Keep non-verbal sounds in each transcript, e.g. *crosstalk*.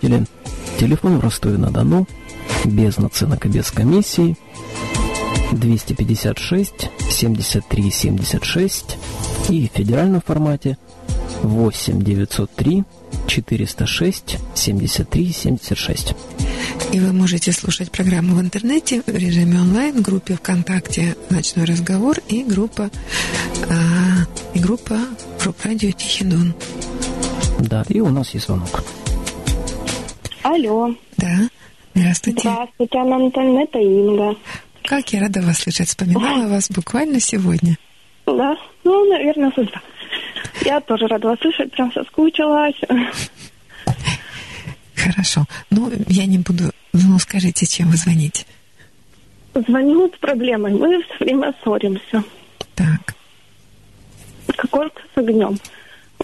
Телефон в Ростове-на-Дону, без наценок и без комиссии, 256 73 76 и в федеральном формате 8 903 406 73 76. И вы можете слушать программу в интернете в режиме онлайн, в группе ВКонтакте «Ночной разговор» и группа, а, и группа «Руб-радио Тихий Дон». Да, и у нас есть звонок. Алло. Да, здравствуйте. Здравствуйте, Анна Анатольевна, это Инга. Как я рада вас слышать. Вспоминала вас буквально сегодня. Да, ну, наверное, судьба. Я тоже рада вас слышать, прям соскучилась. Хорошо. Ну, я не буду... Ну, скажите, чем вы звоните? Звоню с проблемой. Мы все время ссоримся. Так. Как орка с огнем.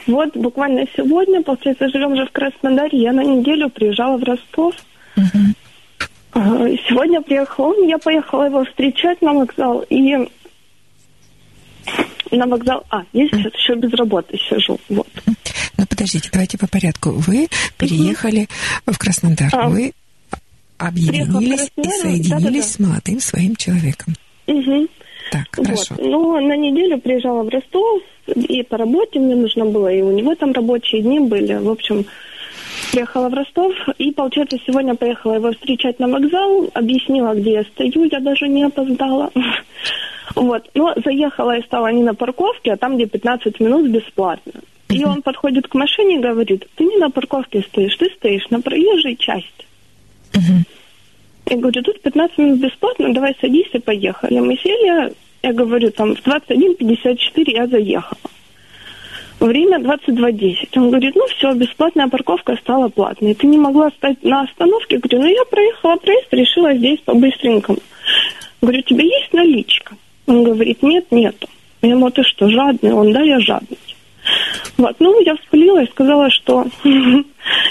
Вот буквально сегодня, получается, живем же в Краснодаре, я на неделю приезжала в Ростов. Угу. Сегодня приехал он, я поехала его встречать на вокзал, и на вокзал... А, я сейчас еще без работы сижу, вот. Ну, подождите, давайте по порядку. Вы переехали угу. в Краснодар, а. вы объединились и соединились да, да, да. с молодым своим человеком. Угу. Так, хорошо. Вот. Ну, на неделю приезжала в Ростов, и по работе мне нужно было, и у него там рабочие дни были. В общем, приехала в Ростов, и, получается, сегодня поехала его встречать на вокзал, объяснила, где я стою, я даже не опоздала. *laughs* Вот. Но заехала и стала не на парковке, а там, где 15 минут бесплатно. И он подходит к машине и говорит, ты не на парковке стоишь, ты стоишь на проезжей части. Я говорю, тут 15 минут бесплатно, давай садись и поехали. Мы сели, я говорю, там в 21.54 я заехала. Время 22.10. Он говорит, ну все, бесплатная парковка стала платной. Ты не могла стать на остановке? Я говорю, ну я проехала проезд, решила здесь по-быстренькому. Говорю, у тебя есть наличка? Он говорит, нет, нету. Я ему, ты что, жадный? Он, да, я жадный. Вот, ну, я вспылила и сказала, что *laughs*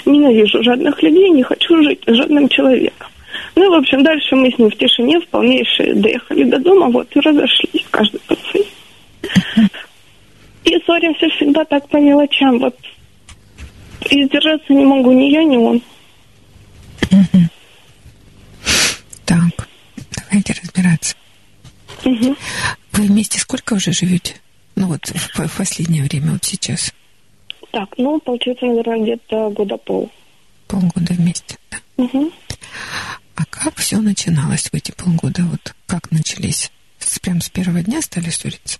ненавижу жадных людей, не хочу жить жадным человеком. Ну, в общем, дальше мы с ним в тишине в полнейшей доехали до дома, вот, и разошлись, каждый по своим. И ссоримся всегда так по мелочам, вот. И сдержаться не могу ни я, ни он. Так, давайте разбираться. Угу. Вы вместе сколько уже живете? Ну вот в, в последнее время, вот сейчас. Так, ну, получается, наверное, где-то года пол. Полгода вместе, да? Угу. А как все начиналось в эти полгода? Вот как начались? Прям с первого дня стали ссориться?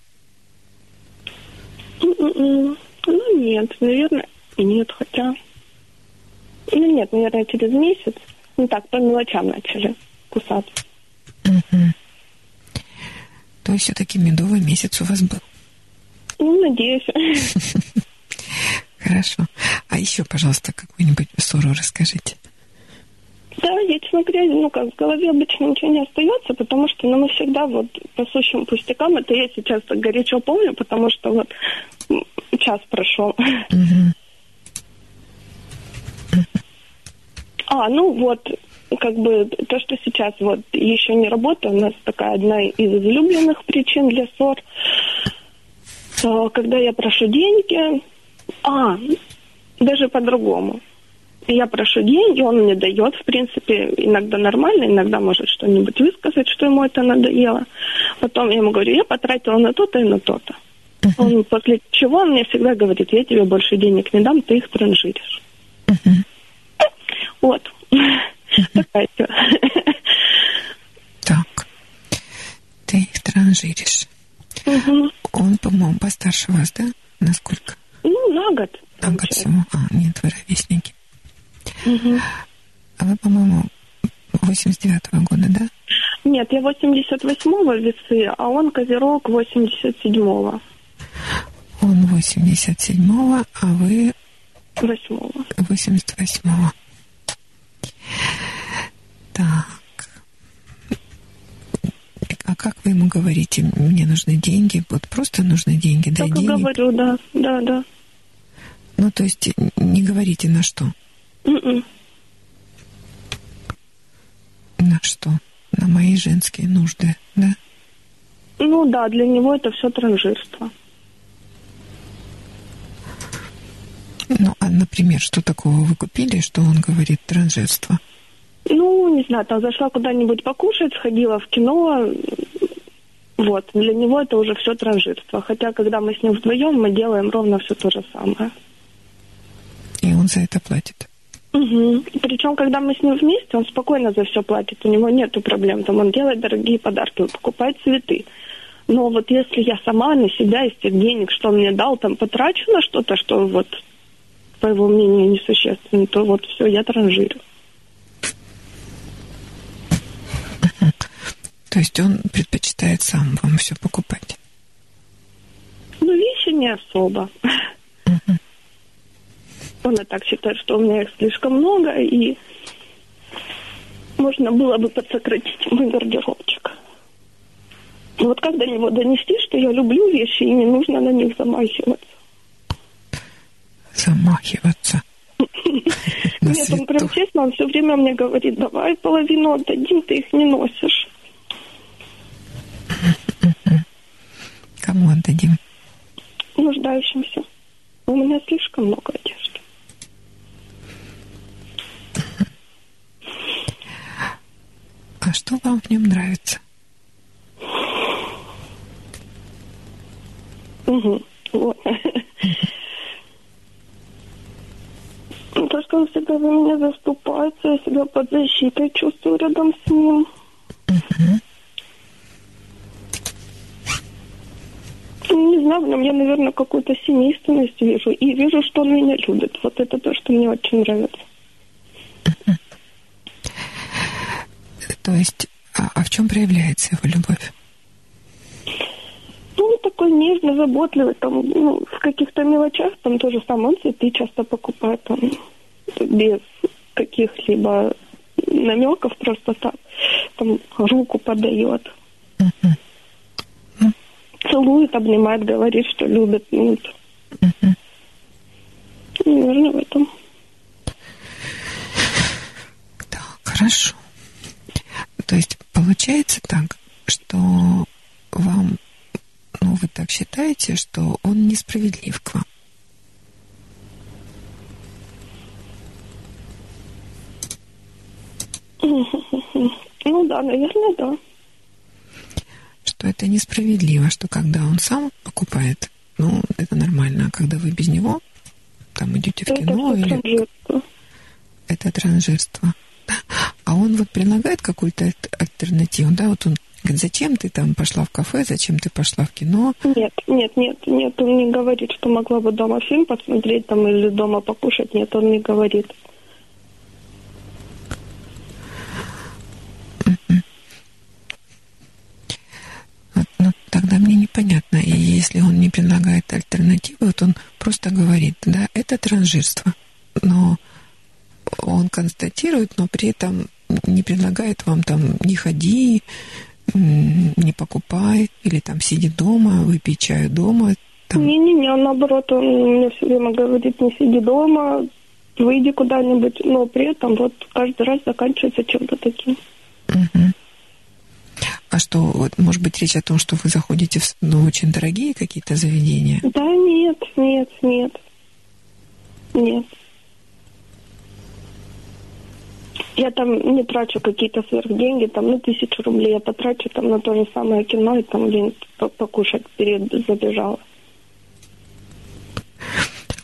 Ну, нет, наверное, нет, хотя... Ну, нет, наверное, через месяц. Ну, так, по мелочам начали кусаться. Угу. То есть все-таки медовый месяц у вас был? Ну, надеюсь. *laughs* Хорошо. А еще, пожалуйста, какую-нибудь ссору расскажите. Да, я, честно говоря, ну как, в голове обычно ничего не остается, потому что ну, мы всегда вот по сущим пустякам, это я сейчас так горячо помню, потому что вот час прошел. А, ну вот, как бы то, что сейчас вот еще не работаю, у нас такая одна из излюбленных причин для ссор. Когда я прошу деньги, а, даже по-другому я прошу деньги, он мне дает, в принципе, иногда нормально, иногда может что-нибудь высказать, что ему это надоело. Потом я ему говорю, я потратила на то-то и на то-то. Uh-huh. Он, после чего он мне всегда говорит, я тебе больше денег не дам, ты их транжиришь. Uh-huh. Вот. Такая Так. Ты их транжиришь. Угу. Он, по-моему, постарше вас, да? Насколько? Ну, на год. На год всего. А, нет, вы ровесники. Угу. А вы, по-моему, 89-го года, да? Нет, я 88-го весы, а он козерог 87-го. Он 87-го, а вы... 8-го. 88-го. Так. А как вы ему говорите, мне нужны деньги? Вот просто нужны деньги? Так говорю, да, да, да. Ну, то есть не говорите на что? Mm-mm. На что? На мои женские нужды, да? Ну да, для него это все транжирство. Ну, а, например, что такого вы купили, что он говорит транжирство? Ну, не знаю, там зашла куда-нибудь покушать, сходила в кино. Вот, для него это уже все транжирство. Хотя, когда мы с ним вдвоем, мы делаем ровно все то же самое. И он за это платит? Угу. Причем, когда мы с ним вместе, он спокойно за все платит. У него нет проблем. Там он делает дорогие подарки, он покупает цветы. Но вот если я сама на себя из тех денег, что он мне дал, там потрачу на что-то, что вот, по его мнению, несущественно, то вот все, я транжирю. *laughs* То есть он предпочитает сам вам все покупать? Ну, вещи не особо. *laughs* Мгм. Он и так считает, что у меня их слишком много, и можно было бы подсократить мой гардеробчик. Но вот как до него донести, что я люблю вещи, и не нужно на них замахиваться? Замахиваться. *laughs* Нет, он прям честно, он все время мне говорит, давай половину отдадим, ты их не носишь. *laughs* Кому отдадим? нуждающимся. У меня слишком много одежды. А что вам в нем нравится? Угу. Вот. Ну, То, что он всегда за меня заступается, я себя под защитой чувствую рядом с ним. Ну, Не знаю, в нем я, наверное, какую-то семейственность вижу. И вижу, что он меня любит. Вот это то, что мне очень нравится. То есть, а, а в чем проявляется его любовь? Ну, такой нежный, заботливый, там, ну, в каких-то мелочах, там тоже самое, он цветы часто покупает, там, без каких-либо намеков, просто так, там, руку подает, целует, обнимает, говорит, что любит, ну, вот. наверное, в этом. Так, хорошо. То есть получается так, что вам, ну, вы так считаете, что он несправедлив к вам? *laughs* Ну да, наверное, да. Что это несправедливо, что когда он сам покупает, ну, это нормально, а когда вы без него, там идете в Это кино всё или транжирство. это транжирство. А он вот предлагает какую-то аль- альтернативу, да, вот он говорит, зачем ты там пошла в кафе, зачем ты пошла в кино, Нет, нет, нет, нет, он не говорит, что могла бы дома фильм посмотреть там или дома покушать. Нет, он не говорит. Вот, ну, тогда мне непонятно. И если он не предлагает альтернативы, вот он просто говорит, да, это транжирство. Но он констатирует, но при этом не предлагает вам там не ходи, не покупай, или там сиди дома, выпей чаю дома. Не-не-не, он наоборот, он мне все время говорит, не сиди дома, выйди куда-нибудь, но при этом вот каждый раз заканчивается чем-то таким. Мгм. А что, вот, может быть, речь о том, что вы заходите в ну, очень дорогие какие-то заведения? Да нет, нет, нет. Нет. Я там не трачу какие-то сверхденьги, там, ну, тысячу рублей я потрачу там на то же самое кино и там по- покушать перед забежала.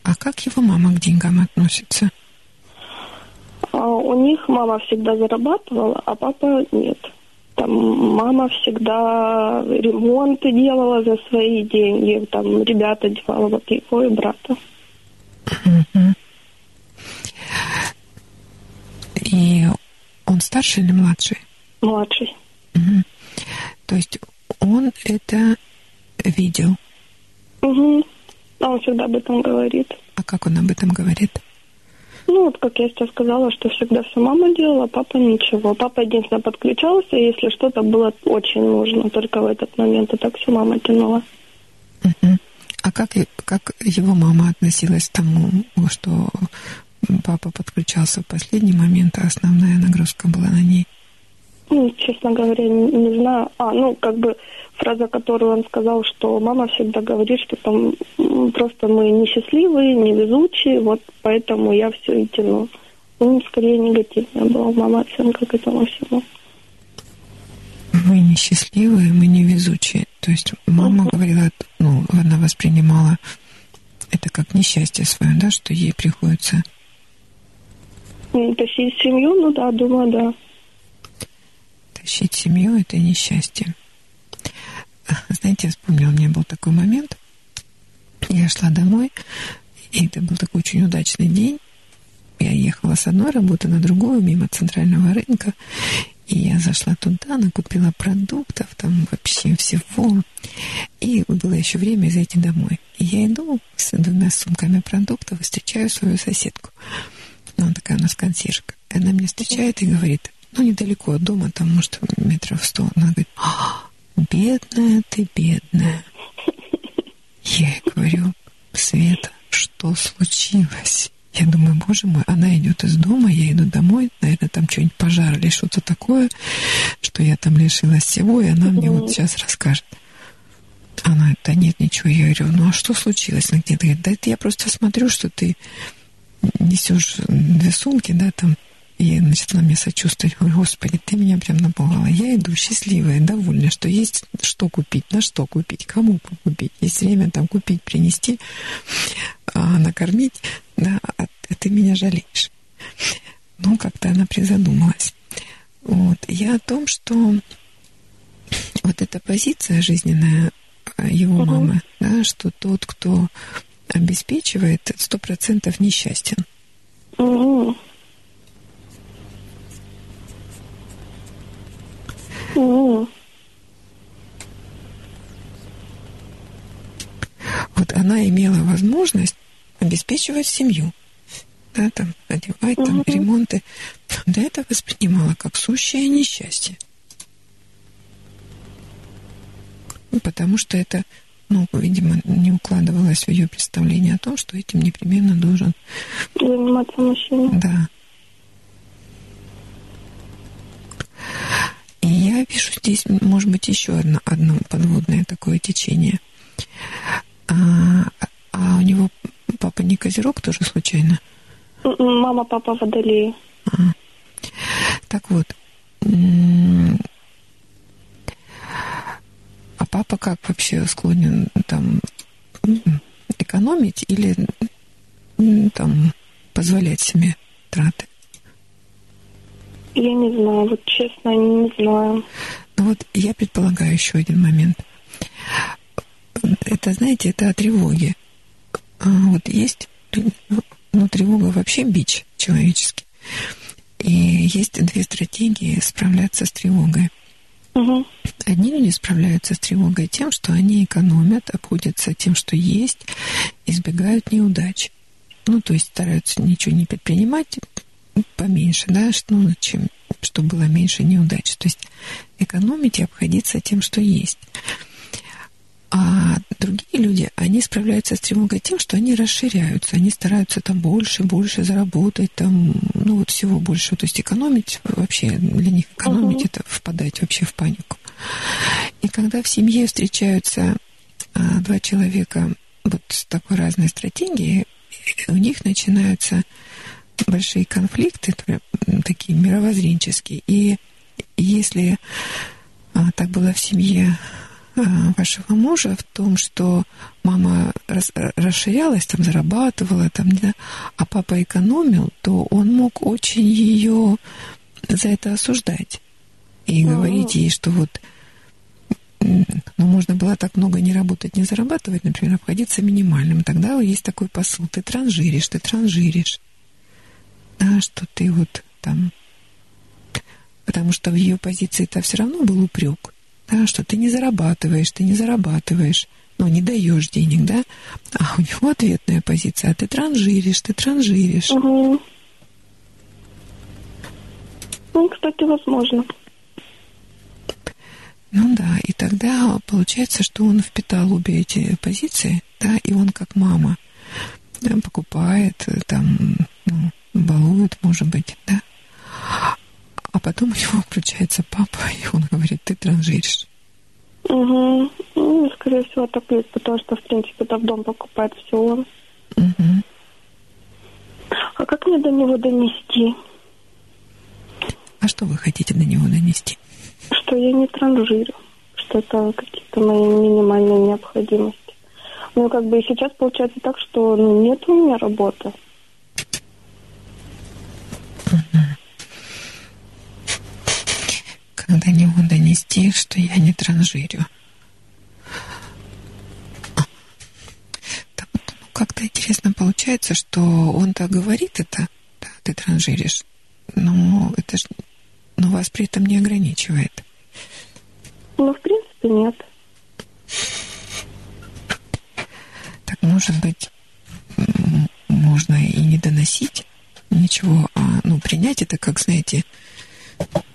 А как его мама к деньгам относится? А у них мама всегда зарабатывала, а папа нет. Там мама всегда ремонты делала за свои деньги, там ребята девала, вот его и брата. И он старше или младший? Младший. Мгм. То есть он это видел. Угу. А он всегда об этом говорит. А как он об этом говорит? Ну, вот как я сейчас сказала, что всегда все мама делала, а папа ничего. Папа единственное подключался, если что-то было очень нужно, только в этот момент, и так все мама тянула. Мгм. А как, как его мама относилась к тому, что папа подключался в последний момент, а основная нагрузка была на ней? Ну, честно говоря, не, не знаю. А, ну, как бы фраза, которую он сказал, что мама всегда говорит, что там просто мы несчастливые, невезучие, вот поэтому я все и тяну. Ну, скорее негативная была мама оценка к этому всему. Мы несчастливые, мы невезучие. То есть мама uh-huh. говорила, ну, она воспринимала это как несчастье свое, да, что ей приходится... Тащить семью, ну да, думаю, да тащить семью – это несчастье. Знаете, я вспомнила, у меня был такой момент. Я шла домой, и это был такой очень удачный день. Я ехала с одной работы на другую, мимо центрального рынка. И я зашла туда, накупила продуктов, там вообще всего. И было еще время зайти домой. И я иду с двумя сумками продуктов и встречаю свою соседку. Ну, она такая у нас консьержка. И она меня встречает и говорит, ну, недалеко от дома, там, может, метров сто. Она говорит, «А, бедная ты, бедная. Я ей говорю, Света, что случилось? Я думаю, боже мой, она идет из дома, я иду домой, наверное, там что-нибудь пожар или что-то такое, что я там лишилась всего, и она мне вот сейчас расскажет. Она, да нет, ничего. Я говорю, ну а что случилось? Она где-то говорит, да это я просто смотрю, что ты несешь две сумки, да, там и начала мне сочувствовать. Говорю, Господи, ты меня прям напугала. Я иду счастливая, довольная, что есть что купить, на что купить, кому купить. Есть время там купить, принести, а, накормить, да, а, ты меня жалеешь. Ну, как-то она призадумалась. Вот. Я о том, что вот эта позиция жизненная а, его угу. мамы, да, что тот, кто обеспечивает, сто процентов несчастен. Угу. Вот она имела возможность обеспечивать семью, да, там, одевать, там, угу. ремонты. Да это воспринимала как сущее несчастье. Ну, потому что это, ну, видимо, не укладывалось в ее представление о том, что этим непременно должен заниматься мужчина. Да. И я вижу здесь, может быть, еще одно, одно подводное такое течение. А, а у него папа не козерог тоже случайно? Мама, папа водолей. А. Так вот. Папа как вообще склонен там экономить или там позволять себе траты? Я не знаю, вот честно, не знаю. Ну вот я предполагаю еще один момент. Это, знаете, это о тревоге. А вот есть, ну, тревога вообще бич человеческий. И есть две стратегии справляться с тревогой. Одни люди справляются с тревогой тем, что они экономят, обходятся тем, что есть, избегают неудач. Ну, то есть стараются ничего не предпринимать, поменьше, да, ну, чем, чтобы было меньше неудач. То есть экономить и обходиться тем, что есть. А другие люди, они справляются с тревогой тем, что они расширяются, они стараются там больше, больше заработать, там, ну вот всего больше. То есть экономить вообще, для них экономить uh-huh. это впадать вообще в панику. И когда в семье встречаются а, два человека вот с такой разной стратегией, у них начинаются большие конфликты, такие мировоззренческие. И если а, так было в семье вашего мужа, в том, что мама рас, расширялась, там зарабатывала, там, да, а папа экономил, то он мог очень ее за это осуждать и А-а-а. говорить ей, что вот ну, можно было так много не работать, не зарабатывать, например, обходиться минимальным. Тогда есть такой посыл. Ты транжиришь, ты транжиришь да, что ты вот там... Потому что в ее позиции это все равно был упрек, да, что ты не зарабатываешь, ты не зарабатываешь, ну, не даешь денег, да, а у него ответная позиция, а ты транжиришь, ты транжиришь. Угу. Ну, кстати, возможно. Ну да, и тогда получается, что он впитал обе эти позиции, да, и он как мама да, покупает там, ну, балуют, может быть, да. А потом у него включается папа, *laughs* и он говорит, ты транжиришь. Угу. Ну, скорее всего, так есть, потому что, в принципе, в дом покупает все он. Угу. А как мне до него донести? А что вы хотите до него донести? Что я не транжирю, что это какие-то мои минимальные необходимости. Ну, как бы и сейчас получается так, что ну, нет у меня работы. Как до него донести, что я не транжирю? Так вот, ну, как-то интересно получается, что он-то говорит это, да, ты транжиришь, но это ж, но вас при этом не ограничивает. Ну, в принципе, нет. Так, может быть, можно и не доносить ничего, а ну, принять это как, знаете,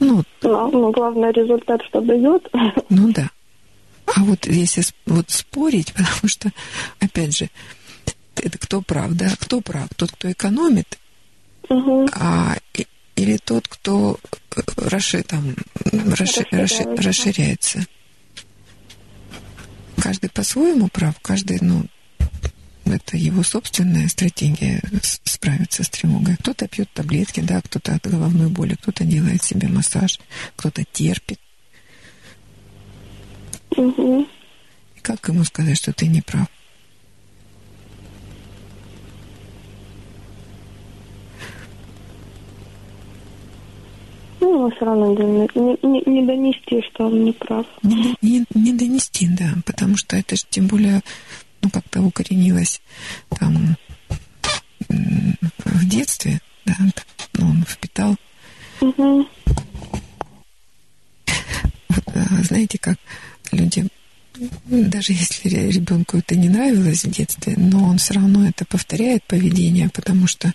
ну, Но, но главное результат, что дает. Ну да. А вот если вот спорить, *laughs* потому что, опять же, это кто прав, да? Кто прав? Тот, кто экономит, Угу. а, и- или тот, кто э, расши, там, расши- расши- расширяется. Каждый по-своему прав, каждый, ну, это его собственная стратегия справиться с тревогой. Кто-то пьет таблетки, да, кто-то от головной боли, кто-то делает себе массаж, кто-то терпит. Угу. И как ему сказать, что ты не прав? Ну, все равно не, не- не- не донести, что он не прав. Не, не- не донести, да, потому что это же тем более, ну, как-то укоренилось там в детстве, да, ну, он впитал. Угу. Знаете, как люди, даже если ре- ребенку это не нравилось в детстве, но он все равно это повторяет поведение, потому что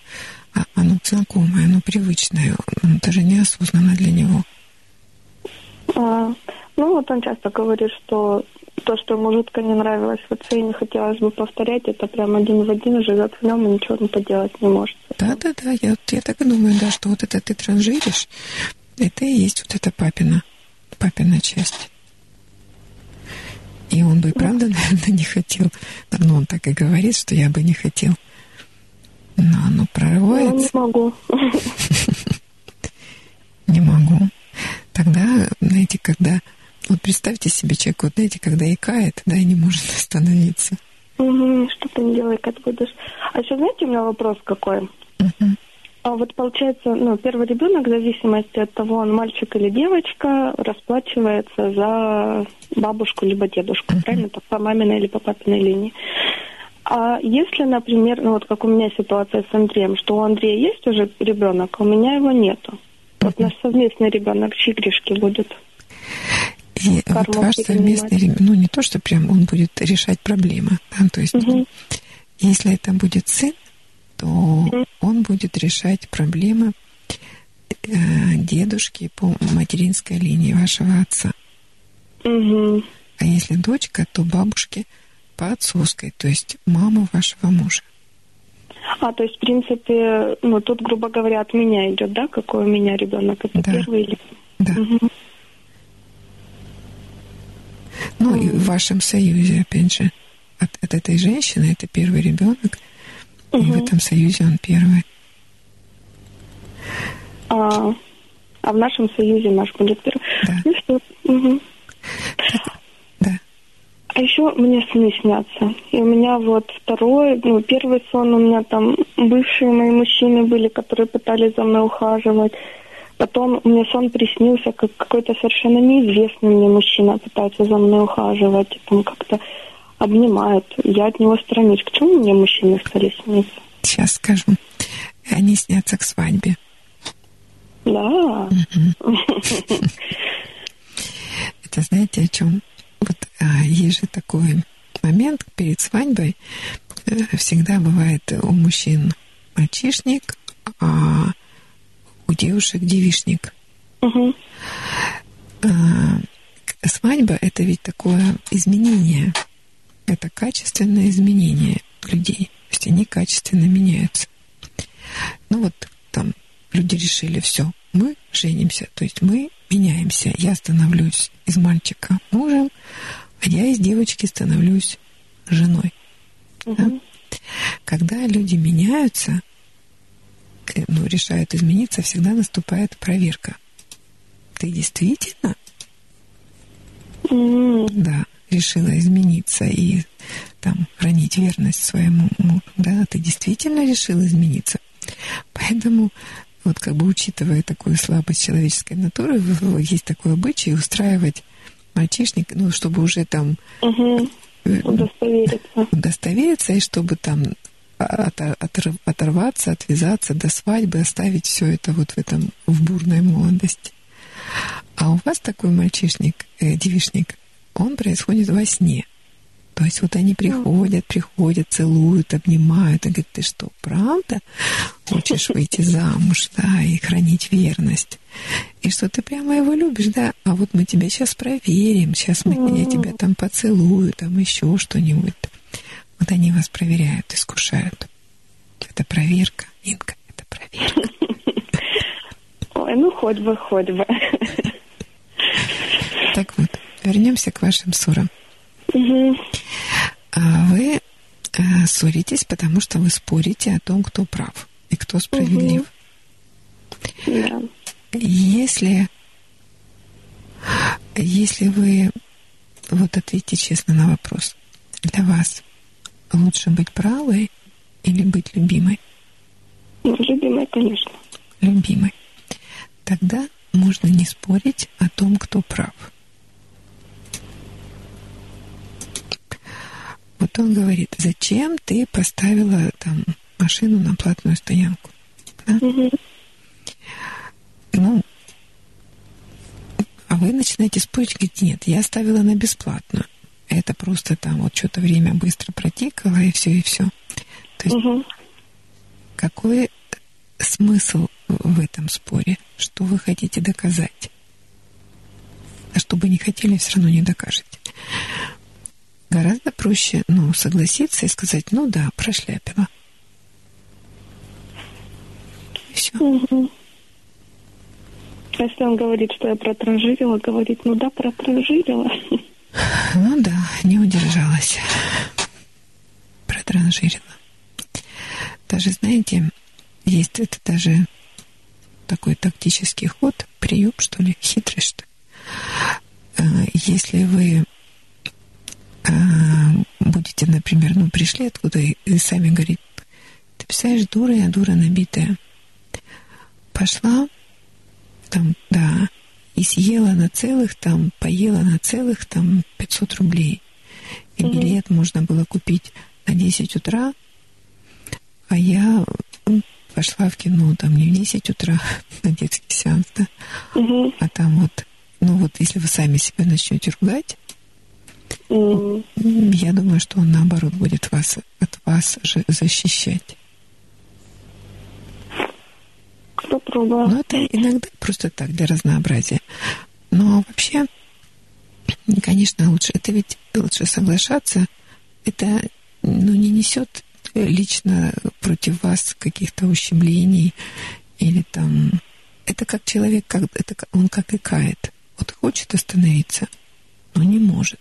а, оно знакомое, оно привычное, м, это же неосознанно для него. А, ну, вот он часто говорит, что то, что ему жутко не нравилось в отце и не хотелось бы повторять, это прям один в один живет в нем и ничего не поделать не может. Да, да, да, я, я так и думаю, да, что вот это ты транжиришь, это и есть вот эта папина, папина часть. И он бы и правда, наверное, не хотел. Ну, он так и говорит, что я бы не хотел. Но оно Я не прорывается. могу. *laughs* Не могу. Тогда, знаете, когда... Вот представьте себе человек, вот знаете, когда икает, да, и не может *laughs* остановиться. Мгм, Что ты не делай, как будешь. А еще знаете, у меня вопрос какой? Мгм. А вот получается, ну, первый ребенок, в зависимости от того, он мальчик или девочка, расплачивается за бабушку либо дедушку, правильно? Так, по маминой или по папиной линии. А если, например, ну вот как у меня ситуация с Андреем, что у Андрея есть уже ребенок, а у меня его нету. Вот наш совместный ребенок, чьи грешки будут? И вот ваш совместный ребенок, ну не то, что прям он будет решать проблемы, да, то есть Мгм. если это будет сын, то он будет решать проблемы э, дедушки по материнской линии вашего отца. Мгм. А если дочка, то бабушки по отцовской, то есть мама вашего мужа. А, то есть, в принципе, ну, тут, грубо говоря, от меня идет, да, какой у меня ребенок? Это Да. первый или... Да. Мгм. Ну и в вашем союзе, опять же, от, от этой женщины это первый ребенок, и в этом союзе он первый. А, а в нашем союзе наш будет первый. Да. Ну что, мгм. Да. А еще мне сны снятся. И у меня вот второй, ну, первый сон у меня там бывшие мои мужчины были, которые пытались за мной ухаживать. Потом мне сон приснился, как какой-то совершенно неизвестный мне мужчина пытается за мной ухаживать. Там как-то обнимает. Я от него сторонюсь. К чему мне мужчины стали сниться? Сейчас скажу. Они снятся к свадьбе. Да. *laughs* Это знаете о чем? Вот а, есть же такой момент перед свадьбой. э, Всегда бывает у мужчин мальчишник, а у девушек девишник. Мгм. А, свадьба это ведь такое изменение. Это качественное изменение людей. То есть они качественно меняются. Ну вот там люди решили все, мы женимся, то есть мы меняемся. Я становлюсь из мальчика мужем, а я из девочки становлюсь женой. Угу. Да? Когда люди меняются, ну, решают измениться, всегда наступает проверка. Ты действительно, М, да, решила измениться и там хранить верность своему мужу, да, ты действительно решила измениться. Поэтому вот как бы учитывая такую слабость человеческой натуры, есть такой обычай устраивать мальчишник, ну, чтобы уже там Угу. Удостовериться. удостовериться, и чтобы там оторваться, отвязаться до свадьбы, оставить все это вот в этом, в бурной молодости. А у вас такой мальчишник, э, девишник, он происходит во сне. То есть вот они приходят, приходят, целуют, обнимают, и говорят, ты что, правда хочешь выйти замуж, да, и хранить верность? И что ты прямо его любишь, да? А вот мы тебя сейчас проверим, сейчас мы, я тебя там поцелую, там еще что-нибудь. Вот они вас проверяют, искушают. Это проверка, Инка, это проверка. *laughs* Ой, ну хоть бы, хоть бы. Так вот, вернемся к вашим ссорам. Угу. Вы э, ссоритесь, потому что вы спорите о том, кто прав и кто справедлив. Да. Если, если вы, вот ответьте честно на вопрос, для вас лучше быть правой или быть любимой? Ну, любимая, конечно. Любимой. Тогда можно не спорить о том, кто прав. Вот он говорит, зачем ты поставила там машину на платную стоянку? Да? Угу. Ну, а вы начинаете спорить, говорите, нет, я ставила на бесплатную. Это просто там вот что-то время быстро протикало, и все, и все. То есть Угу. какой смысл в этом споре? Что вы хотите доказать? А что бы не хотели, все равно не докажете. Гораздо проще, ну, согласиться и сказать, ну да, прошляпила. И все. Угу. Если он говорит, что я протранжирила, говорит, ну да, протранжирила. *laughs* Ну да, не удержалась. Протранжирила. Даже, знаете, есть это даже такой тактический ход, прием, что ли, хитрость, что ли. А, Если вы а, будете, например, ну, пришли откуда и, сами говорить, ты представляешь, дура я, дура набитая. Пошла, там, да, и съела на целых, там, поела на целых, там, 500 рублей. И Мгм. билет можно было купить на 10 утра, а я пошла в кино, там, не в 10 утра *laughs* на детский сеанс, да, Угу. а там вот, ну вот, если вы сами себя начнете ругать, м, я думаю, что он, наоборот, будет вас от вас же защищать. Попробовала. Но это иногда просто так, для разнообразия. Но вообще, конечно, лучше. Это ведь лучше соглашаться. Это ну, не несет лично против вас каких-то ущемлений или там... Это как человек, как, это он как и кает. Вот хочет остановиться, но не может.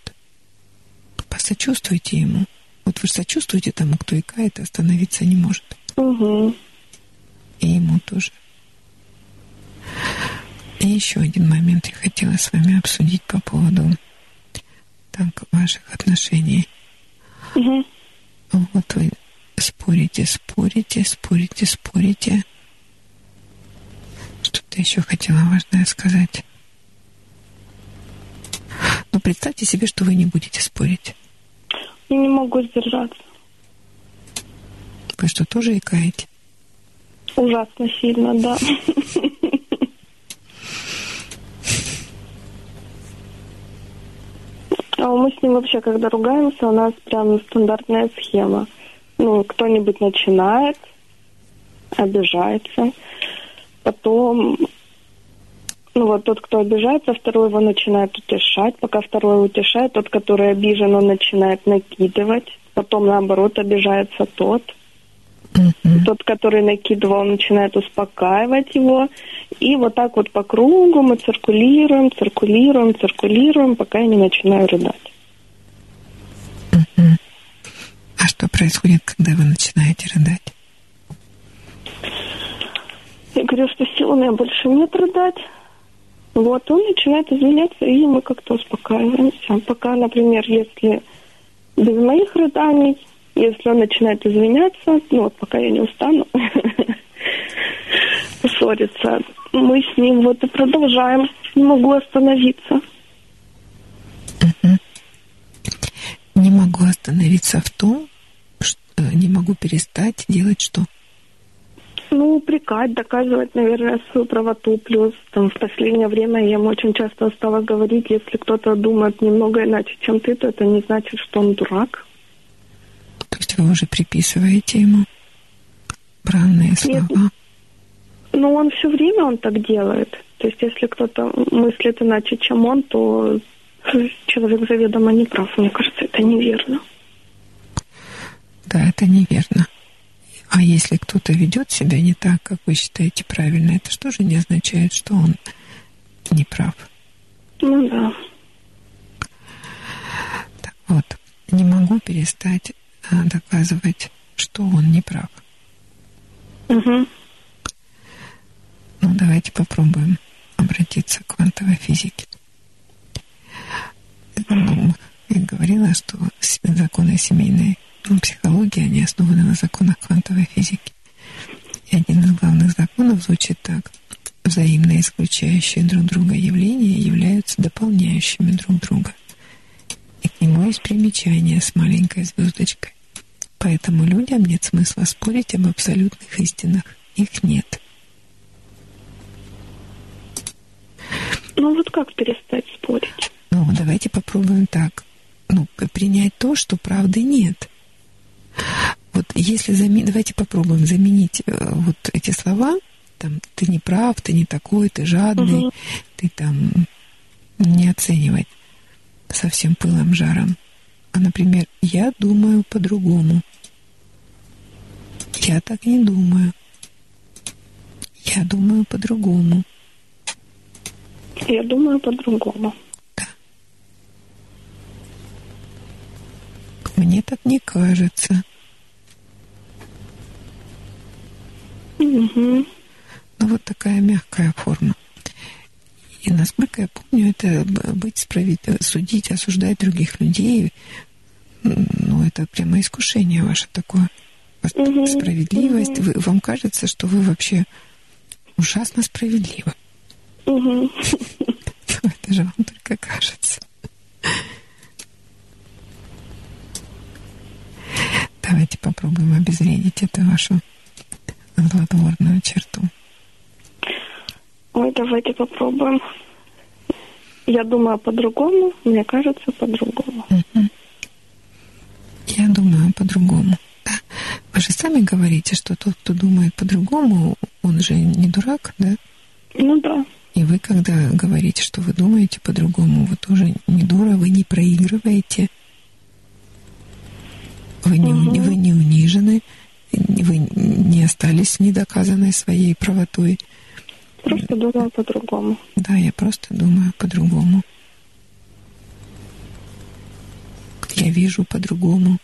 Посочувствуйте ему. Вот вы же сочувствуете тому, кто икает, а остановиться не может. Угу. И ему тоже. И еще один момент я хотела с вами обсудить по поводу так, ваших отношений. Угу. Вот вы спорите, спорите, спорите, спорите. Что-то еще хотела важное сказать. Ну, представьте себе, что вы не будете спорить. Я не могу сдержаться. Вы что, тоже икаете? Ужасно сильно, да. *laughs* А мы с ним вообще, когда ругаемся, у нас прям стандартная схема. Ну, кто-нибудь начинает, обижается. Потом, ну вот тот, кто обижается, второй его начинает утешать. Пока второй утешает, тот, который обижен, он начинает накидывать. Потом, наоборот, обижается тот. Угу. Тот, который накидывал, начинает успокаивать его. И вот так вот по кругу мы циркулируем, циркулируем, циркулируем, пока я не начинаю рыдать. Угу. А что происходит, когда вы начинаете рыдать? Я говорю, что сил у меня больше нет рыдать. Вот, он начинает изменяться, и мы как-то успокаиваемся. Пока, например, если без моих рыданий, если он начинает извиняться, ну вот пока я не устану *laughs* ссориться, мы с ним вот и продолжаем. Не могу остановиться. Не могу остановиться в том, что э, не могу перестать делать что? Ну, упрекать, доказывать, наверное, свою правоту. Плюс там, в последнее время я ему очень часто стала говорить, если кто-то думает немного иначе, чем ты, то это не значит, что он дурак. То есть вы уже приписываете ему бранные слова? Нет. Ну, он все время он так делает. То есть, если кто-то мыслит иначе, чем он, то человек заведомо не прав. Мне кажется, это неверно. Да, это неверно. А если кто-то ведет себя не так, как вы считаете правильно, это что же не означает, что он не прав? Ну да. Так вот, не могу перестать доказывать, что он не прав. Угу. Ну, давайте попробуем обратиться к квантовой физике. Ну, я говорила, что законы семейной ну, психологии, они основаны на законах квантовой физики. И один из главных законов звучит так. Взаимно исключающие друг друга явления являются дополняющими друг друга. К нему есть примечание с маленькой звездочкой. Поэтому людям нет смысла спорить об абсолютных истинах. Их нет. Ну вот как перестать спорить? Ну, давайте попробуем так. Ну, принять то, что правды нет. Вот если заменить, давайте попробуем заменить э, вот эти слова, там, ты не прав, ты не такой, ты жадный, угу. ты там не оценивать со всем пылом, жаром. А, например, я думаю по-другому. Я так не думаю. Я думаю по-другому. Я думаю по-другому. Да. Мне так не кажется. Угу. Ну, вот такая мягкая форма. И насколько я помню, это быть справедливым, судить, осуждать других людей, ну, это прямо искушение ваше такое. Угу. Справедливость. Угу. Вы, вам кажется, что вы вообще ужасно справедливы. Угу. *laughs* Это же вам только кажется. Давайте попробуем обезвредить эту вашу злотворную черту? Ой, давайте попробуем. Я думаю по-другому, мне кажется по-другому. Угу. Я думаю по-другому. Да. Вы же сами говорите, что тот, кто думает по-другому, он же не дурак, да? Ну да. И вы, когда говорите, что вы думаете по-другому, вы тоже не дура, вы не проигрываете, вы не, угу. вы не унижены, вы не остались недоказанной своей правотой. Просто думаю по-другому. Да, я просто думаю по-другому. Я вижу по-другому.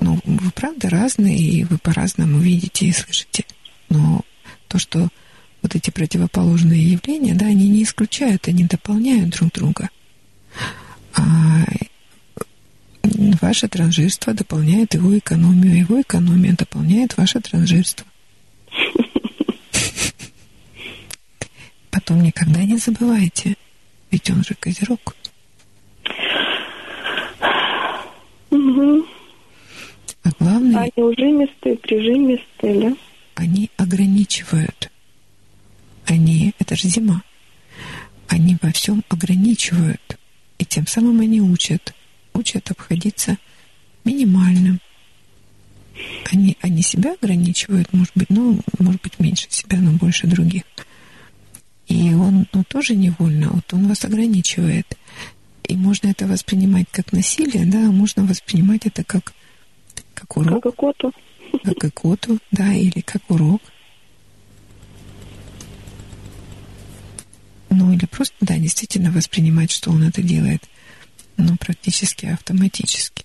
Ну, вы правда разные, и вы по-разному видите и слышите. Но то, что вот эти противоположные явления, да, они не исключают, они дополняют друг друга. А Ваше транжирство дополняет его экономию, его экономия дополняет ваше транжирство. *laughs* Потом никогда не забывайте, ведь он же козерог. Угу. А главное... Они ужимистые, прижимистые, да? Они ограничивают. Они... Это же зима. Они во всем ограничивают. И тем самым они учат учат обходиться минимальным. Они, они себя ограничивают, может быть, ну, может быть, меньше себя, но больше других. И он ну, тоже невольно, вот он вас ограничивает. И можно это воспринимать как насилие, да, а можно воспринимать это как как урок. Как и коту. Как и коту, да, или как урок. Ну, или просто, да, действительно воспринимать, что он это делает, ну, практически автоматически.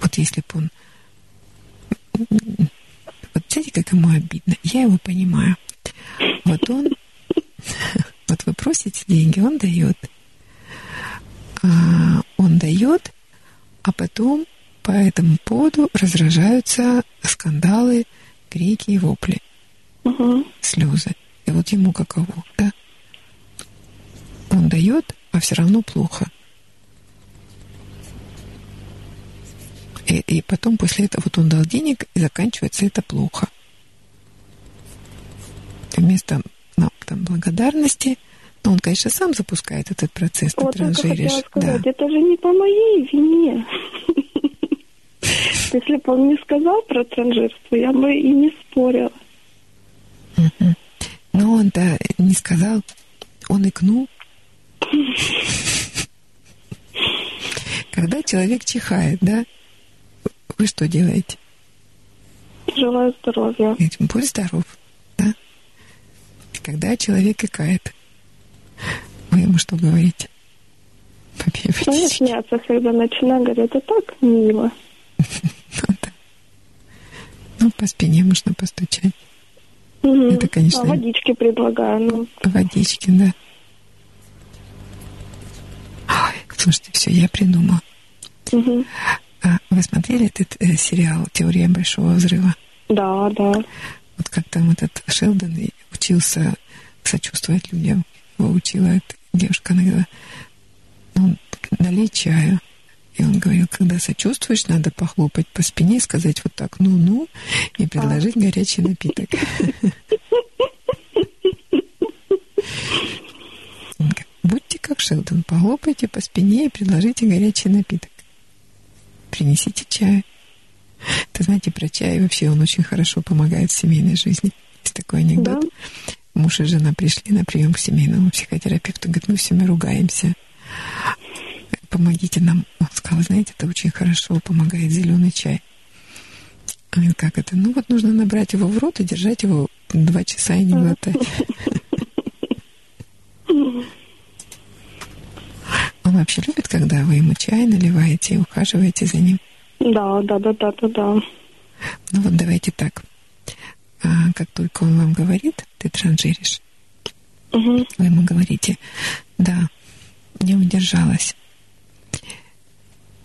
Вот если бы он... Знаете, как ему обидно? Я его понимаю. Вот он... *laughs* Вот вы просите деньги, он дает. А, он дает, а потом по этому поводу разражаются скандалы, крики и вопли, Угу. слезы. И вот ему каково, да? Он дает, а все равно плохо. И, и потом после этого вот он дал денег, и заканчивается это плохо. Вместо ну, там, благодарности, ну, он, конечно, сам запускает этот процесс, ты Вот только транжиришь. сказать, Да. это же не по моей вине. *laughs* Если бы он не сказал про транжирство, я бы и не спорила. Но он-то не сказал, он икнул. *laughs* Когда человек чихает, да, вы что делаете? Желаю здоровья. Будь здоров, да? Когда человек икает, вы ему что говорите? Попей Ну, смеяться, когда начинаю, говорят, это так мило. *laughs* Ну, да. Ну, по спине можно постучать. Мгм. Это, конечно, А водички предлагаю. Ну, Водички, да. Ой, слушайте, все, я придумала. мгм. А вы смотрели этот э, сериал «Теория большого взрыва»? Да, да. Вот как там этот Шелдон и учился сочувствовать людям. Его учила эта девушка, она говорила, ну, налей чаю. И он говорил, когда сочувствуешь, надо похлопать по спине, сказать вот так, ну-ну, и предложить горячий напиток. Будьте как Шелдон, похлопайте по спине и предложите горячий напиток. Принесите чай. Ты знаете, про чай вообще он очень хорошо помогает в семейной жизни. Есть такой анекдот. Да. Муж и жена пришли на прием к семейному психотерапевту. Говорит, мы все ругаемся. Помогите нам. Он сказал, знаете, это очень хорошо помогает зеленый чай. Он говорит, как это? Ну вот нужно набрать его в рот и держать его два часа и не глотать. *laughs* Он вообще любит, когда вы ему чай наливаете и ухаживаете за ним. Да, да, да, да, да, да. Ну вот давайте так. А, как только он вам говорит, ты транжиришь, Мгм. вы ему говорите, да, не удержалась.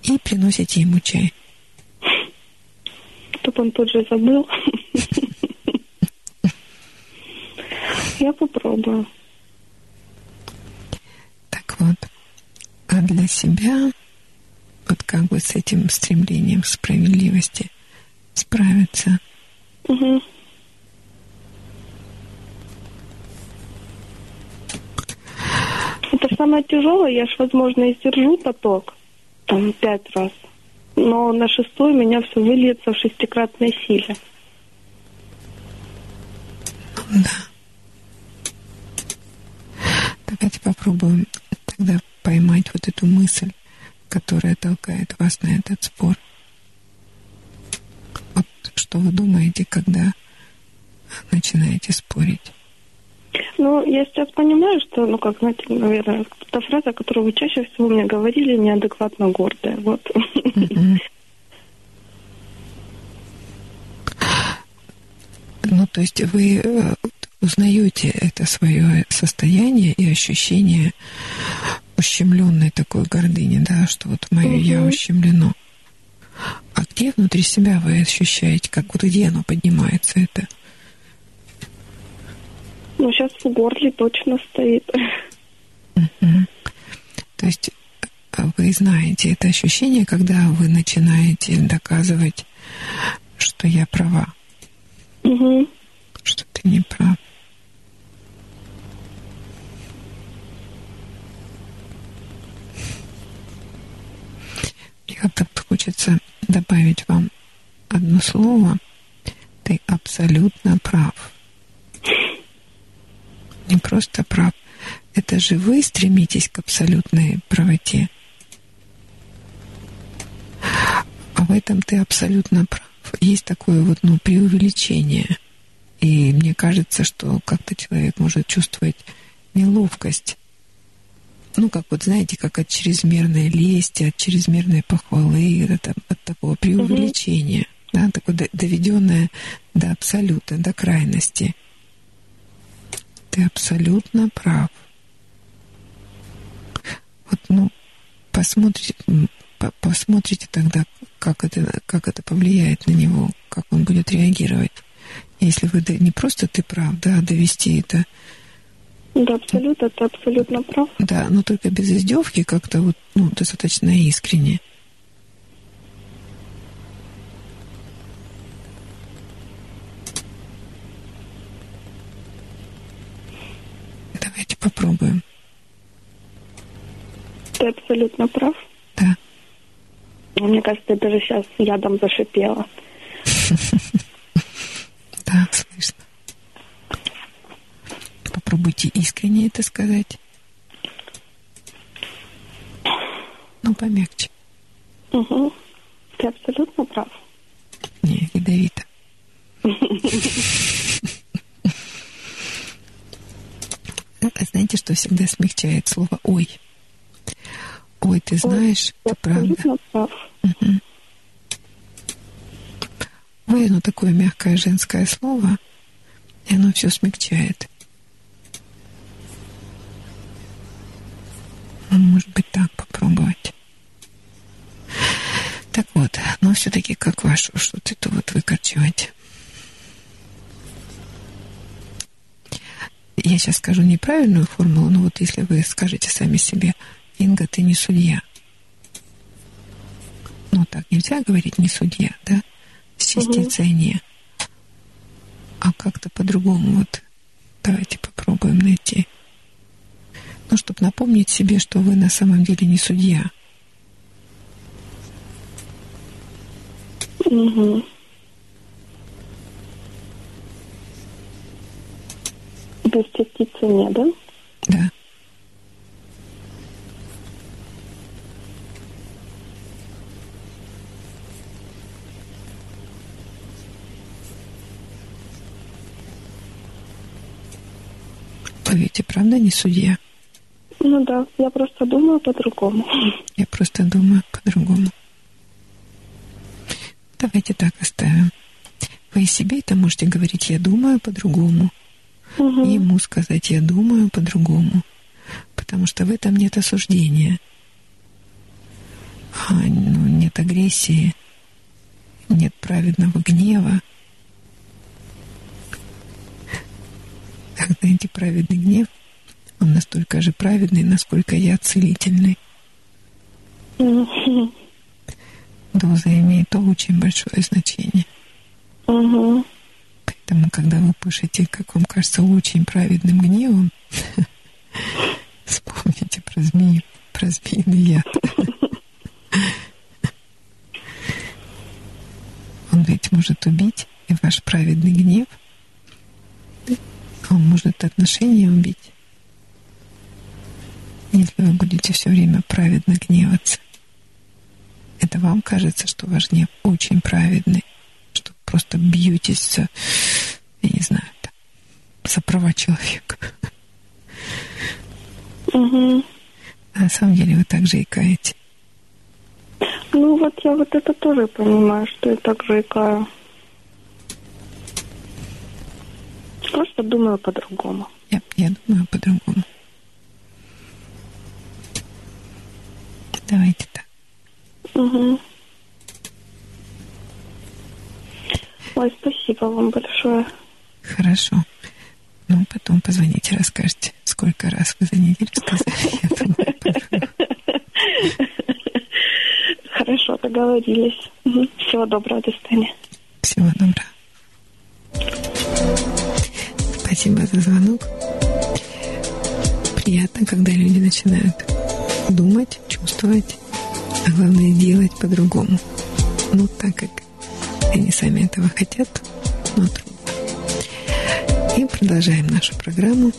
И приносите ему чай. Чтоб он тут же забыл. *laughs* Я попробую. Так вот. А для себя, вот как бы с этим стремлением справедливости справиться. Мгм. Это самое тяжелое, я ж, возможно, и сдержу поток, там, пять раз. Но на шестой меня все выльется в шестикратной силе. Да. Давайте попробуем тогда поймать вот эту мысль, которая толкает вас на этот спор. Вот что вы думаете, когда начинаете спорить? Ну, я сейчас понимаю, что, ну, как, знаете, наверное, та фраза, которую вы чаще всего мне говорили, неадекватно гордая. Вот. Ну, то есть вы э, узнаете это свое состояние и ощущение ущемленной такой гордыни, да, что вот мое я Мгм. ущемлено. А где внутри себя вы ощущаете, как вот где оно поднимается это? Ну, сейчас в горле точно стоит. Мгм. То есть э, вы знаете это ощущение, когда вы начинаете доказывать, что я права, Мгм. что ты не прав. Мне как-то хочется добавить вам одно слово. Ты абсолютно прав. Не просто прав. Это же вы стремитесь к абсолютной правоте. в этом ты абсолютно прав. Есть такое вот, ну, преувеличение. И мне кажется, что как-то человек может чувствовать неловкость. Ну, как вот, знаете, как от чрезмерной лести, от чрезмерной похвалы, от, от такого преувеличения, mm да, такое доведенное до абсолюта, до крайности. Ты абсолютно прав. Вот, ну, посмотрите, посмотрите тогда, как это, как это повлияет на него, как он будет реагировать. Если вы не просто ты прав, да, довести это. Да, абсолютно, ты абсолютно прав. Да, но только без издевки, как-то вот, ну, достаточно искренне. Давайте попробуем. Ты абсолютно прав. Да. Мне кажется, даже сейчас ядом зашипела. *laughs* Да, слышно. Попробуйте искренне это сказать. Ну, помягче. Угу. Ты абсолютно прав. Не, ядовито. Знаете, что всегда смягчает слово «ой»? Ой, ты знаешь, Ой, это правда. Прав. Угу. Ой, оно такое мягкое женское слово, и оно все смягчает. Ну, может быть, так попробовать. Так вот, но все-таки как вашу что-то вот выкорчевать. Я сейчас скажу неправильную формулу, но вот если вы скажете сами себе, Инга, ты не судья. Ну, так нельзя говорить не судья, да? С частицей угу. не. А как-то по-другому вот. Давайте попробуем найти. Ну, чтобы напомнить себе, что вы на самом деле не судья. Угу. Без частицы не, да? Да. И правда не судья? Ну да, я просто думаю по-другому. Я просто думаю по-другому. Давайте так оставим. Вы и себе это можете говорить «я думаю по-другому», угу. ему сказать «я думаю по-другому», потому что в этом нет осуждения, а, ну, нет агрессии, нет праведного гнева. Так, знаете, праведный гнев, он настолько же праведный, насколько я целительный. Угу. Доза имеет очень большое значение. Угу. Поэтому, когда вы пишете, как вам кажется, очень праведным гневом, *laughs* вспомните про змею, про змеиный яд. *laughs* Он ведь может убить, и ваш праведный гнев, он может отношения убить, если вы будете все время праведно гневаться. Это вам кажется, что ваш гнев очень праведный, что просто бьетесь за, я не знаю, за права человека. Угу. А на самом деле вы также икаете. Ну вот я вот это тоже понимаю, что я также икаю. Просто думаю по-другому. Я, я думаю по-другому. Давайте так. Угу. Ой, спасибо вам большое. Хорошо. Ну, потом позвоните, расскажете, сколько раз вы за неделю сказали. *laughs* Хорошо, договорились. Всего доброго, до свидания. Всего доброго. Спасибо за звонок. Приятно, когда люди начинают думать, чувствовать, а главное делать по-другому. Ну, так как они сами этого хотят, но трудно. И продолжаем нашу программу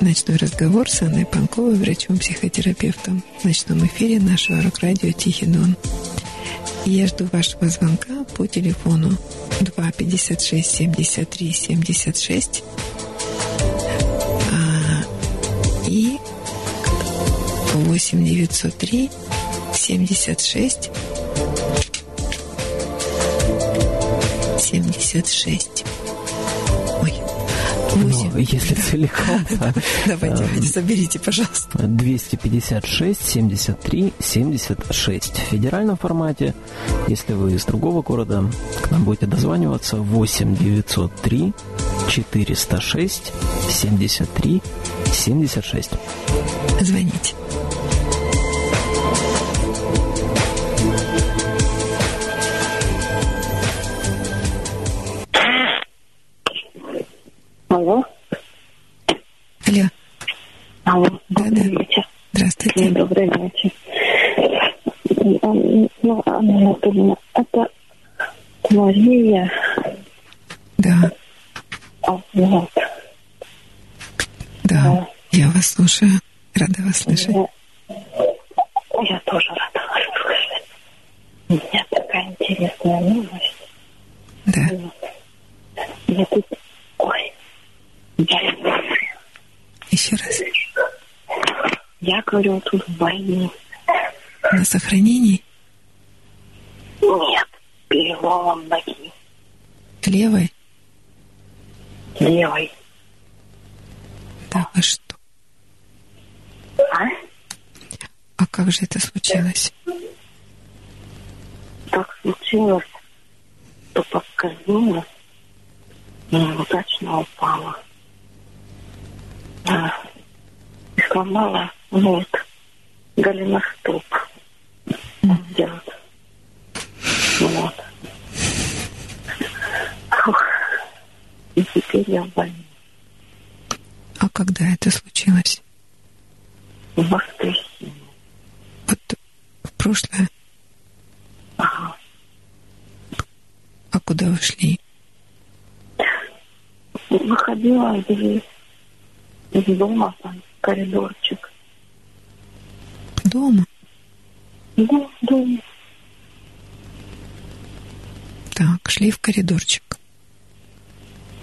«Ночной разговор» с Анной Панковой, врачом-психотерапевтом в ночном эфире нашего рок-радио «Тихий Дон». Я жду вашего звонка по телефону 2 56 73 76 а, и 8 903 76 76. Ой, Ну, 8. если целиком, *laughs* да. Давайте, Эм, соберите, пожалуйста. 256 73 76 в федеральном формате. Если вы из другого города, к нам будете дозваниваться 8 903 406 73 76. Звоните. Алло. Алло, Алло. Да, Добрый да. вечер. здравствуйте. Добрый вечер. Ну, Анна Анатольевна, это Мария. Да, А, Вот. да, я вас слушаю. Рада вас слышать. Я, я тоже рада вас слышать. У меня такая интересная новость. Да, Вот. Я тут... Ой. Еще раз. я говорю, тут в больнице. На сохранении Нет, переломом ноги. левой. Левой. Да вы что? А? А как же это случилось? так случилось, что поскользнулась и неудачно упала. А, и сломала вот голеностоп. Делать. Вот. Фух. И теперь я в больнице. А когда это случилось? В воскресенье. Вот в прошлое. Ага. А куда вы шли? Выходила из, из дома, там, коридорчик. Дома. Да, дома. Так, шли в коридорчик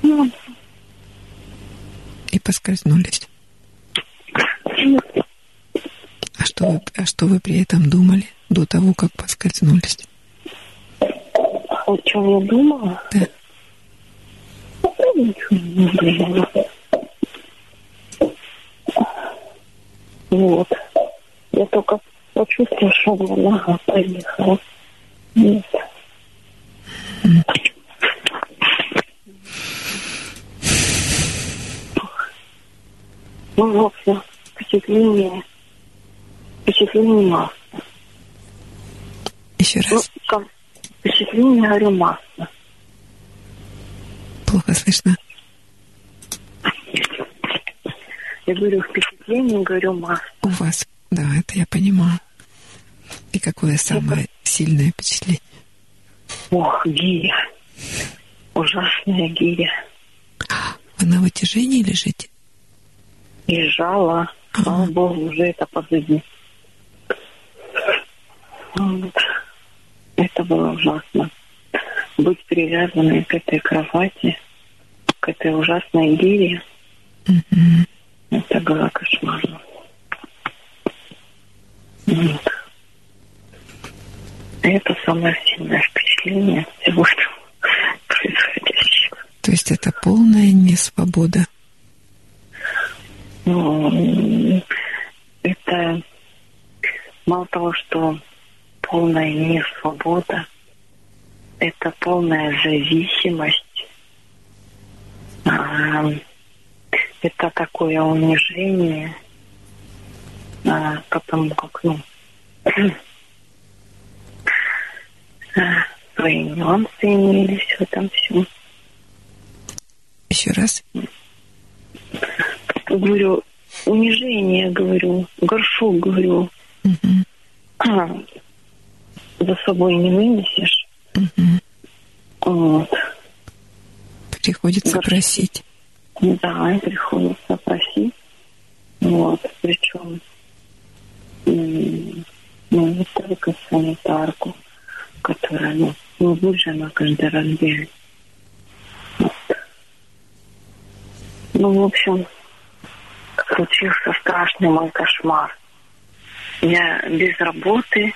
Ну, и поскользнулись. А что вы, а что вы при этом думали до того, как поскользнулись? О чем я думала? Да. Ну, Ничего не думала. Вот. Я только почувствовала, что у меня нога поехала. Нет. Ну, в общем, впечатление, впечатление масса. Еще Ну, раз. как впечатление, говорю, масса. Плохо слышно. Я говорю, впечатление, говорю, масса. У вас, да, это я понимаю. И какое самое сильное впечатление? Ох, гиря. Ужасная гиря. Вы на вытяжении лежите? Лежала. Слава Богу, уже это позади. Вот. Это было ужасно. Быть привязанной к этой кровати, к этой ужасной гире, Мгм. Это было кошмарно. И это самое сильное впечатление всего этого происходящего. То есть это полная несвобода. Ну, это мало того, что полная несвобода, это полная зависимость, А, это такое унижение, а, потому как, ну, *clears throat* а, свои нюансы имелись в этом всем. Еще раз. Говорю, унижение, говорю, горшок, говорю, Мгм. а, за собой не вынесешь. Мгм. Вот. Приходится Горшок. просить. Да, приходится просить. Вот. Причем ну, не только санитарку, которая, ну, ну лучше она каждый раз бегает. Вот. Ну, в общем, случился страшный мой кошмар. Я без работы,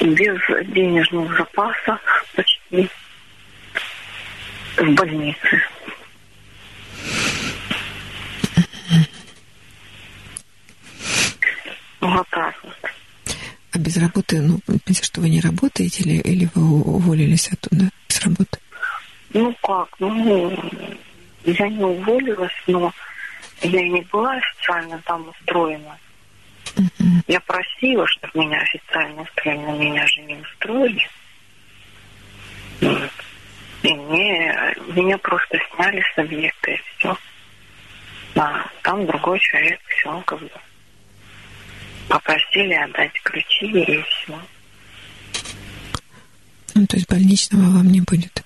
без денежных запасов почти в больнице. Так вот. А без работы, ну, что вы не работаете или, или вы уволились оттуда с работы? Ну как, ну, я не уволилась, но я и не была официально там устроена. Я просила, чтобы меня официально устроили, но меня же не устроили. И мне, меня просто сняли с объекта, и все. А там другой человек, все, как бы. Попросили отдать ключи, и все. Ну, то есть больничного вам не будет.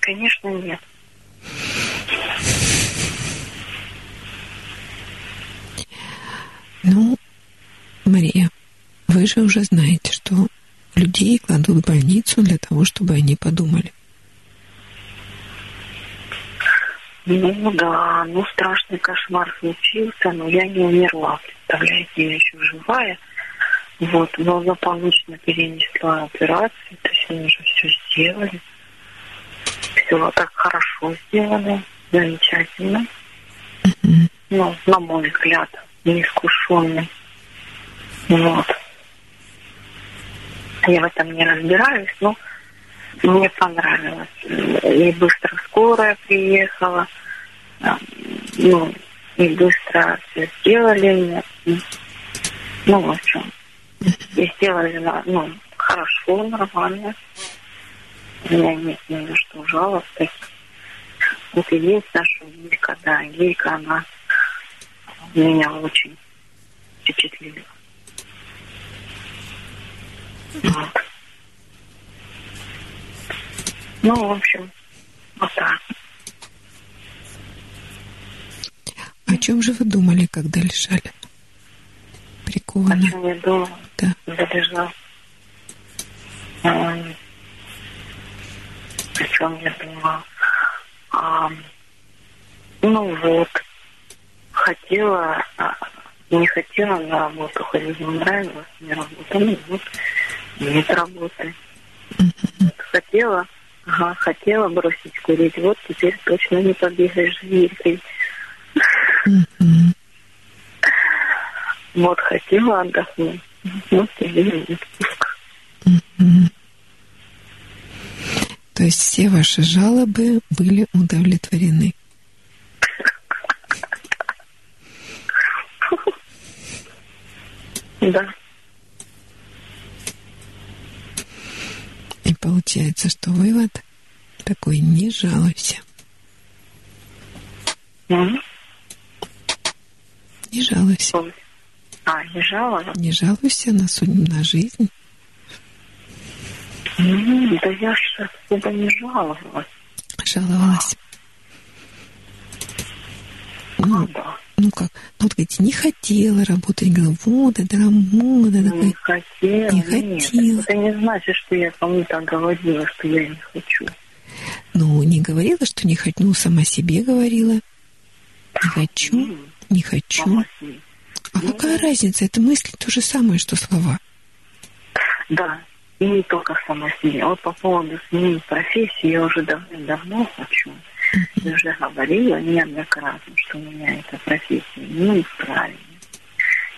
Конечно, нет. Ну, Мария, вы же уже знаете, что людей кладут в больницу для того, чтобы они подумали. Ну да, ну страшный кошмар случился, но я не умерла, представляете, я еще живая. Вот, но злополучно перенесла операцию, то есть они уже все сделали. Все так хорошо сделано, замечательно. Ну, на мой взгляд, неискушенный. Вот. Я в этом не разбираюсь, но мне понравилось. И быстро скорая приехала. а, Ну, и быстро все сделали. Ну, в общем. И сделали, ну, хорошо, нормально. У меня нет ни на что жалоб. Вот и есть наша Гейка, да, Гейка, она меня очень впечатлила. Вот. Ну, в общем, вот так. О чем же вы думали, когда лежали? О Прикованно. чем я думала, Да. залежал. Ам, О чем я думала? Ам, Ну вот, хотела, а, не хотела на работу ходить, не нравилась мне работа. Ну вот, нет работы. Хотела, ага, хотела бросить курить. Вот теперь точно не Вилькой. Мгм. Вот хотела отдохнуть. И отпуск. Мгм. То есть все ваши жалобы были удовлетворены. Да. И получается, что вывод такой не жалуйся. Мгм. Не жалуйся. А, не жаловала? Не жалуйся на судьбу, на жизнь. М, Да я же особо не жаловалась. Жаловалась. Ну, Да. Ну как? Ну, вот говорите, не хотела работать. Говорила, вот, это. Не такая. хотела. Не нет. хотела. Это не значит, что я кому-то говорила, что я не хочу. Ну, не говорила, что не хочу. Ну, сама себе говорила. Не хочу, не хочу. А какая разница? Это мысли то же самое, что слова. Да, и не только сама себе. Вот по поводу смены профессии я уже давно-давно хочу. Я уже говорила неоднократно, что меня эта профессия не устраивает.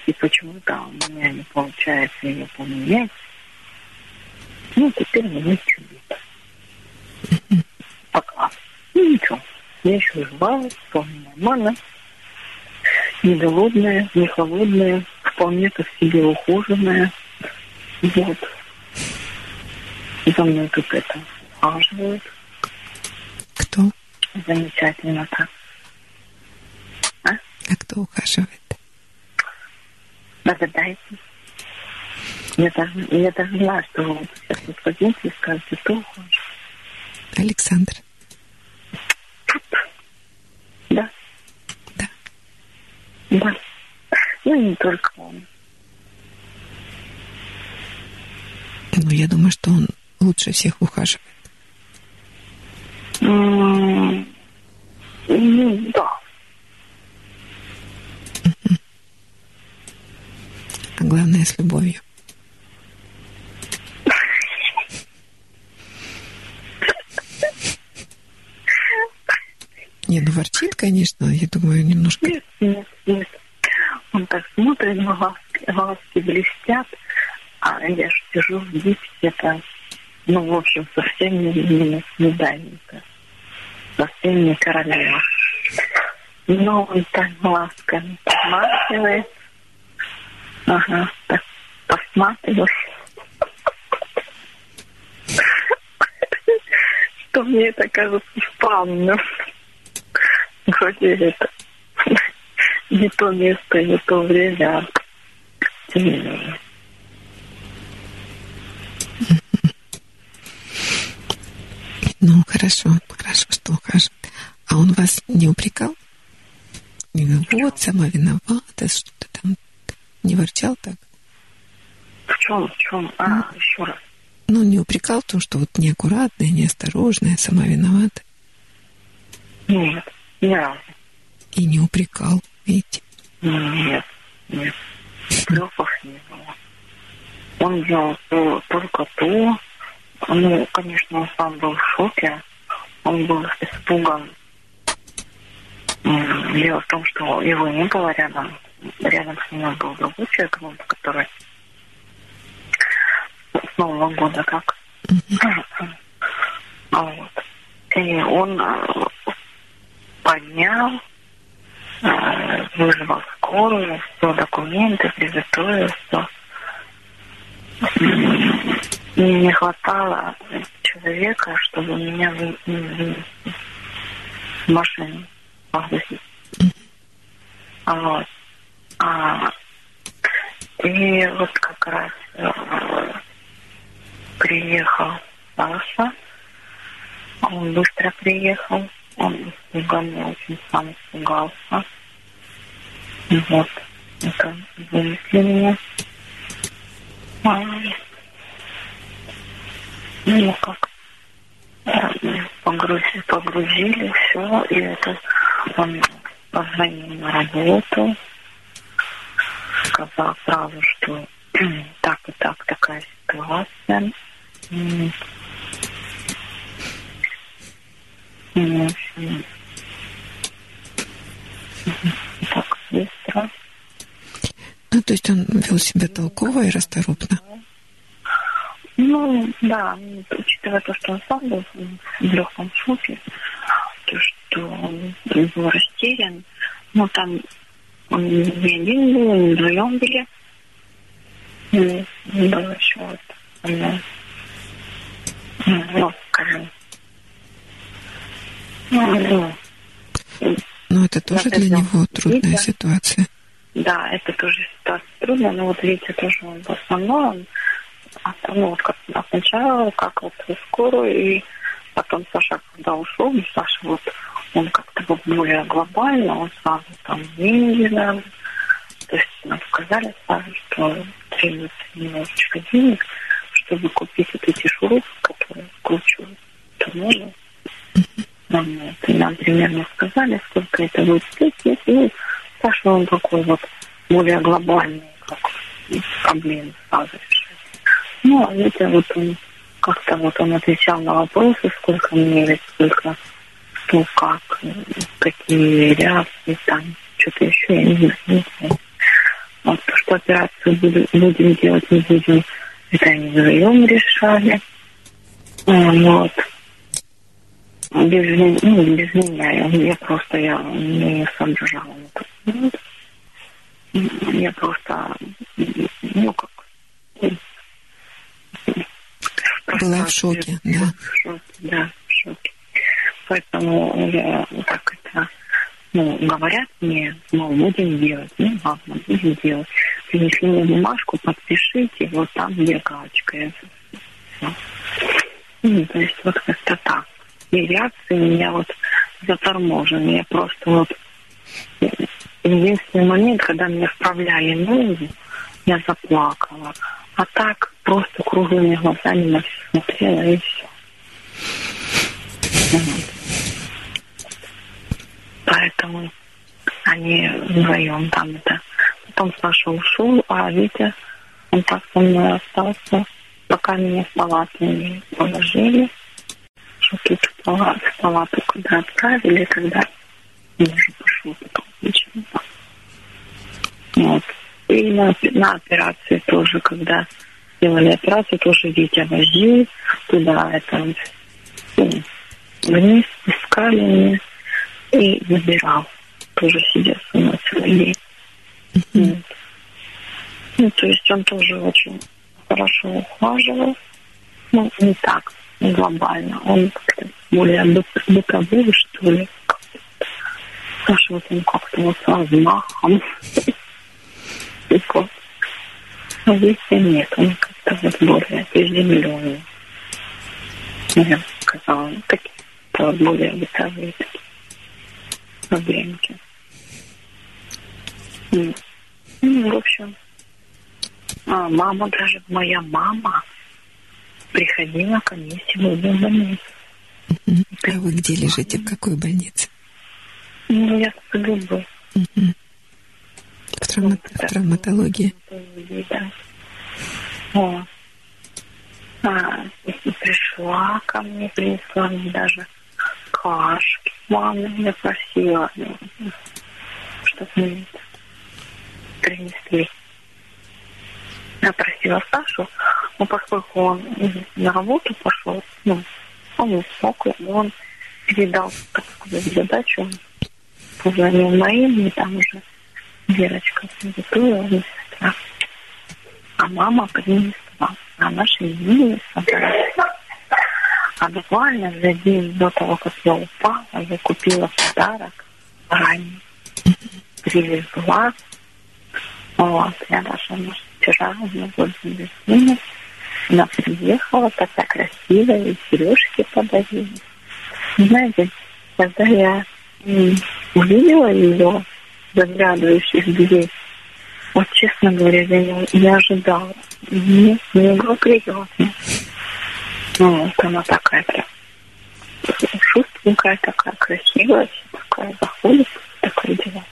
И почему-то у меня не получается ее поменять. Ну, теперь мне чудит. Пока. Ну, ничего. Я еще жива, вполне нормально. Не голодная, не холодная, вполне так себе ухоженная. Вот. За мной тут это ухаживают. Кто? Замечательно так. А кто ухаживает? Догадайтесь. Я даже, я даже знаю, что вы сейчас возьмите и скажете, кто ухаживает. Александр. Да. Да. Да. Ну, не только он. я думаю, что он лучше всех ухаживает. Ну, да. А главное, с любовью. Не, ну ворчит, конечно, я думаю, немножко... Нет, нет, нет. Он так смотрит, глазки, глазки блестят, а я же сижу в где-то, ну, в общем, совсем не, не на свидании-то. Совсем не королева. Но он так глазками посматривает. Ага, так посматривает. Что мне это кажется странным. Вроде это не то место, не то время. а Тем не менее. Ну, хорошо, хорошо, что ухаживает. А он вас не упрекал? Не, ну вот, сама виновата, что-то там не ворчал так? В чем, в чем? А, еще раз. Ну, не упрекал в том, что вот неаккуратная, неосторожная, сама виновата. Нет, ни разу. И не упрекал, видите? Нет, нет. Плюсов не было. Он делал то- только то. Ну, конечно, он сам был в шоке. Он был испуган. Дело в том, что его не было рядом. Рядом с ним был другой человек, ну, который с Нового года как. А Вот. И он э, поднял, э, вызвал скорую, все документы, приготовил все. Мне не хватало человека, чтобы меня в машину погрузить. Вот. А, и вот как раз э, приехал Саша. Он быстро приехал. Он испуганный, очень сам испугался. Вот, это вынесли меня. А, Ну, как погрузили, погрузили все, и это он позвонил на работу, сказал сразу, что *clears throat* так и так такая ситуация. Общем, Так быстро. Ну, то есть он вел себя толково и расторопно. Ну, да, учитывая то, что он сам был в легком шоке, то, что он был растерян, ну, там он не один был, не вдвоем были. И было еще вот, она, ну, скажем, ну, ну, это тоже для него трудная ситуация. Да, это тоже ситуация трудная, но вот видите, тоже он в основном, ну, вот как а сначала, как вот в скорую, и потом Саша, когда ушел, ну, Саша вот, он как-то вот более глобально, он сразу там деньги дал, то есть нам сказали сразу, что требуется немножечко денег, чтобы купить вот эти шурупы, которые вкручивают туннели. Нам, нам примерно сказали, сколько это будет стоить, если ну, Саша, он такой вот более глобальный, как проблемы сразу. Ну, а это вот он как-то вот он отвечал на вопросы, сколько мне лет, сколько, что, как, э, какие реакции там, что-то еще, я не знаю, не знаю. Вот то, что операцию буду- будем делать, не будем, это они вдвоем решали. А, Вот. Без, ну, без меня. Я, я просто я не соображала на. Я просто, ну как, Была в шоке, да. В шоке, да, в шоке. Поэтому я так это, ну, говорят мне, мол, будем делать. Ну, ладно, будем делать. Принесли мне бумажку, подпишите, вот там где галочка. Я. Ну, то есть вот как-то так. И реакции у меня вот заторможены. Я просто вот единственный момент, когда меня вправляли ноги, я заплакала. А так просто круглыми глазами на все смотрела и все. Поэтому они вдвоем там это. Потом Саша ушел, а Витя, он так со мной остался, пока меня в палату не положили. Тут в палату, когда отправили, тогда я уже пошел потом вечером. Вот. И на, на операции тоже, когда делали операцию, тоже Витя возил туда, это ну, вниз, искали меня и забирал. Тоже сидел со мной целый день. Вот. Ну, то есть он тоже очень хорошо ухаживал. Ну, не так, глобально. Он более бытовый, что ли. Вот он как-то вот с размахом. *laughs* Такой. А Витя нет, он как-то вот более приземленный. Я бы сказала, такие вот более бытовые такие проблемки. Ну, в общем, а мама даже, моя мама приходила ко мне сегодня в больницу. А вы где лежите? В какой больнице? Ну, я с КГБ. Угу. В, травма... в травматологии. Да. Вот. А, пришла ко мне, принесла мне даже кашки. Мама меня просила, чтобы мне принесли. Я просила Сашу, но поскольку он на работу пошел, ну, он не смог, он передал, так сказать, задачу, позвонил моим, и там уже Верочка приготовила сестра. А мама принесла. А наша не собралась. А буквально за день до того, как я упала, я купила подарок ранний. Привезла. Вот, я даже может, вчера мне были с Она приехала, такая красивая, и сережки подарили. Знаете, когда я увидела ее, заглядывающих дверей, вот честно говоря, я не, не ожидала. Мне, мне было приятно. Ну, вот она такая прям шустенькая, такая красивая, такая заходит, такая дела.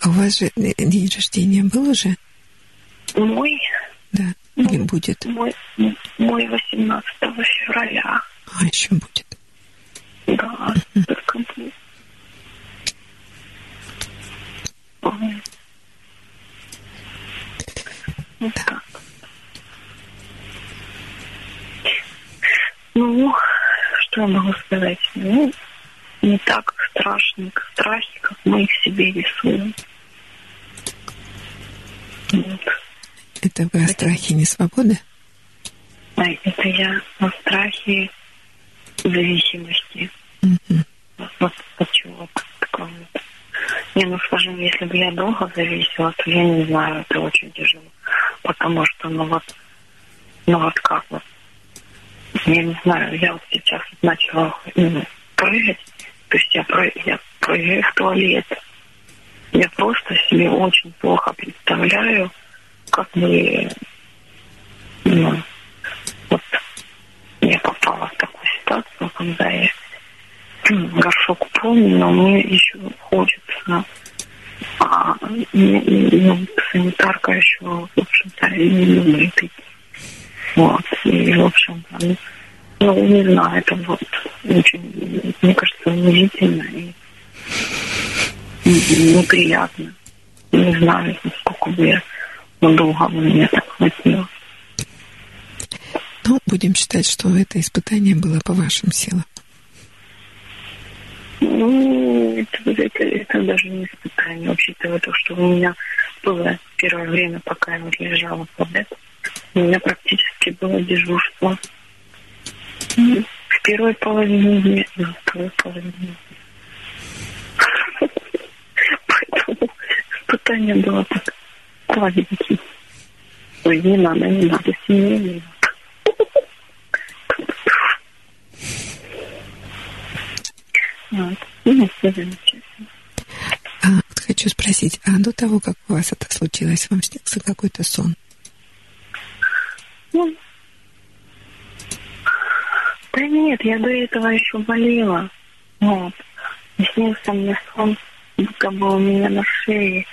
А у вас же день рождения был уже? Мой? Да, или будет? Мой, мой 18 февраля. А, еще будет. Да, только будет. Вот так. Ну, что я могу сказать? Ну, не так страшно, как страхи, как мы их себе рисуем. Вот. Это вы о страхе не свободы? А это я о страхе зависимости. Угу. Вот от чего-то такого. Не, ну скажем, если бы я долго зависела, то я не знаю, это очень тяжело. Потому что, ну вот, ну вот как вот, я не знаю, я вот сейчас начала ну, прыгать, то есть я, прыг, я прыгаю в туалет. Я просто себе очень плохо представляю, как бы, ну, вот я попала в такую ситуацию, когда я ну, горшок полный, но мне еще хочется а, ну, санитарка еще, в общем-то, не любит. Вот. И, в общем-то, ну, ну, не знаю, это вот очень, мне кажется, унизительно и неприятно. Не знаю, сколько бы я долго бы меня так хватило. Ну, будем считать, что это испытание было по вашим силам. Ну, это, это, это даже не испытание, учитывая то, что у меня было первое время, пока я лежала под это, у меня практически было дежурство. В первой половине дня и во второй половине дня. *laughs* Поэтому испытание было так слабеньким. Ой, не надо, не надо, сильнее не надо. Вот. Ну, все замечательно. А, вот хочу спросить, а до того, как у вас это случилось, вам снился какой-то сон? Ну, да нет, я до этого еще болела. Вот. И снился мне сон, будто бы у меня на шее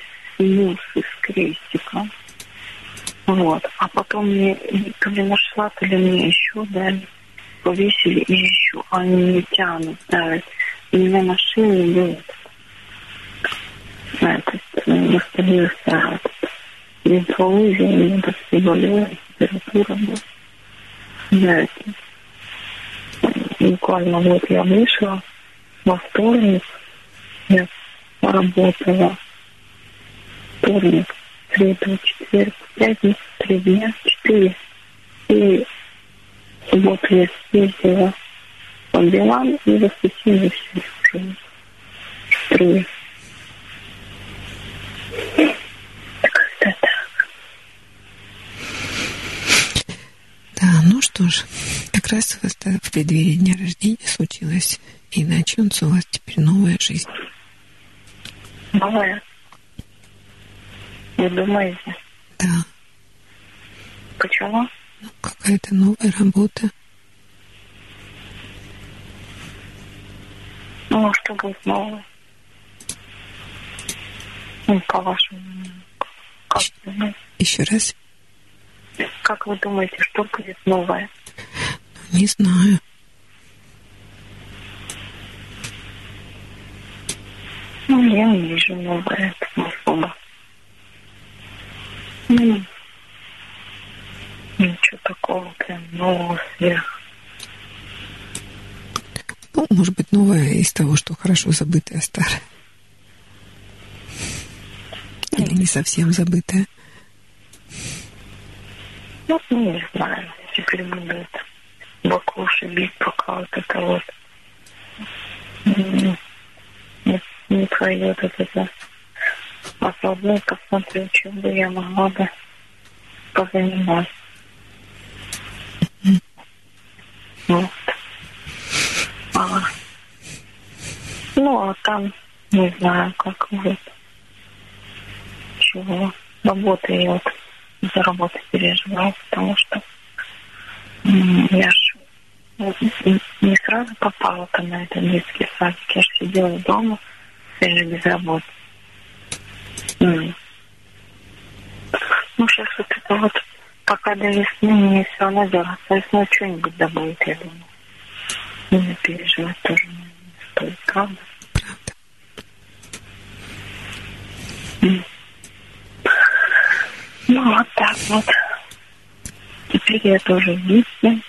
мусы с крестиком. Вот. А потом мне то ли нашла, то ли мне еще дали. Повесили и еще. Они не тянут. И у меня на шее был этот, восстановился лимфоузел, у меня почти болела, температура была. Знаете, буквально вот я вышла во вторник, я поработала вторник, среду, четверг, пятницу, три дня, четыре. И субботу я съездила по делам, и в воскресенье все уже три. Как-то так. Да, ну что ж, как раз в преддверии дня рождения случилось, и начнется у вас теперь новая жизнь. Новая. Вы думаете? Да, Почему? ну, какая-то новая работа. Ну, а что будет новое? Ну, по вашему мнению. Как, вы думаете? Еще раз, как вы думаете, что будет новое? ну, не знаю. Ну, я не вижу новое особо. Ну, ничего такого прям нового сверх. Ну, может быть, новое из того, что хорошо забытое старое. Или не совсем забытое. Ну, не знаю. Теперь буду это баклуши бить, пока вот это вот не, не пройдет это. А заодно посмотрю, чем бы я могла бы позаниматься. Вот. А, ну, а там не знаю, как будет. Чего. Работа я вот за работу переживаю, потому что я ж вот не сразу попала -то на этот детский садик. Я же сидела дома, я же без работы. Ну, сейчас вот это вот, пока до весны мне все равно делать. Весной что-нибудь будет, я думаю. Не переживать тоже не стоит, правда? Правда. Ну, вот так вот. Теперь я тоже в гипсе.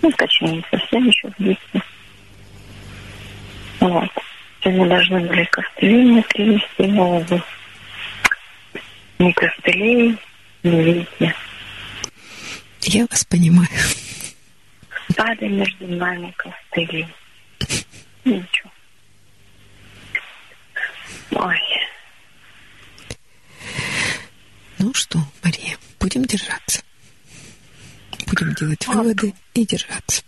Ну, точнее, не совсем еще в гипсе. Вот. Сегодня должны были костыли мне привезти новые. Ни костылей, ни вики. Я вас понимаю. Стали между нами костыли. Ничего. Ой, Ну что, Мария, будем держаться. Будем делать выводы и держаться.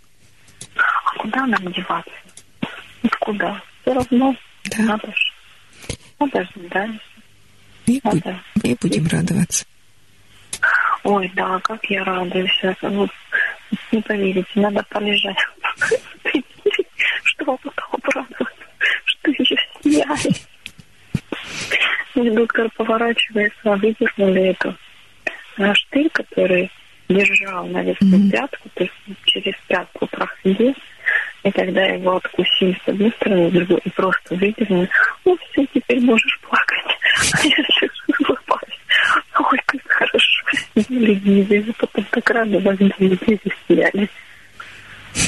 а куда нам деваться? Вот куда? Все равно Да. надо. Надо дальше. И, Надо. будь- и будем радоваться. Ой, да, как я радуюсь. Вот, не поверите, надо полежать. *laughs* Что потом обрадоваться, что я сияю. И доктор поворачивается, выдернули эту а, штырь, который держал на весну Мгм. пятку, то есть через пятку проходил. И тогда его откусили с одной стороны, с другой, и просто выдернули. Ну, все, теперь можешь плакать. *laughs* А сижу, улыбаюсь. Ой, как хорошо. Сидели, и потом так радовались, дети стояли.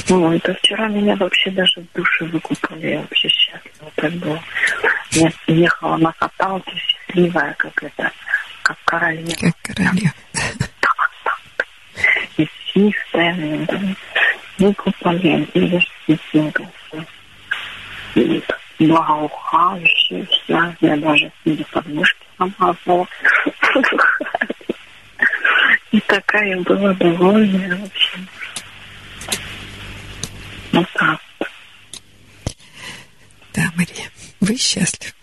Ну, это вчера меня вообще даже в душе выкупали. Я вообще счастлива так было. Я ехала на каталке счастливая, как это, как королева. Как королева. И чистая, выкупали инвестиции. И благоухающиеся, я даже себе подмышки помазала. И такая была довольная, вообще. Ну Вот так. Да, Мария, вы счастливы.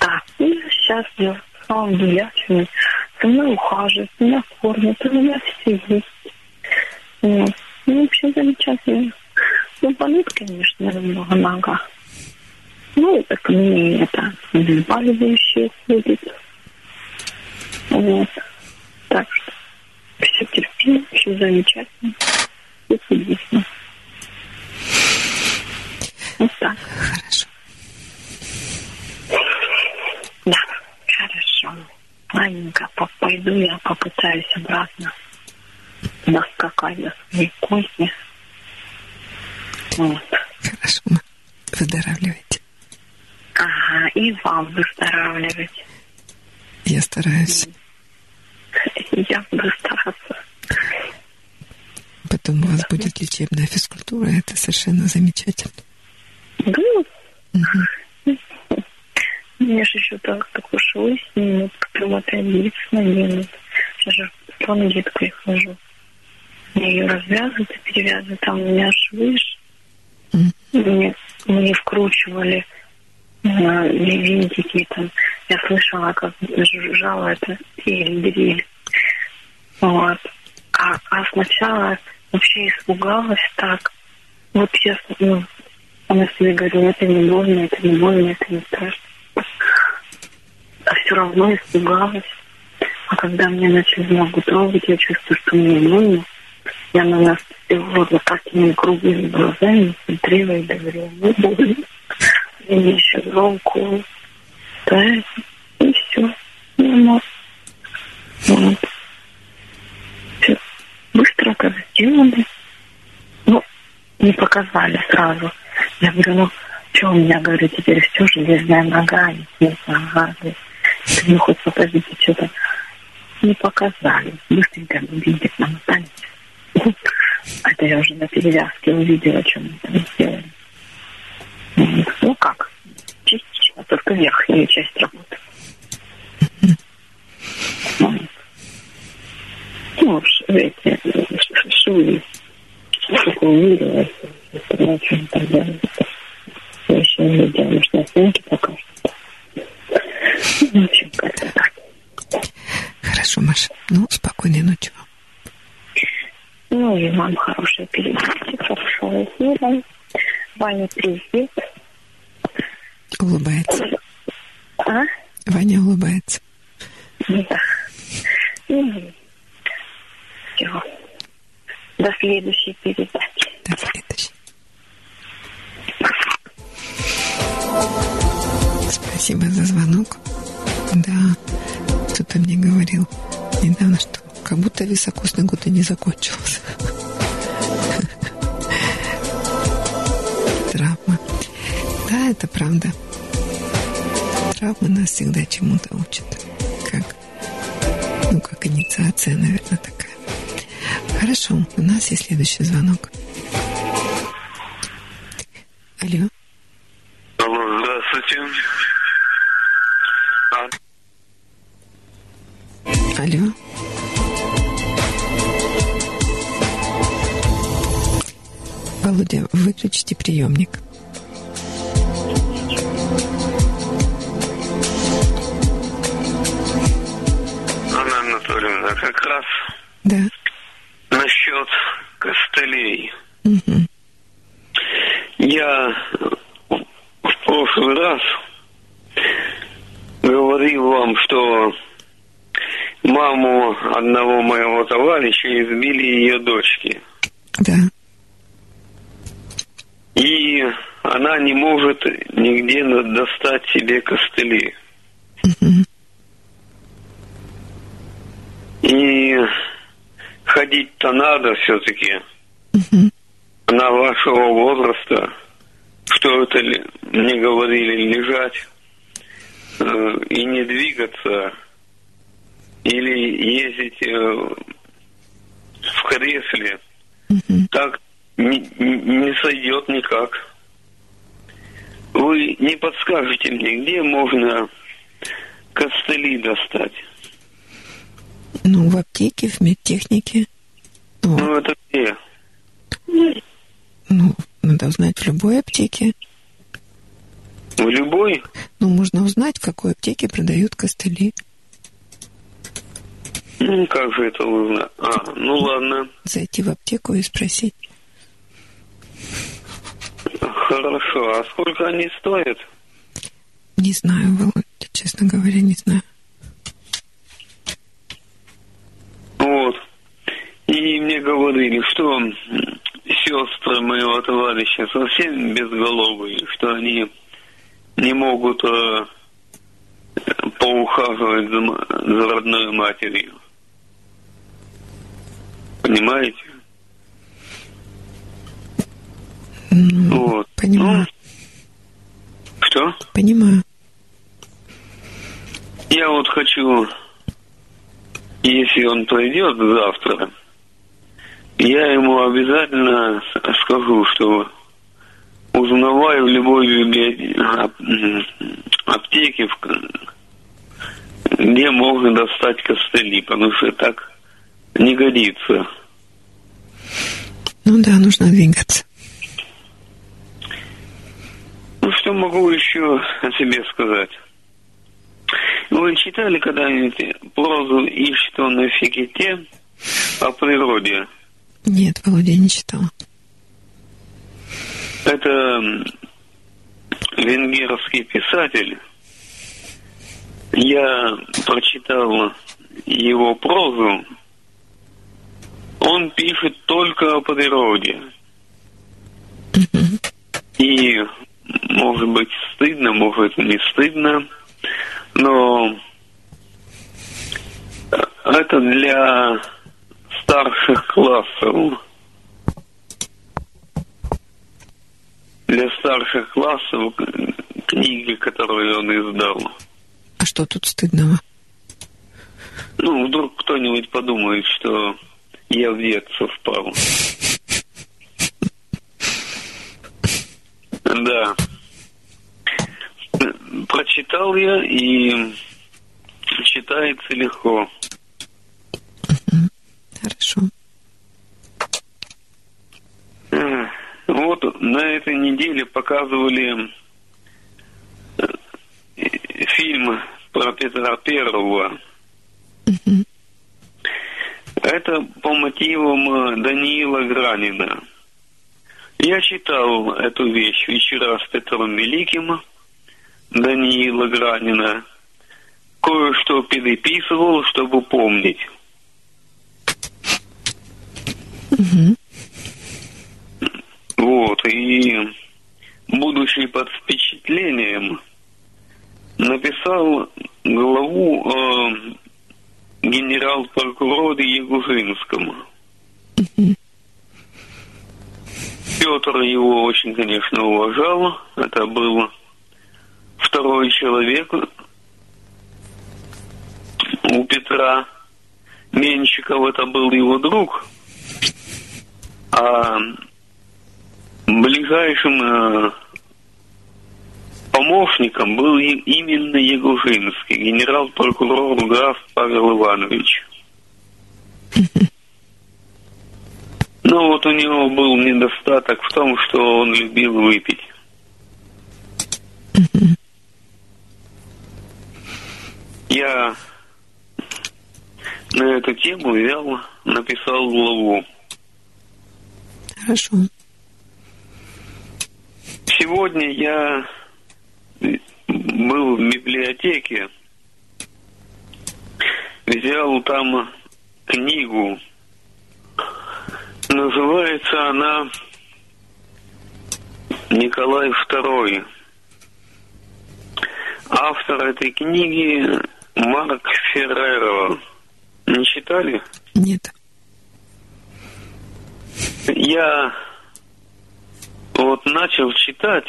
Да, я счастлива. На самом деле, я сегодня. Мной ухаживают, меня кормят, у меня все есть. Вот. Ну, вообще замечательно. Ну, болит, конечно, немного нога. Ну, так мне это обезболивающее будет. Вот. Так что все терпимо, все замечательно. Все чудесно. Вот так. Хорошо. Да, хорошо. Ладненько, по- пойду я попытаюсь обратно до своей кухни. Вот. Хорошо. Выздоравливайте. Ага, и вам выздоравливать. Я стараюсь. Я буду стараться. Потом у вас будет лечебная физкультура. Это совершенно замечательно. Да, Мгм. мне же еще так, такой швы снимут, потом опять гипс наденут. Сейчас же с плангеткой хожу. И перевязывают. Там у меня швы. Мгм. Мне, мне вкручивали э, винтики там. Я слышала, как жужжала это дрель. Вот. А, а сначала вообще испугалась так. Вот честно, ну, она себе говорила, это не больно, это не больно, это не страшно. А все равно испугалась. А когда мне начали ногу трогать, я чувствую, что мне больно. Я на нас вот, такими круглыми глазами смотрела и говорила, не больно. И еще громко. Да, и все. Нормально. Вот. Всё. Быстро как сделали. Ну, не показали сразу. Я говорю, ну, что у меня, говорю, теперь все железная нога, не нога. говорю. Ну, хоть покажите что-то. Не показали. Быстренько видите, намотали. Это я уже на перевязке увидела, что мы там сделали. Ну, как? Частично, только верхняя часть работы. Ну, ш- эти ш- швы. Только увидела, так далее. Я еще не видела, может, на снимке покажут. Ну, В общем, как-то так. Хорошо, Маша. Ну, спокойной ночи вам. Ну и вам хорошей передачи, хорошего эфира. Ваня, привет. Улыбается. А? Ваня улыбается. Да. Ну, все. До следующей передачи. До следующей. Спасибо за звонок. Да, кто-то мне говорил недавно, что как будто високосный год и не закончился. Травма. Да, это правда. Травма нас всегда чему-то учит. Как, ну, как инициация, наверное, такая. Хорошо, у нас есть следующий звонок. Алло. Алло, здравствуйте. А, Алло. Володя, выключите приемник. Анна Анатольевна, как раз Да. насчет костылей. Мгм. Я в прошлый раз говорил вам, что маму одного моего товарища избили ее дочки. Да. И она не может нигде достать себе костыли. Мгм. И ходить-то надо все-таки. Мгм. Она вашего возраста, что это мне говорили, лежать э, и не двигаться, или ездить э, в кресле, Мгм. так не, не- сойдет никак. Вы не подскажете мне, где можно костыли достать? Ну, в аптеке, в медтехнике. Ну, Ну, это где? ну, надо узнать в любой аптеке. В любой? Ну, можно узнать, в какой аптеке продают костыли. Ну, как же это узнать? А, ну ладно. Зайти в аптеку и спросить. Хорошо. А сколько они стоят? Не знаю, Володя, честно говоря, не знаю. Вот. И мне говорили, что сестры моего товарища совсем безголовые, что они не могут э, поухаживать за, за родной матерью. Понимаете? Ну, Вот. Понимаю, Ну, что? понимаю. Я вот хочу, если он придет завтра, я ему обязательно скажу, что узнавай в любой аптеке, где можно достать костыли, потому что так не годится. Ну да, нужно двигаться. Ну, что могу еще о себе сказать? Вы читали когда-нибудь прозу Иштона Фикете о природе? Нет, Володя, не читала. Это венгерский писатель. Я прочитал его прозу. Он пишет только о природе. И, может быть, стыдно, может, не стыдно, но это для старших классов. для старших классов книги, которые он издал. А что тут стыдного? Ну, вдруг кто-нибудь подумает, что я в детство впал. Да. Прочитал я и читается легко. Хорошо. Эх, Вот на этой неделе показывали э, фильм про Петра Первого. Это по мотивам э, Даниила Гранина. Я читал эту вещь вечера с Петром Великим Даниила Гранина. Кое-что переписывал, чтобы помнить. Вот, и будучи под впечатлением, написал главу э, генерал-прокурора Егужинскому. Петр его очень, конечно, уважал. Это был второй человек у Петра. Менщиков это был его друг. А ближайшим э, помощником был именно Егужинский, генерал-прокурор граф Павел Иванович. *laughs* Но вот у него был недостаток в том, что он любил выпить. Я на эту тему взял, написал главу. Хорошо. Сегодня я был в библиотеке, взял там книгу. Называется она Николай II. Автор этой книги Марк Ферреро. Не читали? Нет. Я вот начал читать,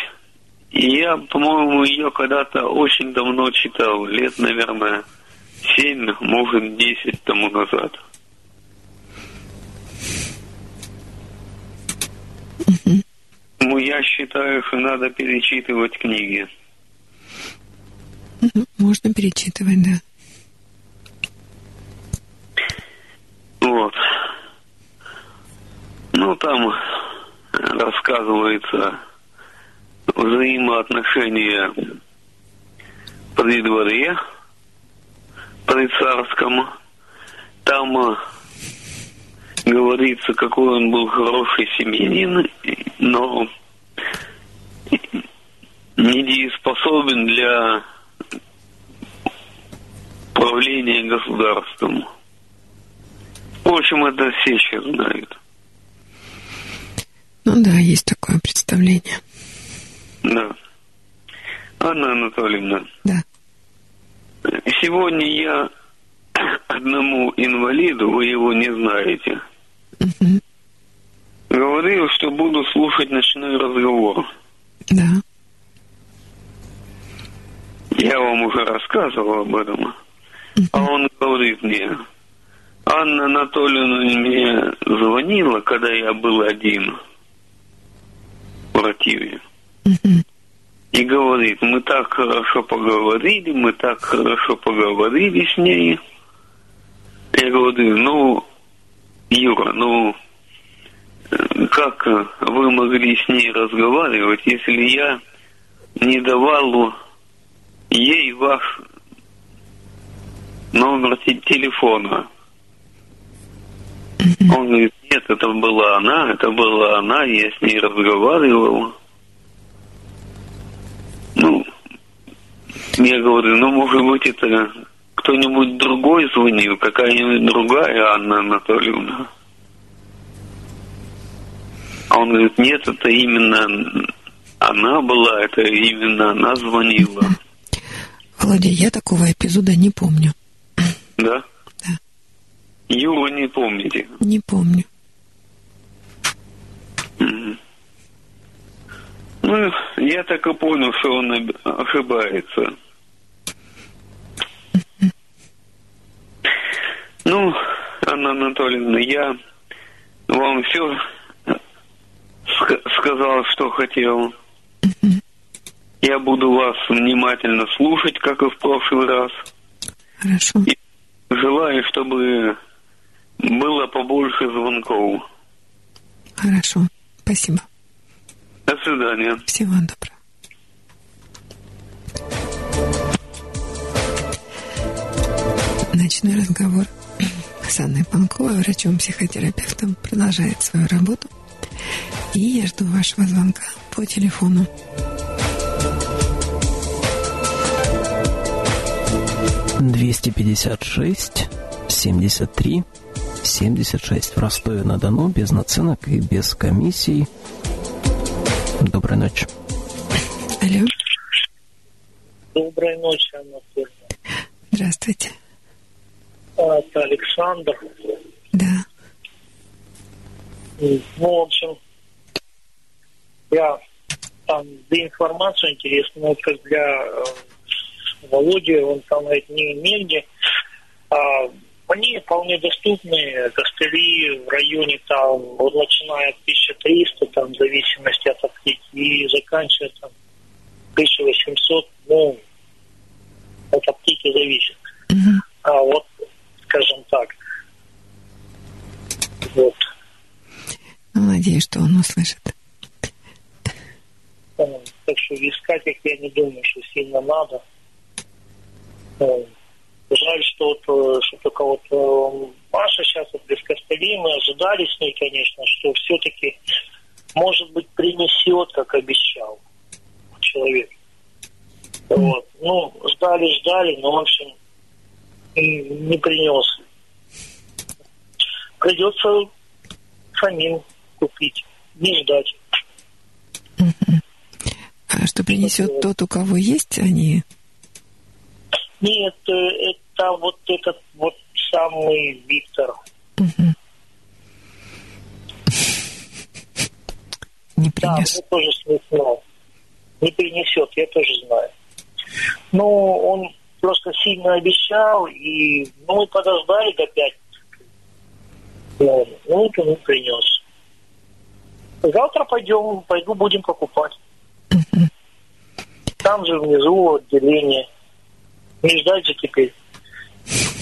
и я, по-моему, ее когда-то очень давно читал, лет, наверное, семь, может, десять тому назад. Ну, я считаю, что надо перечитывать книги. Можно перечитывать, да. Вот. Ну, там рассказывается взаимоотношения при дворе, при царском. Там говорится, какой он был хороший семьянин, но недееспособен для правления государством. В общем, это все сейчас знают. Ну да, есть такое представление. Да. Анна Анатольевна. Да. Сегодня я одному инвалиду, вы его не знаете, Мгм. говорил, что буду слушать ночной разговор. Да. Я вам уже рассказывал об этом. А он говорит мне, Анна Анатольевна мне звонила, когда я был один в. Мгм. И говорит, мы так хорошо поговорили, мы так хорошо поговорили с ней. Я говорю, ну, Юра, ну, э, как вы могли с ней разговаривать, если я не давал ей ваш номер те- телефона? Он говорит, нет, это была она, это была она, я с ней разговаривал. Ну, я говорю, ну, может быть, это кто-нибудь другой звонил, какая-нибудь другая Анна Анатольевна. А он говорит, нет, это именно она была, это именно она звонила. *laughs* Володя, я такого эпизода не помню. *clears throat* Да? Да. Юру не помните? Не помню. Ну, я так и понял, что он ошибается. Ну, Анна Анатольевна, я вам все сказал, что хотел. Я буду вас внимательно слушать, как и в прошлый раз. Хорошо. И желаю, чтобы было побольше звонков. Хорошо. Спасибо. До свидания. Всего доброго. Ночной разговор с Анной Панковой, врачом-психотерапевтом, продолжает свою работу. И я жду вашего звонка по телефону. Двести пятьдесят шесть семьдесят три семьдесят шесть в Ростове-на-Дону без наценок и без комиссий. Доброй ночи. Алло, Доброй ночи, Анатолий. здравствуйте. Это Александр. Да, Ну, в общем, я там для информацию интересную, вот как для э, Володи, он там говорит, не негде. А, они вполне доступны, костыли в районе там, вот начиная от 1300, там, в зависимости от аптеки, и заканчивая там 1800, ну, от аптеки зависит. Мгм. А вот, скажем так, вот, Ну, надеюсь, что он услышит. Так что искать их я не думаю, что сильно надо. Жаль, что вот, э, что только вот Маша сейчас вот без костылей, мы ожидали с ней, конечно, что все-таки, может быть, принесет, как обещал человек. Вот. Ну, ждали, ждали, но, в общем, не принес. Придется самим купить, не ждать. А что принесет тот, у кого есть они? Нет, э, это вот этот вот самый Виктор. *laughs* Не Да, принес. я тоже смешно. Не принесет, я тоже знаю. Ну, он просто сильно обещал, и ну, мы подождали до пятницы. Ну, вот он принес. Завтра пойдем, пойду будем покупать. Там же внизу отделение. Не ждать же теперь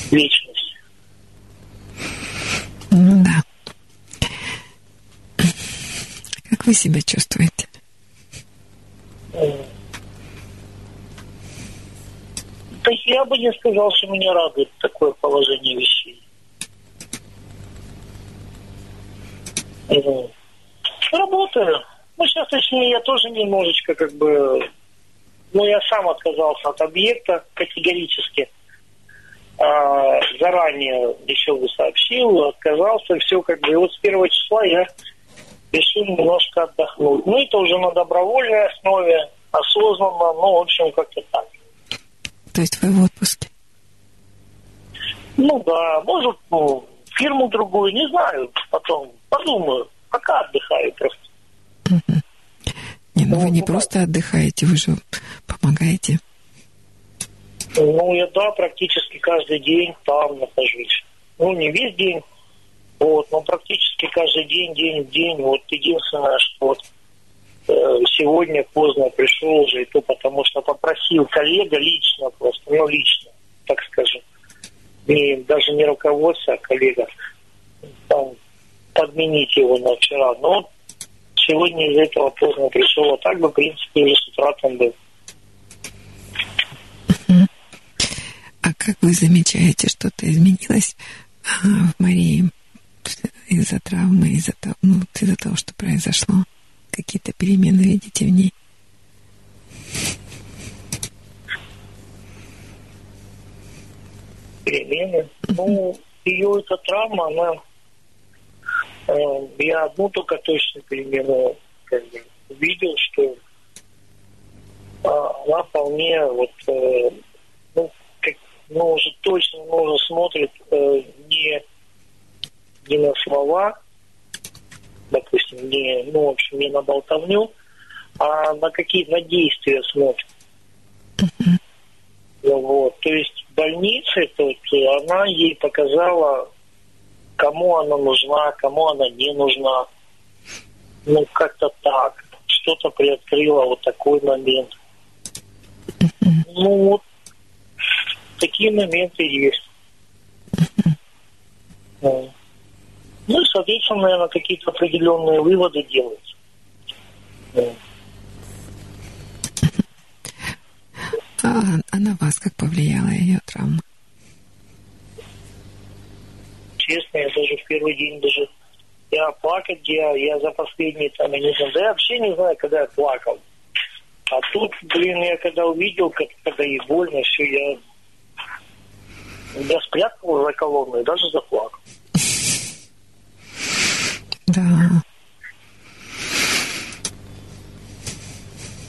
вечность. Ну да. Как вы себя чувствуете? Я бы не сказал, что меня радует такое положение вещей. Ну, Работаю. Ну, сейчас, точнее, я тоже немножечко как бы... Ну, я сам отказался от объекта категорически. А, заранее еще бы сообщил, отказался, все как бы. И вот с первого числа я решил немножко отдохнуть. Ну, это уже на добровольной основе, осознанно, ну, в общем, как-то так. То есть вы в отпуске? Ну да, может, ну, фирму другую, не знаю, потом подумаю. Пока отдыхаю просто. Не, ну вы не просто отдыхаете, вы же помогаете. Ну, я, да, практически каждый день там нахожусь. Ну, не весь день, вот, но практически каждый день, день в день. Вот единственное, что вот сегодня поздно пришел уже, и то потому что попросил коллега лично просто, ну, лично, так скажем. Не, даже не руководство, а коллега. Там, подменить его на вчера. Но сегодня из этого поздно пришел, а так бы, в принципе, уже с утра там был. А как вы замечаете, что-то изменилось а, в Марии из-за травмы, из-за того, ну, из-за того, что произошло? Какие-то перемены видите в ней? Перемены? Ну, ее эта травма, она... Э, я одну только точно перемену как бы, увидел, что э, она вполне вот э, ну, как, ну, уже точно ну, уже смотрит э, не, не на слова, допустим, не, ну, в общем, не на болтовню, а на какие на действия смотрит. Ну, вот. То есть в больнице тут она ей показала, кому она нужна, кому она не нужна. Ну, как-то так. Что-то приоткрыла вот такой момент. Ну, вот такие моменты есть. Ну и, соответственно, наверное, какие-то определенные выводы делаются. Ну. А, а на вас как повлияла ее травма? Честно, я даже в первый день даже я плакать, я, я за последние там, я не знаю, да я вообще не знаю, когда я плакал. А тут, блин, я когда увидел, как, когда ей больно, все, я, я спрятал за колонну и даже заплакал. Да.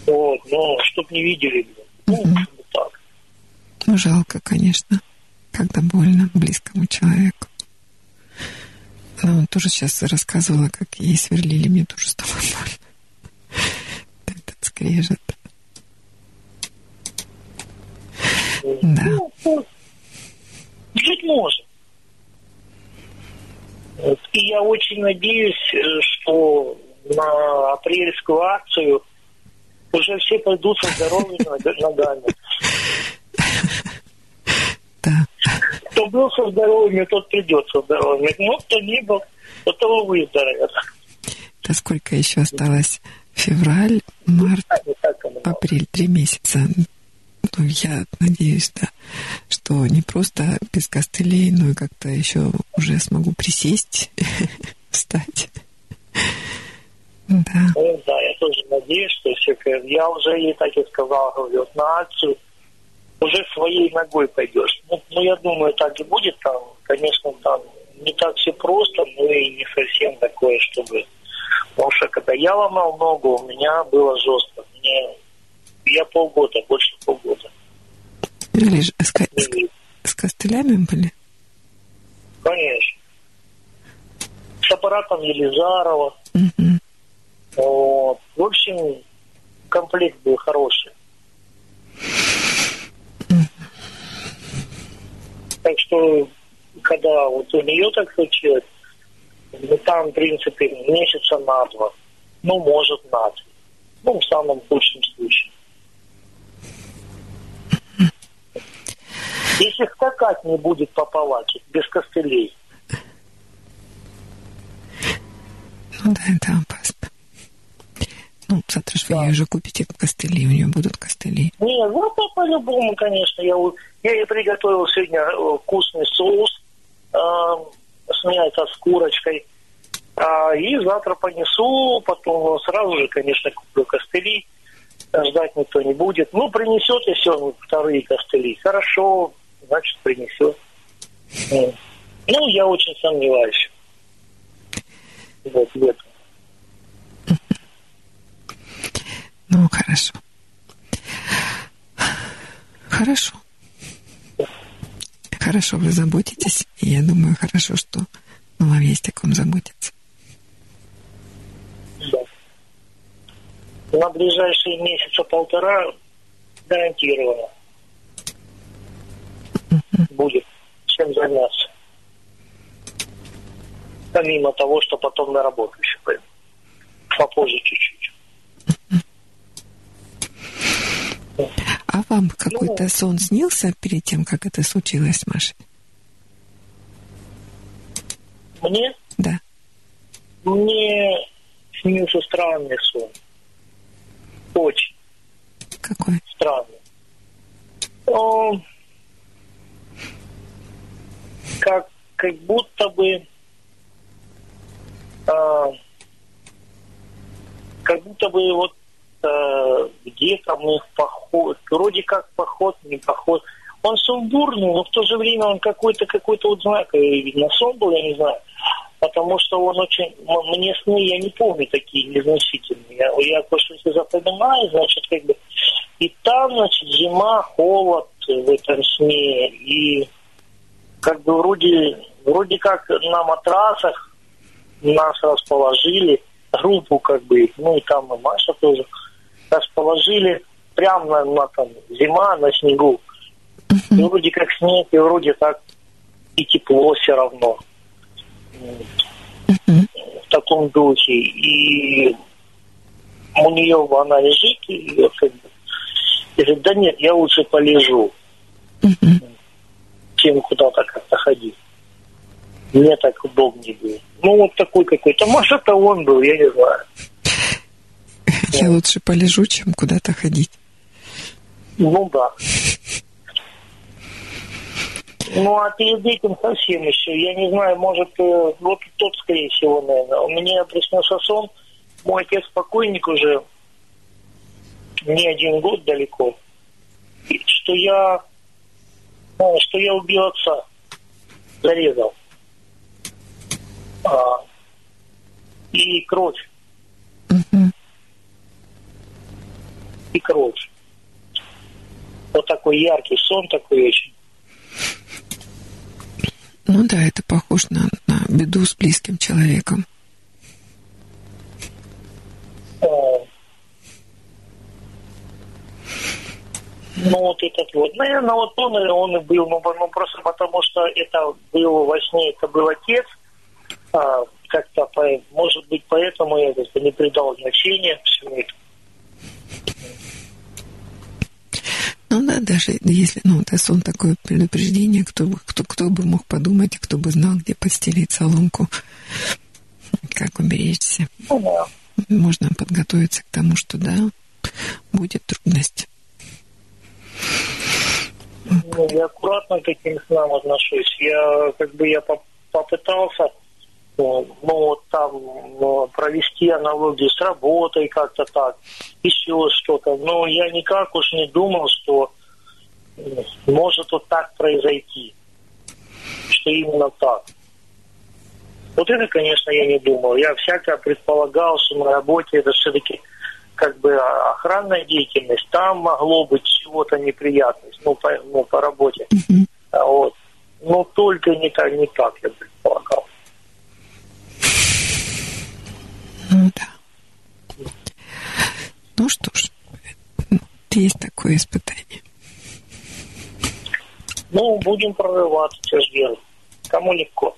Вот, но чтоб не видели. Ну, вот так. Ну, жалко, конечно, когда больно близкому человеку. Она вот тоже сейчас рассказывала, как ей сверлили, мне тоже стало больно. *laughs* Этот скрежет. Да. Ну, жить можно. И я очень надеюсь, э, что на апрельскую акцию уже все пойдут со здоровыми ногами. Да. Кто был со здоровыми, тот придет со здоровыми. Ну, кто не был, то того выздоровеет. Да сколько еще осталось? Февраль, март, апрель, три месяца. Ну, я надеюсь, да, что не просто без костылей, но и как-то еще уже смогу присесть, *laughs* встать. Да. Да, я тоже надеюсь, что все... Я уже ей так и сказал, говорю, на акцию уже своей ногой пойдешь. Ну, ну, я думаю, так и будет там. Конечно, там не так все просто, но и не совсем такое, чтобы... Потому что когда я ломал ногу, у меня было жестко. Мне... Я полгода, больше полгода. Или же с, с с костылями были? Конечно. С аппаратом Елизарова. Мгм. Вот. В общем, комплект был хороший. Так что, когда вот у нее так случилось, ну, там, в принципе, месяца на два. Ну, может, на три. Ну, в самом худшем случае. Если скакать не будет по палаке, без костылей, Ну да, это опасно. Ну, завтра же вы ей уже купите костыли, у нее будут костыли. Не, ну это по-любому, конечно. Я, я ей приготовил сегодня э, вкусный соус э, с мясо с курочкой. А, и завтра понесу, потом сразу же, конечно, куплю костыли. Ждать никто не будет. Ну, принесет, если он вторые костыли. Хорошо, значит, принесет. М. Ну, я очень сомневаюсь. Вот в этом. Ну, хорошо. Хорошо. Хорошо, вы заботитесь. И я думаю, хорошо, что ну, вам есть о ком заботиться. Да. На ближайшие месяца полтора гарантированно будет чем заняться. Помимо того, что потом на работу еще пойду. Попозже чуть-чуть. А вам какой-то сон снился перед тем, как это случилось с Машей? Мне, Да. мне снился странный сон. Очень Какой? странный. Он как, как будто бы а, как будто бы вот а, где-то мы в поход, вроде как поход, не поход. Он сумбурный, но в то же время он какой-то, какой-то вот знак, э, видно, сон был, я не знаю. Потому что он очень, мне сны, я не помню такие незначительные. Я, я кое-что запоминаю, значит, как бы, и там, значит, зима, холод в этом сне, и как бы вроде, вроде как на матрасах нас расположили, группу как бы, ну и там и Маша тоже, расположили прямо на, на там, зима на снегу. И вроде как снег, и вроде так и тепло все равно. В таком духе. И у нее она лежит, и я как бы, говорит, да нет, я лучше полежу, Чем куда-то как-то ходить. Мне так удобнее было. Ну, вот такой какой-то. Может, это он был, я не знаю. Я лучше полежу, чем куда-то ходить. Ну да. Ну, а перед этим совсем еще, я не знаю, может, э, вот тот, скорее всего, наверное. У меня приснился сон, мой отец покойник уже не один год далеко, что я, ну, что я убил отца, зарезал. А, и кровь, Мгм. и кровь. Вот такой яркий сон такой очень. Ну да, это похоже на, на беду с близким человеком. Э, Ну, вот этот вот. Наверное, вот он, он и был, ну, ну, просто потому что это был во сне, это был отец. А, как-то, по- может быть, поэтому я как-то не придал значения всему этому. Ну да, даже если, ну, это сон такое предупреждение, кто, бы- кто, кто бы мог подумать, кто бы знал, где подстелить соломку, как уберечься. Ну, да. Можно подготовиться к тому, что да, будет трудность. Ну, я аккуратно к таким снам отношусь. Я как бы я поп- попытался ну, вот там ну, провести аналогию с работой как-то так, еще что-то. Но я никак уж не думал, что может вот так произойти, что именно так. Вот это, конечно, я не думал. Я всякое предполагал, что на работе это все-таки как бы охранная деятельность, там могло быть чего-то неприятность, ну, по, ну, по работе. А вот. Но только не так, не так я предполагал. Ну да. Ну что ж, ну, есть такое испытание. Ну, будем прорываться, что ж делать. Кому легко.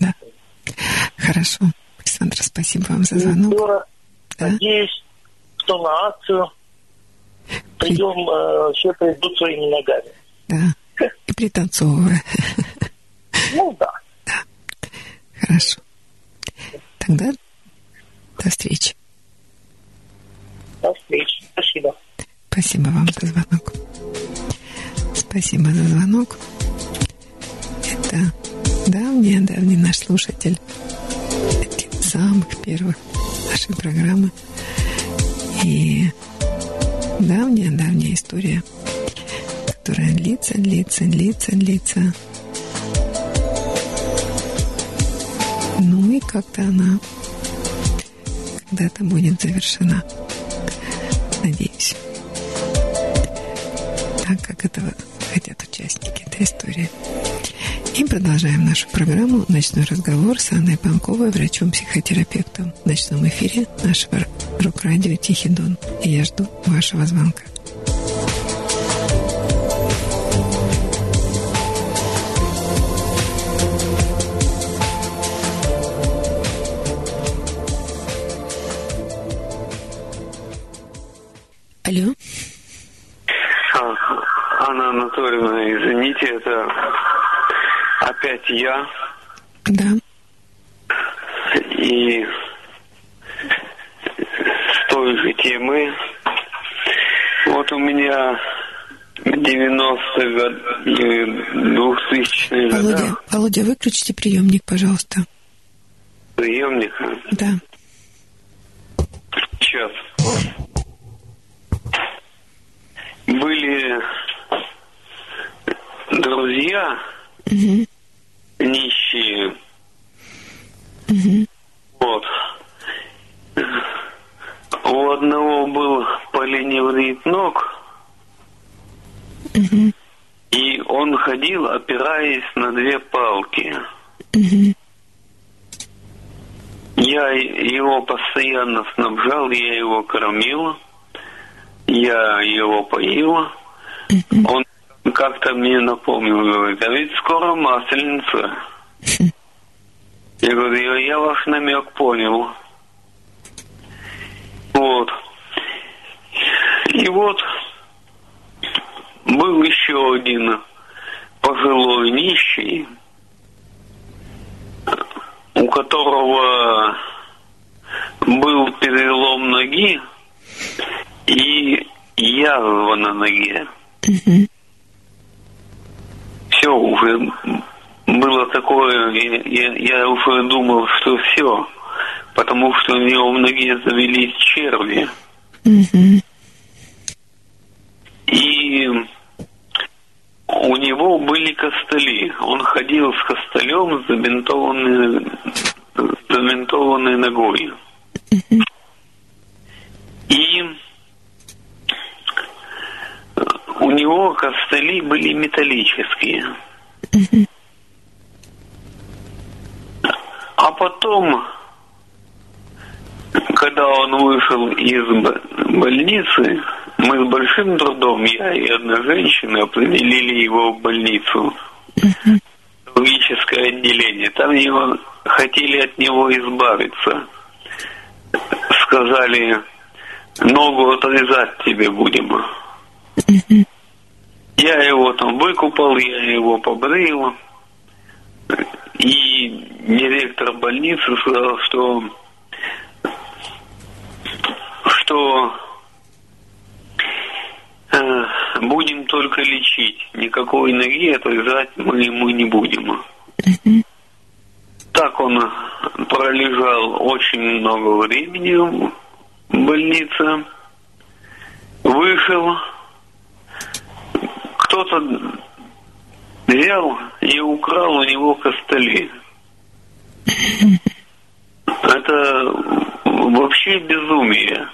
Да. Хорошо. Александр, спасибо вам за звонок. Да. надеюсь, что на акцию придем, э, все придут своими ногами. Да. И пританцовывая. *laughs* Ну да. Хорошо. Тогда до встречи. До встречи. Спасибо. Спасибо. Спасибо вам за звонок. Спасибо за звонок. Это давний-давний наш слушатель. Один из самых первых нашей программы. И давняя-давняя история, которая длится, длится, длится, длится. Ну и как-то она когда-то будет завершена. Надеюсь. Так как этого хотят участники этой истории. И продолжаем нашу программу «Ночной разговор» с Анной Панковой, врачом-психотерапевтом в ночном эфире нашего рок-радио «Тихий Дон». И я жду вашего звонка. Я. Да. И с той же темы. Вот у меня 90-х год, 2000-х Володя, годах Володя, выключите приемник, пожалуйста. приемник. Да. Сейчас. Были друзья Мгм. Нищие. Мгм. Вот. У одного был полениврит ног, Мгм. и он ходил, опираясь на две палки. Мгм. Я его постоянно снабжал, я его кормил, я его поил. Он как-то мне напомнил, говорит, а ведь скоро масленица. Я говорю, я, ваш намек понял. Вот. И вот был еще один пожилой нищий, у которого был перелом ноги и язва на ноге. Мгм. Все уже было такое, я, я- уже думал, что все, потому что у него в ноге завелись черви. И у него были костыли. Он ходил с костылем с забинтованной, с забинтованной ногой. И у него костыли были металлические. А потом, когда он вышел из больницы, мы с большим трудом, я и одна женщина, определили его в больницу. Хирургическое отделение. Там его хотели от него избавиться. Сказали, ногу отрезать тебе будем. Я его там выкупал, я его побрил. И директор больницы сказал, что что э, будем только лечить. Никакой ноги отрезать мы ему не будем. Так он пролежал очень много времени в больнице. Вышел. Кто-то взял и украл у него костыли. Это вообще безумие.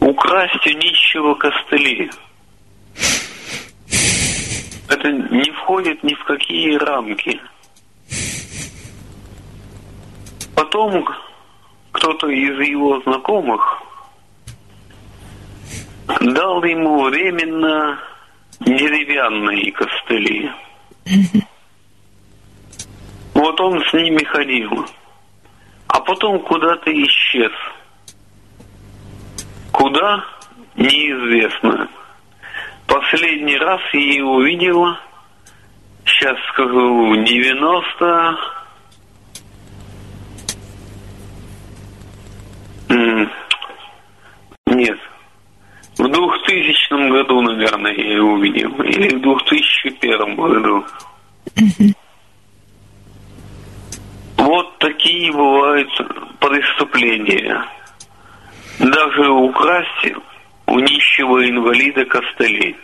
Украсть у нищего костыли. Это не входит ни в какие рамки. Потом кто-то из его знакомых дал ему временно деревянные костыли. Вот он с ними ходил. А потом куда-то исчез. Куда? Неизвестно. Последний раз я его видела, сейчас скажу, 90... М, Нет, в 2000 году, наверное, я его увидел. Или в 2001 году. Вот такие бывают преступления. Даже украсть у нищего инвалида костылей.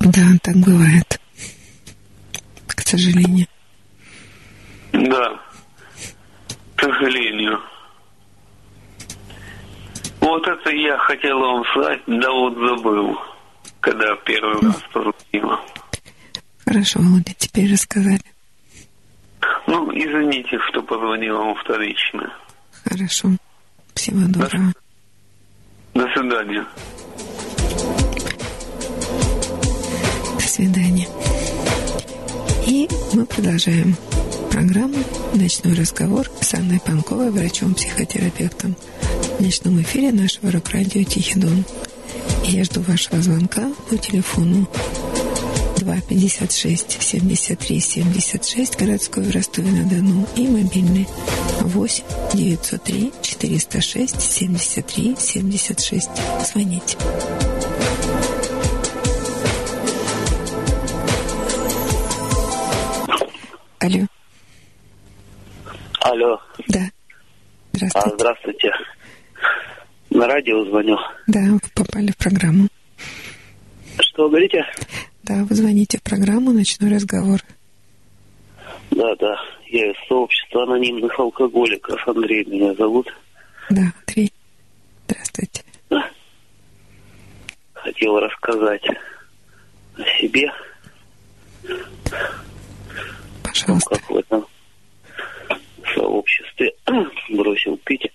Да, так бывает. К сожалению. Да, к сожалению. Вот это я хотел вам сказать, да вот забыл, когда первый раз позвонила. Хорошо, Володя, теперь рассказали. Ну, извините, что позвонила вам вторично. Хорошо. Всего доброго. До свидания. До свидания. И мы продолжаем программу «Ночной разговор» с Анной Панковой, врачом-психотерапевтом ночном эфире нашего рок-радио «Тихий дон». И я жду вашего звонка по телефону 2 56 73 76 городской в Ростове-на-Дону и мобильный 8 903 406 73 76. Звоните. Алло. Алло. Да. А, здравствуйте. На радио звоню. Да, вы попали в программу. Что говорите? Да, вы звоните в программу «Ночной разговор». Да, да. Я из сообщества анонимных алкоголиков. Андрей меня зовут. Да, Андрей. Здравствуйте. Да. Хотел рассказать о себе. Пожалуйста. Ну, как в этом сообществе *clears throat* бросил пить.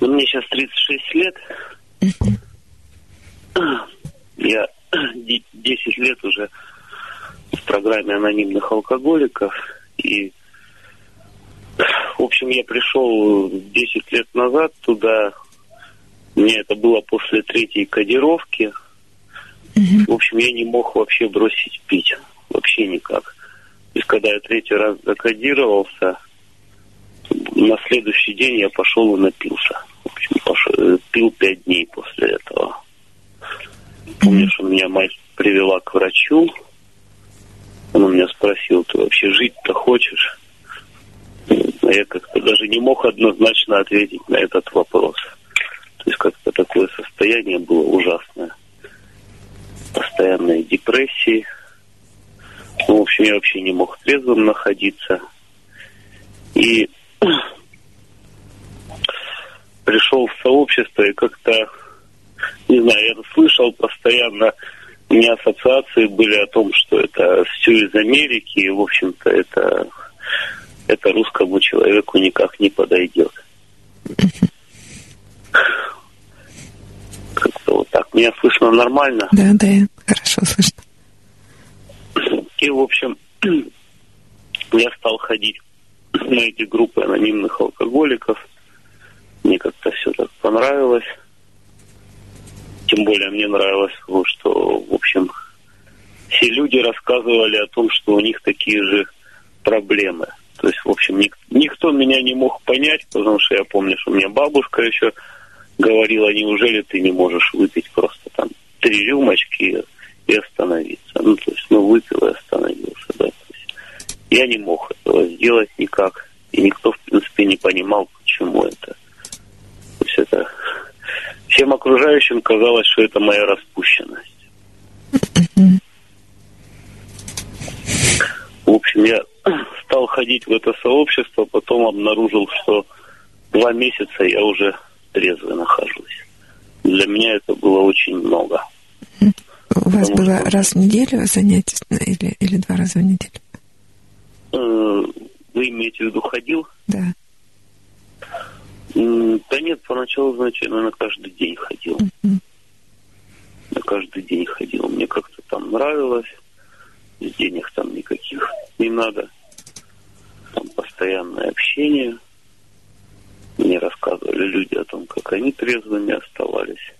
Ну, мне сейчас 36 лет. Я 10 лет уже в программе анонимных алкоголиков. И, в общем, я пришел 10 лет назад туда. Мне это было после третьей кодировки. В общем, я не мог вообще бросить пить. Вообще никак. Есть, когда я третий раз закодировался, на следующий день я пошел и напился. В общем, пошел, пил пять дней после этого. Помню, что меня мать привела к врачу. Она меня спросила, ты вообще жить-то хочешь? А я как-то даже не мог однозначно ответить на этот вопрос. То есть как-то такое состояние было ужасное. Постоянные депрессии. Ну, в общем, я вообще не мог трезвым находиться. И пришел в сообщество и как-то, не знаю, я слышал постоянно, у меня ассоциации были о том, что это все из Америки, и, в общем-то, это, это русскому человеку никак не подойдет. Как-то вот так. Меня слышно нормально? Да, да, хорошо слышно. И, в общем, *clears throat* я стал ходить на эти группы анонимных алкоголиков. Мне как-то все так понравилось. Тем более мне нравилось, что, в общем, все люди рассказывали о том, что у них такие же проблемы. То есть, в общем, ник- никто меня не мог понять, потому что я помню, что у меня бабушка еще говорила, неужели ты не можешь выпить просто там три рюмочки и остановиться. Ну, то есть, ну, выпил и остановился, да. Я не мог этого сделать никак. И никто, в принципе, не понимал, почему это. То есть это... Всем окружающим казалось, что это моя распущенность. В общем, я стал ходить в это сообщество, потом обнаружил, что два месяца я уже трезвый нахожусь. Для меня это было очень много. У вас было раз в неделю занятие или, или два раза в неделю? Э, Вы имеете в виду ходил? Да. Да нет, поначалу, значит, я на каждый день ходил. Мгм. На каждый день ходил. Мне как-то там нравилось. Денег там никаких не надо. Там постоянное общение. Мне рассказывали люди о том, как они трезвыми оставались.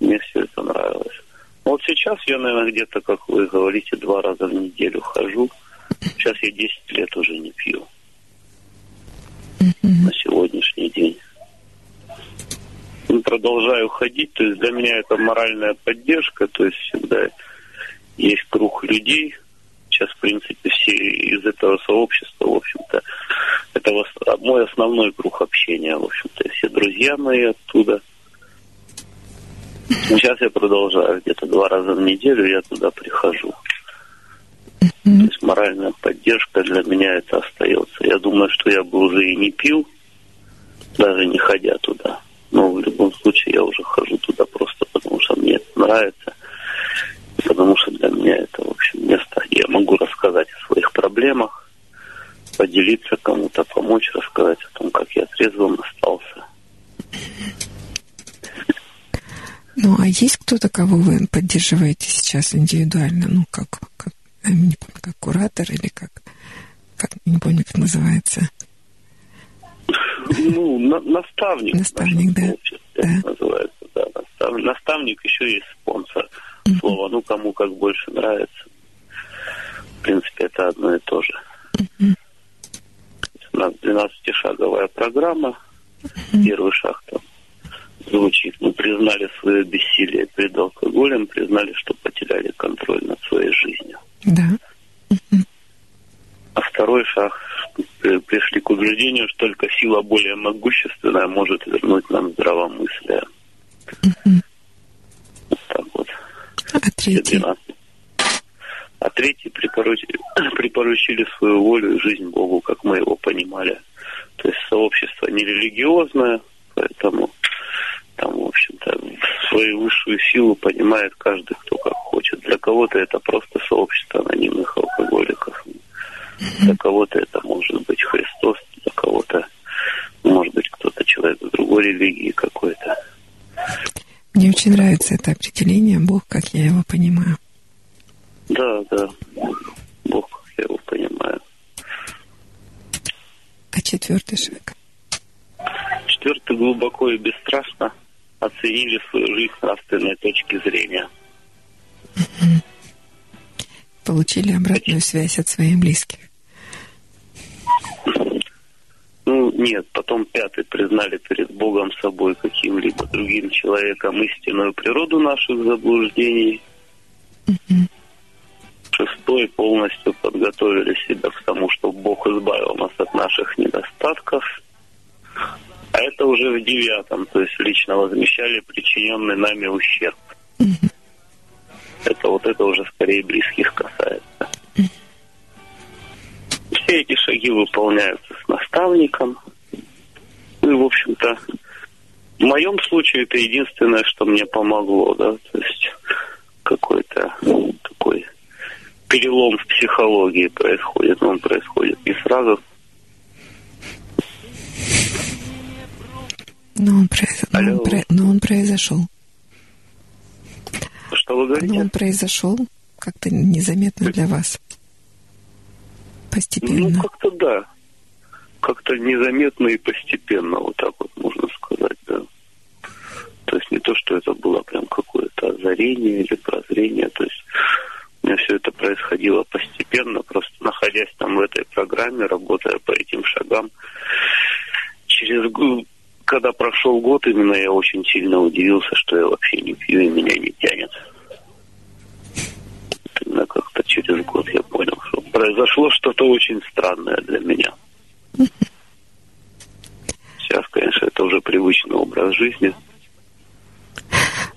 Мне все это нравилось. Вот сейчас я, наверное, где-то, как вы говорите, два раза в неделю хожу. Сейчас я 10 лет уже не пью. На сегодняшний день. продолжаю ходить. То есть для меня это моральная поддержка, то есть всегда есть круг людей. Сейчас, в принципе, все из этого сообщества, в общем-то, это мой основной круг общения, в общем-то, все друзья мои оттуда. Ну, сейчас я продолжаю, где-то два раза в неделю я туда прихожу. То есть моральная поддержка для меня это остается. Я думаю, что я бы уже и не пил, даже не ходя туда. Но в любом случае я уже хожу туда просто потому, что мне это нравится. Потому что для меня это, в общем, место, где я могу рассказать о своих проблемах, поделиться кому-то, помочь, рассказать о том, как я трезвым остался. Ну, а есть кто-то, кого вы поддерживаете сейчас индивидуально? Ну, как, как не помню, как куратор или как, как не помню, как называется. Ну, на, наставник. Наставник, да. да. Называется, да. Настав, наставник еще есть спонсор. Mm-hmm. Слово, ну, кому как больше нравится. В принципе, это одно и то же. Mm-hmm. У нас 12-шаговая программа. Mm-hmm. Первый шаг там звучит. Мы признали свое бессилие перед алкоголем, признали, что потеряли контроль над своей жизнью. Да. А второй шаг пришли к убеждению, что только сила более могущественная может вернуть нам здравомыслие. Вот так вот. А третий? А третий припоручили, *clears throat* припоручили свою волю и жизнь Богу, как мы его понимали. То есть сообщество не религиозное, поэтому там, в общем-то, свою высшую силу понимает каждый, кто как хочет. Для кого-то это просто сообщество анонимных алкоголиков. Для кого-то это может быть Христос, для кого-то может быть кто-то человек с другой религии какой-то. Мне очень нравится это определение Бог, как я его понимаю. Да, да. Бог, как я его понимаю. А четвертый шаг? Четвертый глубоко и бесстрастно оценили свою жизнь с нравственной точки зрения. Получили обратную связь от своих близких. Ну, нет, потом пятый признали перед Богом собой каким-либо другим человеком истинную природу наших заблуждений. Шестой полностью подготовили себя к тому, чтобы Бог избавил нас от наших недостатков. А это уже в девятом, то есть лично возмещали причиненный нами ущерб. Mm-hmm. Это вот это уже скорее близких касается. Mm-hmm. Все эти шаги выполняются с наставником. Ну и, в общем-то, в моем случае это единственное, что мне помогло, да, то есть какой-то такой перелом в психологии происходит. Он происходит не сразу, Но он, но он, про... но он произошел. Что вы говорите? Но он произошел как-то незаметно для вас. Постепенно. Ну, как-то да. Как-то незаметно и постепенно, вот так вот можно сказать, да. То есть не то, что это было прям какое-то озарение или прозрение, то есть у меня все это происходило постепенно, просто находясь там в этой программе, работая по этим шагам, через когда прошел год, именно я очень сильно удивился, что я вообще не пью и меня не тянет. Именно как-то через год я понял, что произошло что-то очень странное для меня. Сейчас, конечно, это уже привычный образ жизни.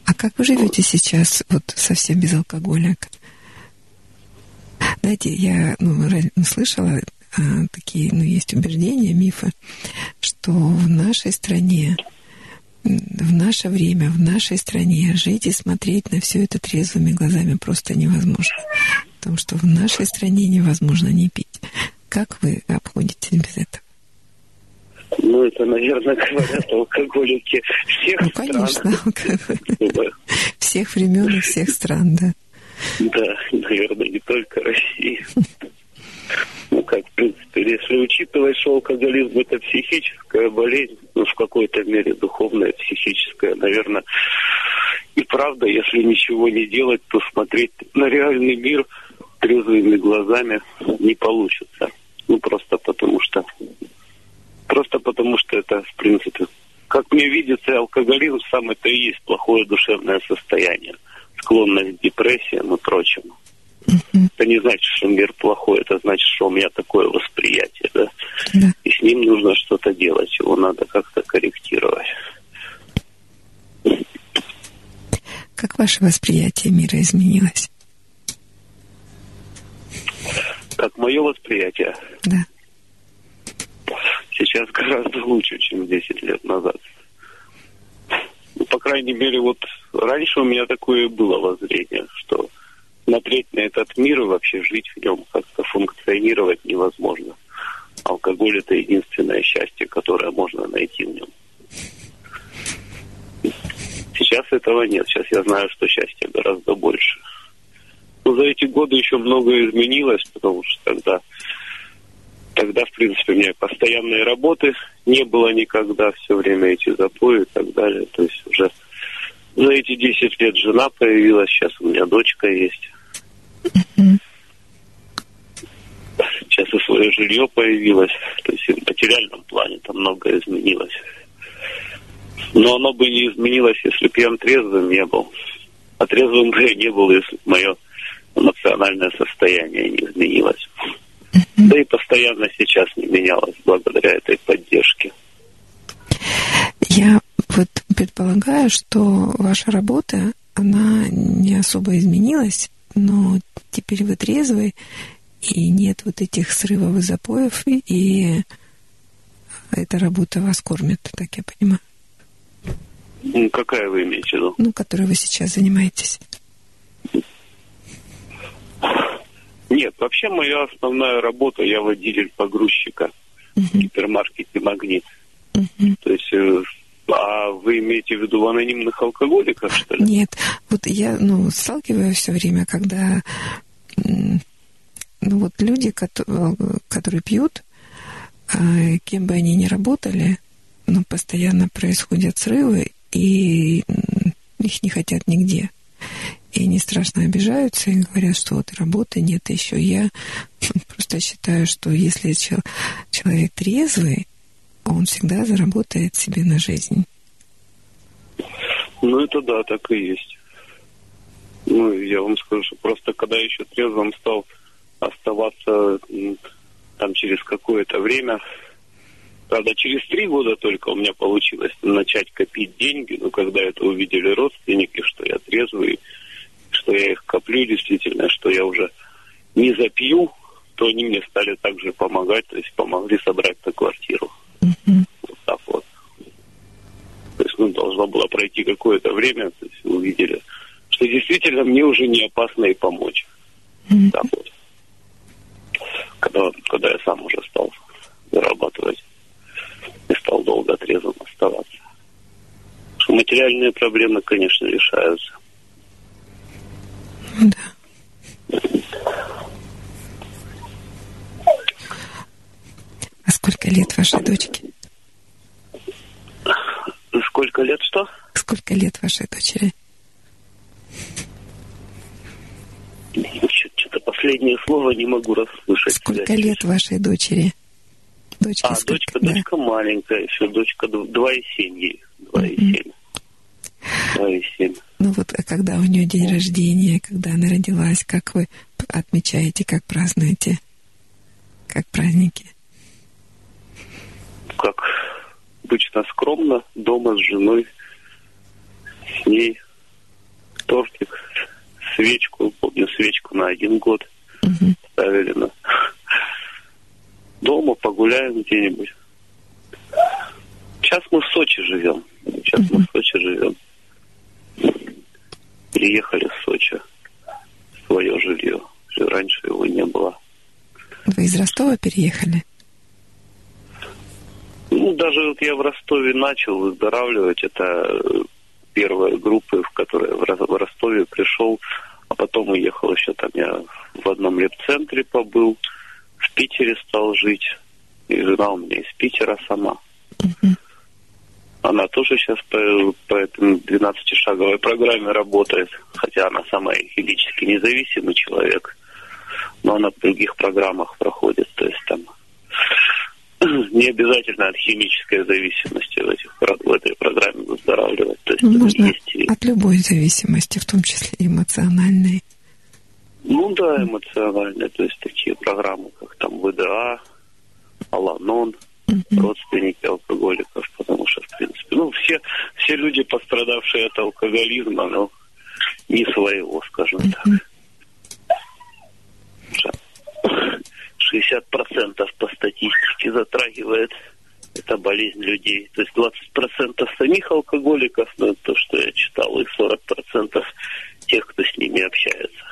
А как вы живете сейчас, вот совсем без алкоголя? Знаете, я ну, слышала а, такие, ну, есть убеждения, мифы, что в нашей стране, в наше время, в нашей стране жить и смотреть на все это трезвыми глазами просто невозможно. Потому что в нашей стране невозможно не пить. Как вы обходитесь без этого? Ну, это, наверное, говорят алкоголики всех ну, конечно, стран. Всех времен и всех стран, да. Да, наверное, не только России. Ну как, в принципе, если учитывать, что алкоголизм это психическая болезнь, ну в какой-то мере духовная, психическая, наверное, и правда, если ничего не делать, то смотреть на реальный мир трезвыми глазами не получится. Ну просто потому что, просто потому что это, в принципе, как мне видится, алкоголизм сам это и есть плохое душевное состояние, склонность к депрессиям и прочему. Это не значит, что мир плохой, это значит, что у меня такое восприятие, да? Да. И с ним нужно что-то делать, его надо как-то корректировать. Как ваше восприятие мира изменилось? Как мое восприятие Да. сейчас гораздо лучше, чем 10 лет назад. Ну, по крайней мере, вот раньше у меня такое было воззрение, что смотреть на этот мир и вообще жить в нем, как-то функционировать невозможно. Алкоголь – это единственное счастье, которое можно найти в нем. Сейчас этого нет. Сейчас я знаю, что счастья гораздо больше. Но за эти годы еще многое изменилось, потому что тогда, тогда, в принципе, у меня постоянные работы не было никогда, все время эти запои и так далее. То есть уже за эти 10 лет жена появилась, сейчас у меня дочка есть. Сейчас и свое жилье появилось. То есть в материальном плане там многое изменилось. Но оно бы не изменилось, если бы я трезвым не был. А трезвым бы я не был, если бы мое эмоциональное состояние не изменилось. Да и постоянно сейчас не менялось благодаря этой поддержке. Я вот предполагаю, что ваша работа, она не особо изменилась, но теперь вы трезвый, и нет вот этих срывов и запоев, и эта работа вас кормит, так я понимаю. Ну, Какая вы имеете в виду? Ну, которой вы сейчас занимаетесь. Нет, вообще моя основная работа, я водитель погрузчика в гипермаркете «Магнит». То есть, э, а вы имеете в виду анонимных алкоголиков, что ли? Нет, вот я, ну, сталкиваюсь все время, когда, ну, вот люди, кото- которые пьют, а, кем бы они ни работали, но постоянно происходят срывы, и их не хотят нигде. И они страшно обижаются и говорят, что вот работы нет еще. Я *laughs* просто считаю, что если чел- человек трезвый, он всегда заработает себе на жизнь. Ну, это да, так и есть. Ну, я вам скажу, что просто когда еще трезвым стал оставаться там через какое-то время, правда, через три года только у меня получилось начать копить деньги, но когда это увидели родственники, что я трезвый, что я их коплю действительно, что я уже не запью, то они мне стали также помогать, то есть помогли собрать на квартиру. Вот так вот. То есть, ну, должно было пройти какое-то время, то есть увидели, что действительно мне уже не опасно и помочь. Так вот. Когда, когда я сам уже стал зарабатывать и стал долго трезвым оставаться. Что материальные проблемы, конечно, решаются. Да. Сколько лет вашей дочке? Сколько лет что? Сколько лет вашей дочери? Что-то последнее слово не могу расслышать. Сколько лет вашей дочери? Дочке А, сколько? дочка, Да. дочка маленькая еще, дочка д- 2,7 ей. 2,7. 2,7. Ну вот, а когда у нее день рождения, когда она родилась, как вы отмечаете, как празднуете? Как праздники? Как обычно скромно, дома с женой, с ней тортик, свечку, помню, свечку на один год Мгм. ставили на дома, погуляем где-нибудь. Сейчас мы в Сочи живем. Сейчас мы в Сочи живем. Переехали в Сочи. в Свое жилье. Раньше его не было. Вы из Ростова переехали? Ну, даже вот я в Ростове начал выздоравливать. Это э, первая группа, в которой в Ро- в Ростове пришел. А потом уехал еще там я в одном лепцентре побыл. В Питере стал жить. И жена у меня из Питера сама. Она тоже сейчас по, по этой 12-шаговой программе работает. Хотя она сама физически независимый человек. Но она в других программах проходит. То есть там *clears throat* не обязательно от химической зависимости в этих в этой программе выздоравливать. То есть можно есть и... от любой зависимости, в том числе эмоциональной. Ну да, эмоциональные. То есть такие программы, как там ВДА, Аланон, угу. родственники алкоголиков, потому что, в принципе, ну, все, все люди, пострадавшие от алкоголизма, ну, не своего, скажем угу. так. 60% по статистике затрагивает эта болезнь людей. То есть 20% самих алкоголиков, ну, то, что я читал, и 40% тех, кто с ними общается.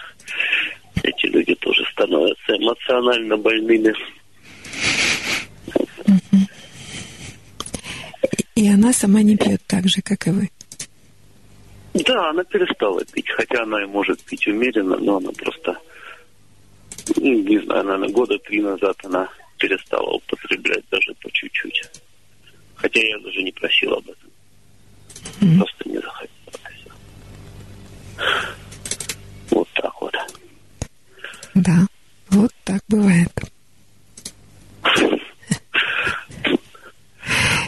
Эти люди тоже становятся эмоционально больными. И она сама не пьет так же, как и вы? Да, она перестала пить, хотя она и может пить умеренно, но она просто, не знаю, наверное, года три назад она перестала употреблять даже по чуть-чуть. Хотя я даже не просил об этом. Mm. Просто не захотела. Вот так вот. Да, вот так бывает.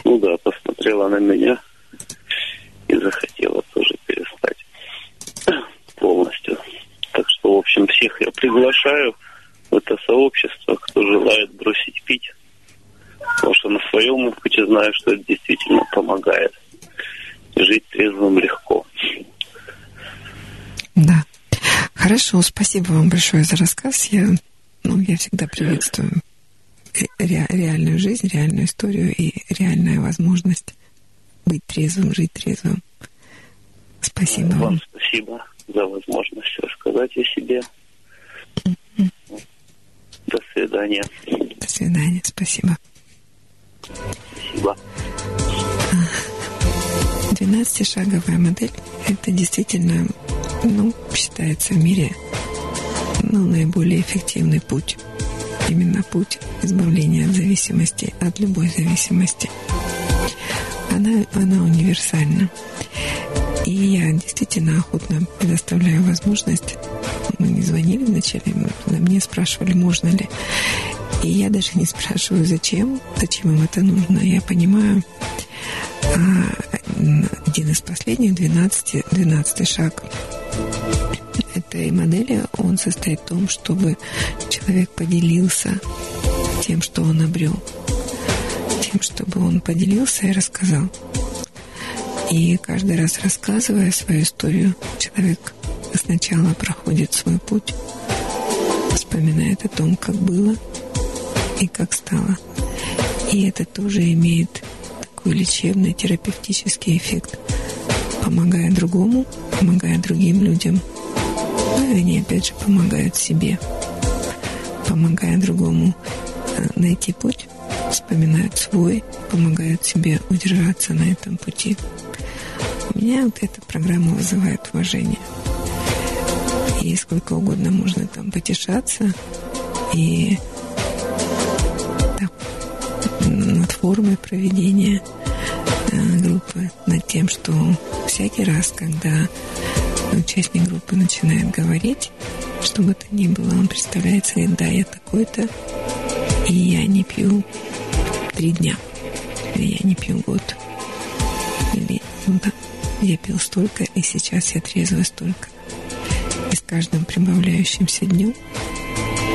Ну да, посмотрела на меня и захотела тоже перестать полностью. Что, в общем, всех я приглашаю в это сообщество, кто желает бросить пить. Потому что на своем опыте знаю, что это действительно помогает. Жить трезвым легко. Да. Хорошо, спасибо вам большое за рассказ. Я, ну, я всегда приветствую ре, реальную жизнь, реальную историю и реальная возможность быть трезвым, жить трезвым. Спасибо вам. Вам спасибо за возможность рассказать о себе. До свидания. До свидания, спасибо. Спасибо. 12-шаговая модель – это действительно, ну, считается в мире ну, наиболее эффективный путь. Именно путь избавления от зависимости, от любой зависимости. Она, она универсальна. И я действительно охотно предоставляю возможность. Мы не звонили вначале, мы, мне спрашивали, можно ли. И я даже не спрашиваю, зачем, зачем им это нужно. Я понимаю, а, один из последних, 12, 12 шаг этой модели, он состоит в том, чтобы человек поделился тем, что он обрел. Тем, чтобы он поделился и рассказал. И каждый раз рассказывая свою историю, человек сначала проходит свой путь, вспоминает о том, как было и как стало. И это тоже имеет такой лечебный, терапевтический эффект, помогая другому, помогая другим людям. Ну и они, опять же, помогают себе, помогая другому э, найти путь, вспоминают свой, помогают себе удержаться на этом пути. У меня вот эта программа вызывает уважение. И сколько угодно можно там потешаться и над формой проведения э, группы, над тем, что всякий раз, когда участник группы начинает говорить, что бы то ни было, он представляет себе, да, я такой-то, и я не пью три дня, или я не пью год, или ну, да, я пил столько, и сейчас я трезвый столько. И с каждым прибавляющимся днем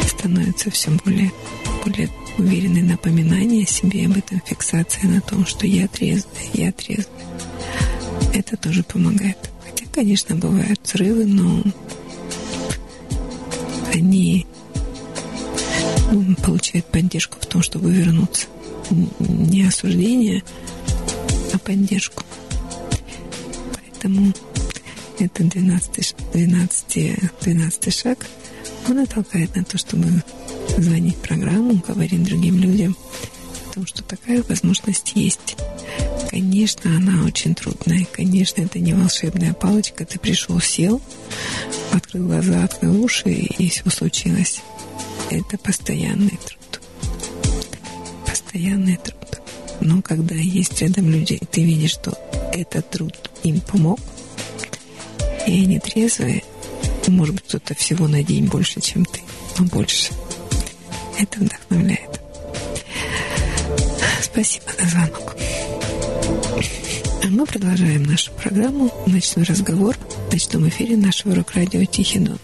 становится все более, более уверенные напоминания себе об этом, фиксация на том, что я трезвый, я трезвый. Это тоже помогает. Хотя, конечно, бывают взрывы, но они ну, получают поддержку в том, чтобы вернуться. Не осуждение, а поддержку. Поэтому это 12, 12, 12 шаг. Он натолкает на то, чтобы звонить в программу, говорить другим людям о том, что такая возможность есть. Конечно, она очень трудная. Конечно, это не волшебная палочка. Ты пришел, сел, открыл глаза, открыл уши, и все случилось. Это постоянный труд. Постоянный труд. Но когда есть рядом люди, и ты видишь, что этот труд им помог, и они трезвые, может быть, кто-то всего на день больше, чем ты, но больше – это вдохновляет. Спасибо за звонок. А мы продолжаем нашу программу «Ночной разговор» в ночном эфире нашего рок-радио «Тихий Дон».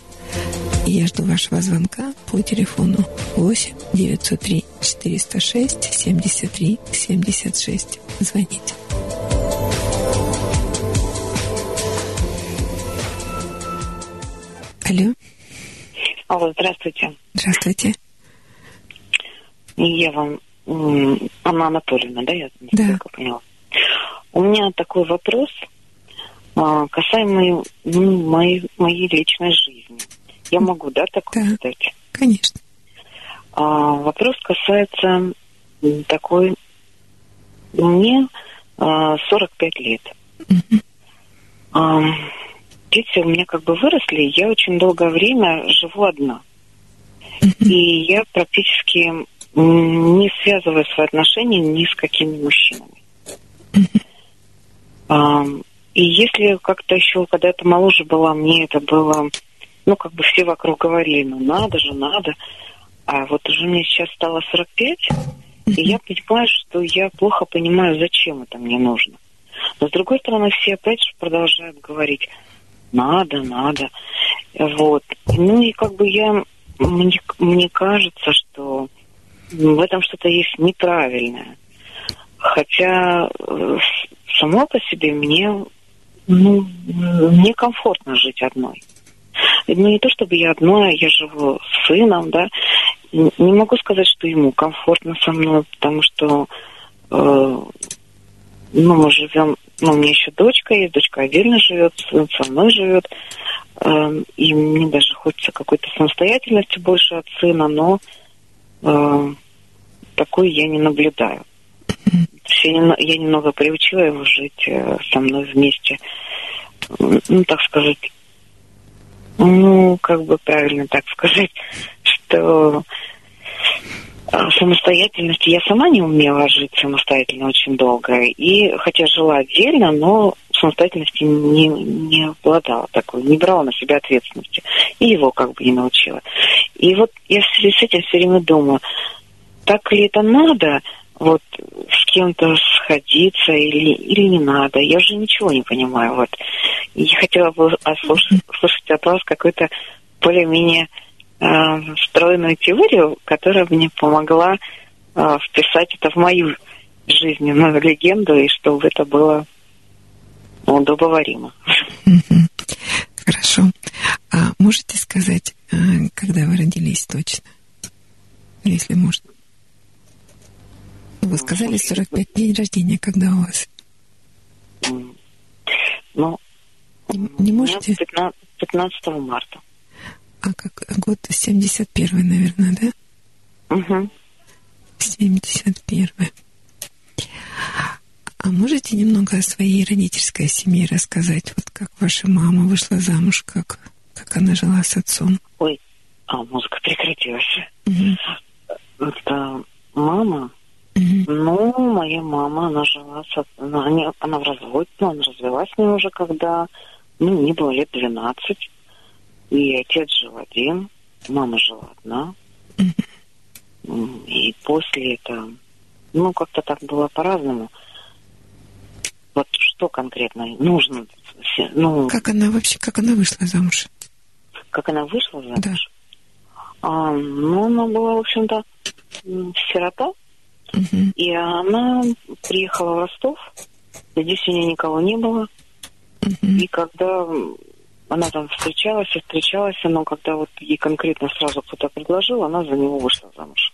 Я жду вашего звонка по телефону 8 903 406 73 76. Звоните. Алло. Алло, здравствуйте. Здравствуйте. Я вам... Анна Анатольевна, да, я да. поняла? У меня такой вопрос а, касаемый ну, моей, моей личной жизни. Я могу, да, такое да, задать? конечно. А, вопрос касается такой... Мне а, 45 лет. Угу. А, дети у меня как бы выросли, я очень долгое время живу одна. И я практически не связываю свои отношения ни с какими мужчинами. И если как-то еще когда-то моложе была, мне это было, ну, как бы все вокруг говорили, ну, надо же, надо. А вот уже мне сейчас стало 45, и я понимаю, что я плохо понимаю, зачем это мне нужно. Но с другой стороны, все опять же продолжают говорить, надо, надо. Вот. Ну и как бы я, мне, мне кажется, что в этом что-то есть неправильное. Хотя э, само по себе мне, ну, мне комфортно жить одной. Ну, не то чтобы я одна, я живу с сыном, да. Не могу сказать, что ему комфортно со мной, потому что, э, ну, мы живем, ну, у меня еще дочка есть, дочка отдельно живет, сын со мной живет, э, и мне даже хочется какой-то самостоятельности больше от сына, но э, такой я не наблюдаю. Я, я немного приучила его жить э, со мной вместе, ну, так сказать, ну, как бы правильно так сказать, *laughs* что а, самостоятельности я сама не умела жить самостоятельно очень долго. И хотя жила отдельно, но самостоятельности не, не обладала такой, не брала на себя ответственности. И его как бы не научила. И вот я в связи с этим все время думаю, так ли это надо, вот с кем-то сходиться или, или не надо. Я уже ничего не понимаю. Вот. И хотела бы услышать, от вас какую-то более-менее э, стройную теорию, которая мне помогла э, вписать это в мою жизненную легенду, и чтобы это было ну, удобоваримо. Хорошо. А можете сказать, э, когда вы родились точно? Если можно. Вы сказали 45 дней рождения, когда у вас? Ну, не, не можете? 15, 15 марта. А как год 71, наверное, да? Угу. 71. А можете немного о своей родительской семье рассказать? Вот как ваша мама вышла замуж, как, как она жила с отцом? Ой, а музыка прекратилась. Угу. Это мама ну, моя мама, она жила, с, она, она в разводе, но она развелась с ним уже, когда, ну, мне было лет 12. И отец жил один, мама жила одна. И после этого, ну, как-то так было по-разному. Вот что конкретно нужно? Ну, как она вообще, как она вышла замуж? Как она вышла замуж? Да. А, ну, она была, в общем-то, сирота. Угу. И она приехала в Ростов. Здесь у нее никого не было. Угу. И когда она там встречалась и встречалась, но когда вот ей конкретно сразу кто-то предложил, она за него вышла замуж.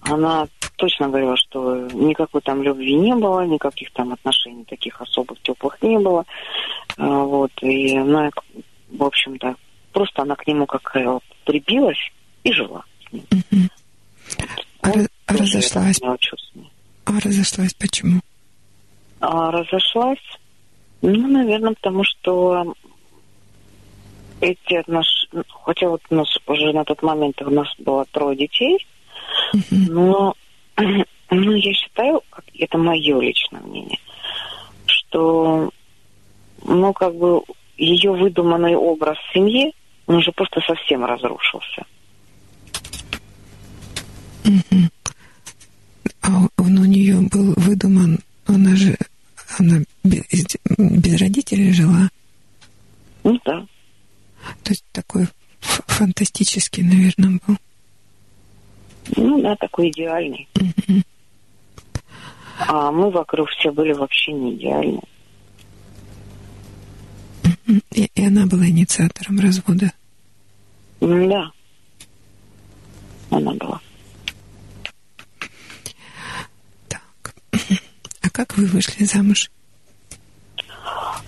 Она точно говорила, что никакой там любви не было, никаких там отношений таких особых теплых не было. А, вот, и она, в общем-то, просто она к нему как прибилась и жила с ним. Угу. А, а разошлась? А разошлась почему? А разошлась, ну, наверное, потому что эти отношения, хотя вот у нас уже на тот момент у нас было трое детей, но *clears throat* ну, я считаю, это мое личное мнение, что, ну, как бы, ее выдуманный образ семьи, он уже просто совсем разрушился. А он у нее был выдуман, она же, она без, без родителей жила. Ну да. То есть такой фантастический, наверное, был. Ну да, такой идеальный. А мы вокруг все были вообще не идеальны. И, и она была инициатором развода? Mm, да. Она была. Так. *laughs* А как вы вышли замуж?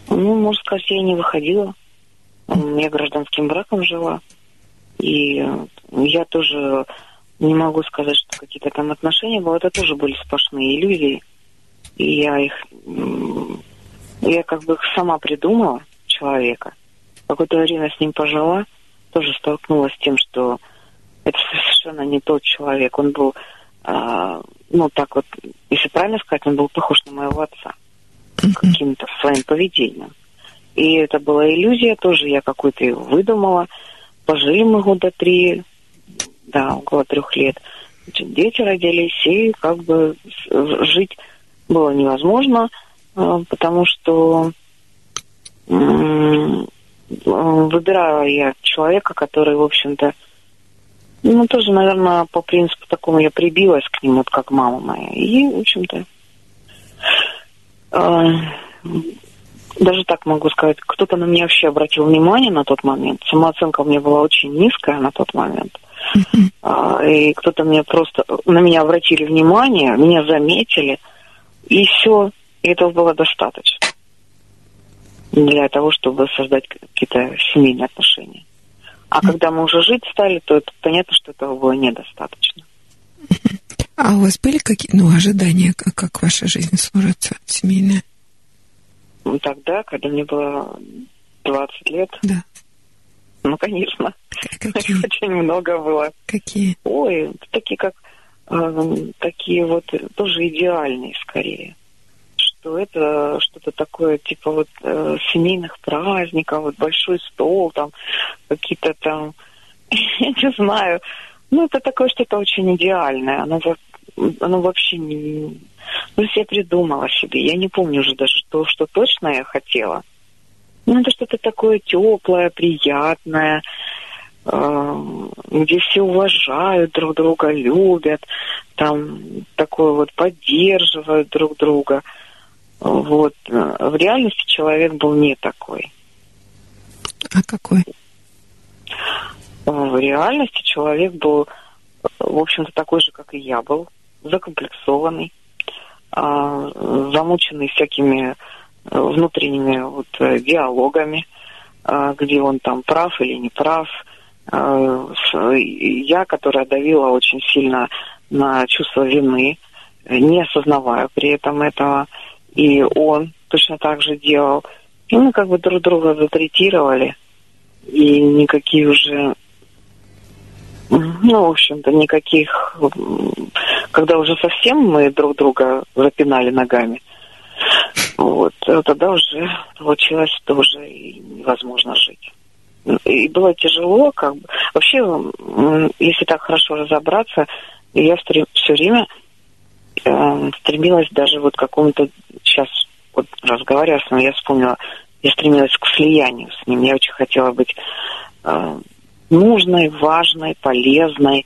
Ну, можно сказать, я не выходила. Я гражданским браком жила. И я тоже не могу сказать, что какие-то там отношения были. Это тоже были сплошные иллюзии. И я их... Я как бы их сама придумала, человека. Какое-то время с ним пожила, тоже столкнулась с тем, что это *laughs* совершенно не тот человек. Он был, э, ну так вот, если правильно сказать, он был похож на моего отца каким-то своим поведением. И это была иллюзия, тоже я какую-то выдумала. Пожили мы года три, да, около трех лет. Дети родились, и как бы жить было невозможно, а, потому что выбирала я человека, который, в общем-то, ну, тоже, наверное, по принципу такому я прибилась к нему, вот как мама моя. И, в общем-то, э, даже так могу сказать, кто-то на меня вообще обратил внимание на тот момент. Самооценка у меня была очень низкая на тот момент. Э, и кто-то мне просто, на меня обратили внимание, меня заметили, и все, и этого было достаточно для того, чтобы создать какие-то семейные отношения. А когда мы уже жить стали, то это понятно, что этого было недостаточно. А у вас были какие-то ну, ожидания, как, как ваша жизнь сложится семейная? Ну, тогда, когда мне было 20 лет. Да. Ну, конечно. Какие? *laughs* Очень много было. Какие? Ой, такие как э, такие вот тоже идеальные скорее что это что-то такое, типа вот э, семейных праздников, вот большой стол, там какие-то там, *laughs* я не знаю, ну это такое что-то очень идеальное, оно, оно вообще не... Ну, я придумала себе, я не помню уже даже то, что точно я хотела. Ну, это что-то такое теплое, приятное, э, где все уважают друг друга, любят, там такое вот поддерживают друг друга. Вот. В реальности человек был не такой. А какой? В реальности человек был, в общем-то, такой же, как и я был, закомплексованный, а, замученный всякими внутренними вот диалогами, а, где он там прав или не прав. А, я, которая давила очень сильно на чувство вины, не осознавая при этом этого и он точно так же делал. И мы как бы друг друга затретировали, и никакие уже, ну, в общем-то, никаких, когда уже совсем мы друг друга запинали ногами, вот, тогда уже получилось тоже и невозможно жить. И было тяжело, как бы. Вообще, если так хорошо разобраться, я все время э, стремилась даже вот к какому-то сейчас вот разговаривая с ним, я вспомнила, я стремилась к слиянию с ним. Я очень хотела быть э, нужной, важной, полезной,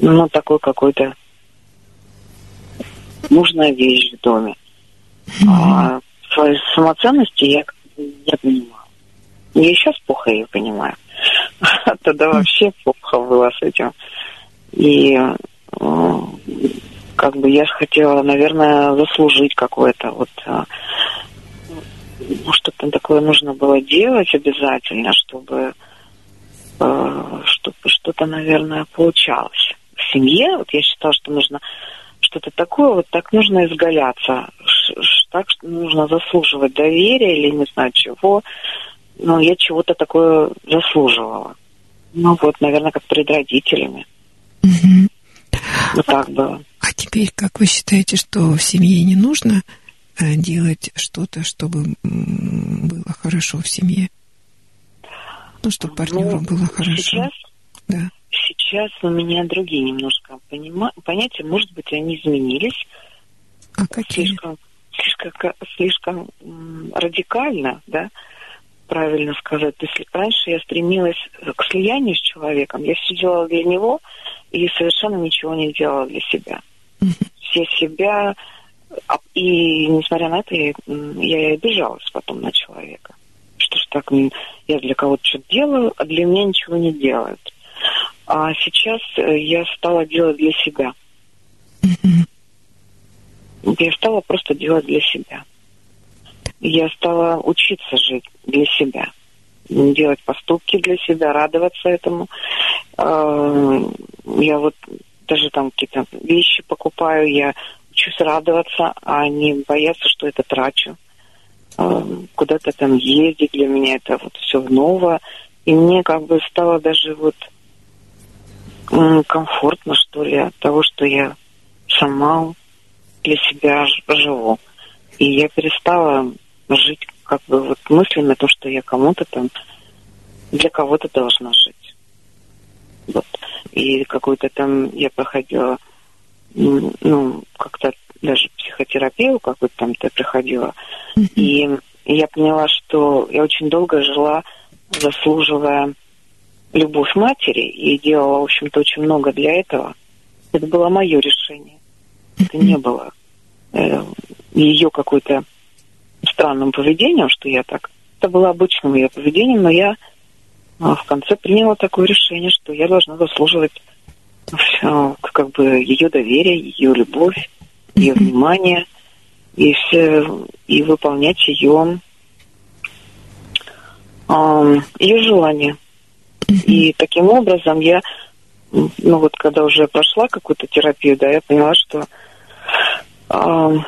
ну, такой какой-то нужная вещь в доме. А своей самоценности я не понимала. Я сейчас плохо ее понимаю. А *laughs* тогда вообще плохо было с этим. И э, как бы я хотела, наверное, заслужить какое-то вот а, ну, что-то такое нужно было делать обязательно, э, чтобы что-то, наверное, получалось. В семье, вот я считала, что нужно что-то такое, вот так нужно изгаляться, так нужно заслуживать доверия или не знаю чего. Но я чего-то такое заслуживала. Ну вот, наверное, как перед родителями. Угу. Вот так было. А теперь, как вы считаете, что в семье не нужно э, делать что-то, чтобы было хорошо в семье? Ну, чтобы партнеру ну, было хорошо. Сейчас, да. сейчас у меня другие немножко понима... понятия. Может быть, они изменились. А какие? Слишком, слишком, слишком радикально, да, правильно сказать. Есть раньше я стремилась к слиянию с человеком, я все делала для него, и совершенно ничего не делала для себя. Все себя... а- И несмотря на это, я, я и обижалась потом на человека. Что ж так, я для кого-то что-то делаю, а для меня ничего не делают. А сейчас э, я стала делать для себя. Я стала просто делать для себя. Я стала учиться жить для себя. Делать поступки для себя, радоваться этому. А, Я вот даже там какие-то вещи покупаю, я учусь радоваться, а не бояться, что это трачу. А, Куда-то там ездить для меня это вот все ново. И мне как бы стало даже вот комфортно, что ли, от того, что я сама для себя живу. И я перестала жить как бы вот мыслями о том, что я кому-то там для кого-то должна жить. Вот. И какой-то там я проходила, ну, как-то даже психотерапию какую-то там я проходила. И я поняла, что я очень долго жила, заслуживая любовь матери, и делала, в общем-то, очень много для этого. Это было мое решение. Это не было э, ее какой-то странным поведением, что я так... Это было обычным ее поведением, но я а, в конце приняла такое решение, что я должна заслуживать всё, как бы ее доверие, ее любовь, ее внимание и все и выполнять ее ее желания. И таким образом я, ну вот когда уже прошла какую-то терапию, да, я поняла, что ам,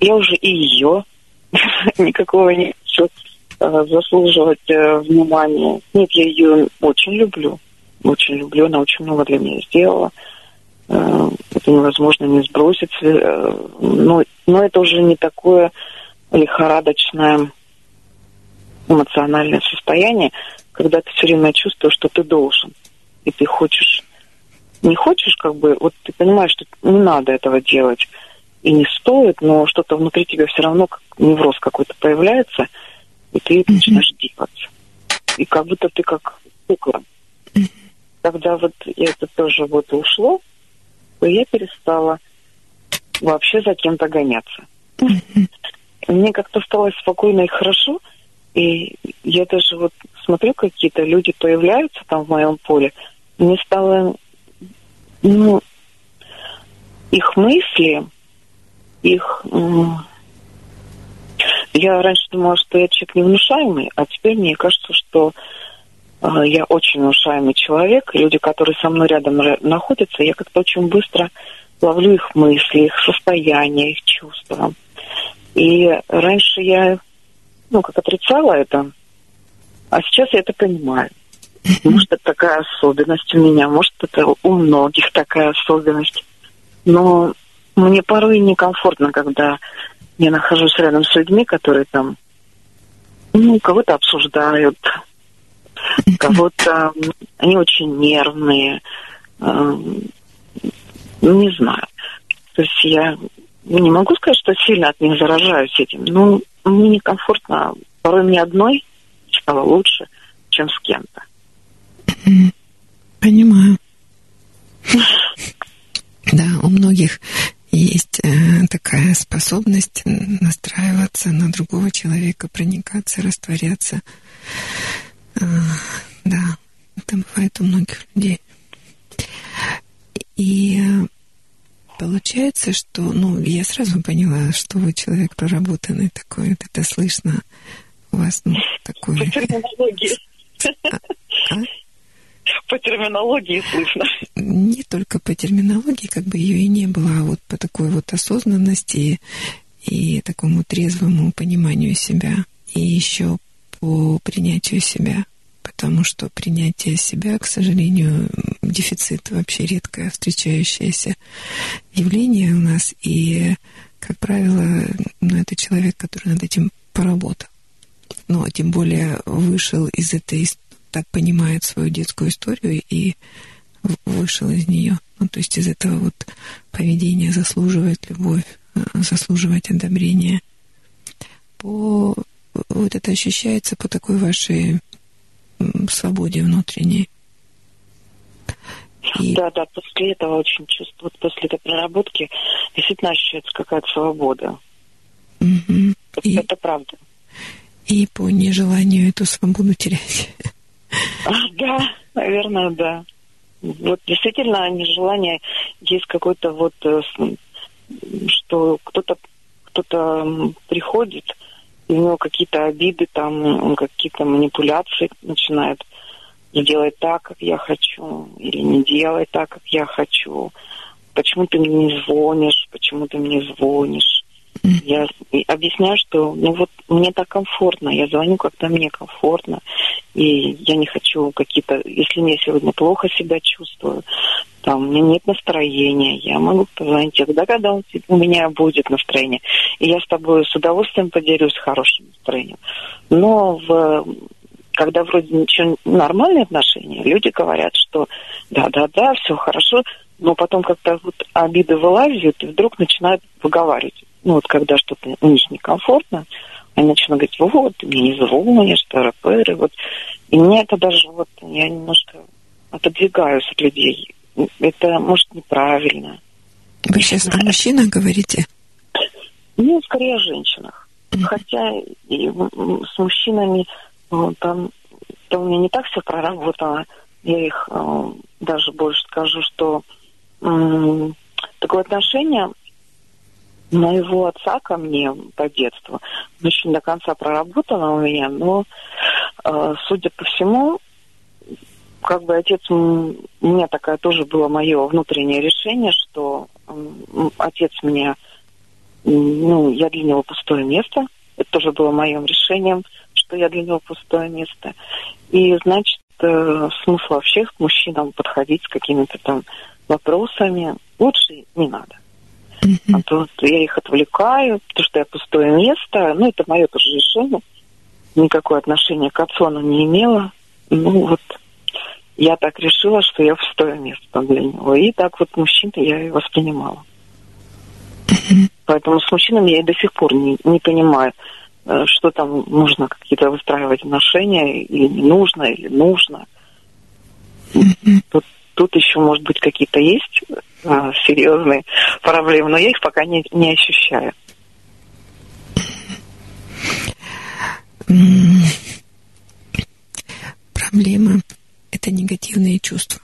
я уже и ее *laughs* никакого не хочу а, заслуживать э, внимания. Нет, я ее очень люблю. Очень люблю, она очень много для меня сделала. Э, Невозможно не сбросить. э, Но, но это уже не такое лихорадочное эмоциональное состояние, когда ты все время чувствуешь, что ты должен. И ты хочешь, не хочешь, как бы, вот ты понимаешь, что не надо этого делать и не стоит, но что-то внутри тебя все равно как невроз какой-то появляется, и ты это начинаешь делать. И как будто ты как кукла. Когда вот это тоже вот ушло, то я перестала вообще за кем-то гоняться. Мне как-то стало спокойно и хорошо, и я даже вот смотрю, какие-то люди появляются там в моем поле, мне стало, ну, их мысли, их... Я раньше думала, что я человек невнушаемый, а теперь мне кажется, что я очень внушаемый человек. Люди, которые со мной рядом находятся, я как-то очень быстро ловлю их мысли, их состояние, их чувства. И раньше я, ну, как отрицала это, а сейчас я это понимаю. Может, это такая особенность у меня, может, это у многих такая особенность. Но мне порой некомфортно, когда я нахожусь рядом с людьми, которые там, ну, кого-то обсуждают, кого-то, они очень нервные, ну, не знаю. То есть я не могу сказать, что сильно от них заражаюсь этим. Ну, мне некомфортно. Порой мне одной стало лучше, чем с кем-то. Понимаю. Да, у многих есть э, такая способность настраиваться на другого человека, проникаться, растворяться. А, да, это бывает у многих людей. И э, получается, что, ну, я сразу поняла, что вы человек проработанный такой, это слышно. У вас, ну, такой... По терминологии. А? По терминологии слышно. не только по терминологии, как бы ее и не было, а вот по такой вот осознанности и такому трезвому пониманию себя, и еще по принятию себя, потому что принятие себя, к сожалению, дефицит вообще редкое встречающееся явление у нас, и, как правило, ну, это человек, который над этим поработал. А тем более вышел из этой, так понимает свою детскую историю и вышел из нее. Ну, то есть из этого вот поведения заслуживает любовь, э, заслуживать одобрение. По, вот это ощущается по такой вашей свободе внутренней. И... Да, да, после этого очень чувствую, вот после этой проработки действительно ощущается какая-то свобода. Мгм. Это, И, это правда. и по нежеланию эту свободу терять. А, да, наверное, да. Вот действительно нежелание есть какой-то вот, э, что кто-то кто-то приходит, и у него какие-то обиды, там какие-то манипуляции начинает не делай так, как я хочу, или не делай так, как я хочу. Почему ты мне не звонишь? Почему ты мне звонишь? Я объясняю, что ну вот мне так комфортно, я звоню, когда мне комфортно, и я не хочу какие-то, если мне сегодня плохо себя чувствую, там, у меня нет настроения, я могу позвонить тогда, когда у меня будет настроение. И я с тобой с удовольствием поделюсь хорошим настроением. Но в, когда вроде ничего нормальные отношения, люди говорят, что да-да-да, все хорошо, но потом как-то вот обиды вылазят и вдруг начинают выговаривать. Ну вот когда что-то у них некомфортно, они начинают говорить, вот, ты мне не звонишь, тыры вот. И мне это даже вот, я немножко отодвигаюсь от людей. Это, может, неправильно. Вы сейчас о мужчинах говорите? Ну, скорее о женщинах. Хотя и с мужчинами э, там, там у меня не так все проработано. Я их э, даже больше скажу, что м, такое отношение моего отца ко мне по детству еще не до конца проработано у меня, но, э, судя по всему, как бы отец, у меня такое тоже было мое внутреннее решение, что отец мне ну, я для него пустое место. Это тоже было моим решением, что я для него пустое место. И, значит, э, смысл вообще к мужчинам подходить с какими-то там вопросами лучше не надо. А то я их отвлекаю, потому что я пустое место. Ну, это мое тоже решение. Никакое отношения к отцу оно не имело. Ну, вот я так решила, что я пустое место для него. И так вот мужчин я и воспринимала. Поэтому с мужчинами я и до сих пор не, не понимаю, э, что там нужно какие-то выстраивать отношения, или не нужно, или нужно. Тут, тут еще, может быть, какие-то есть э, серьезные проблемы, но я их пока не, не ощущаю. Проблема – это негативные чувства.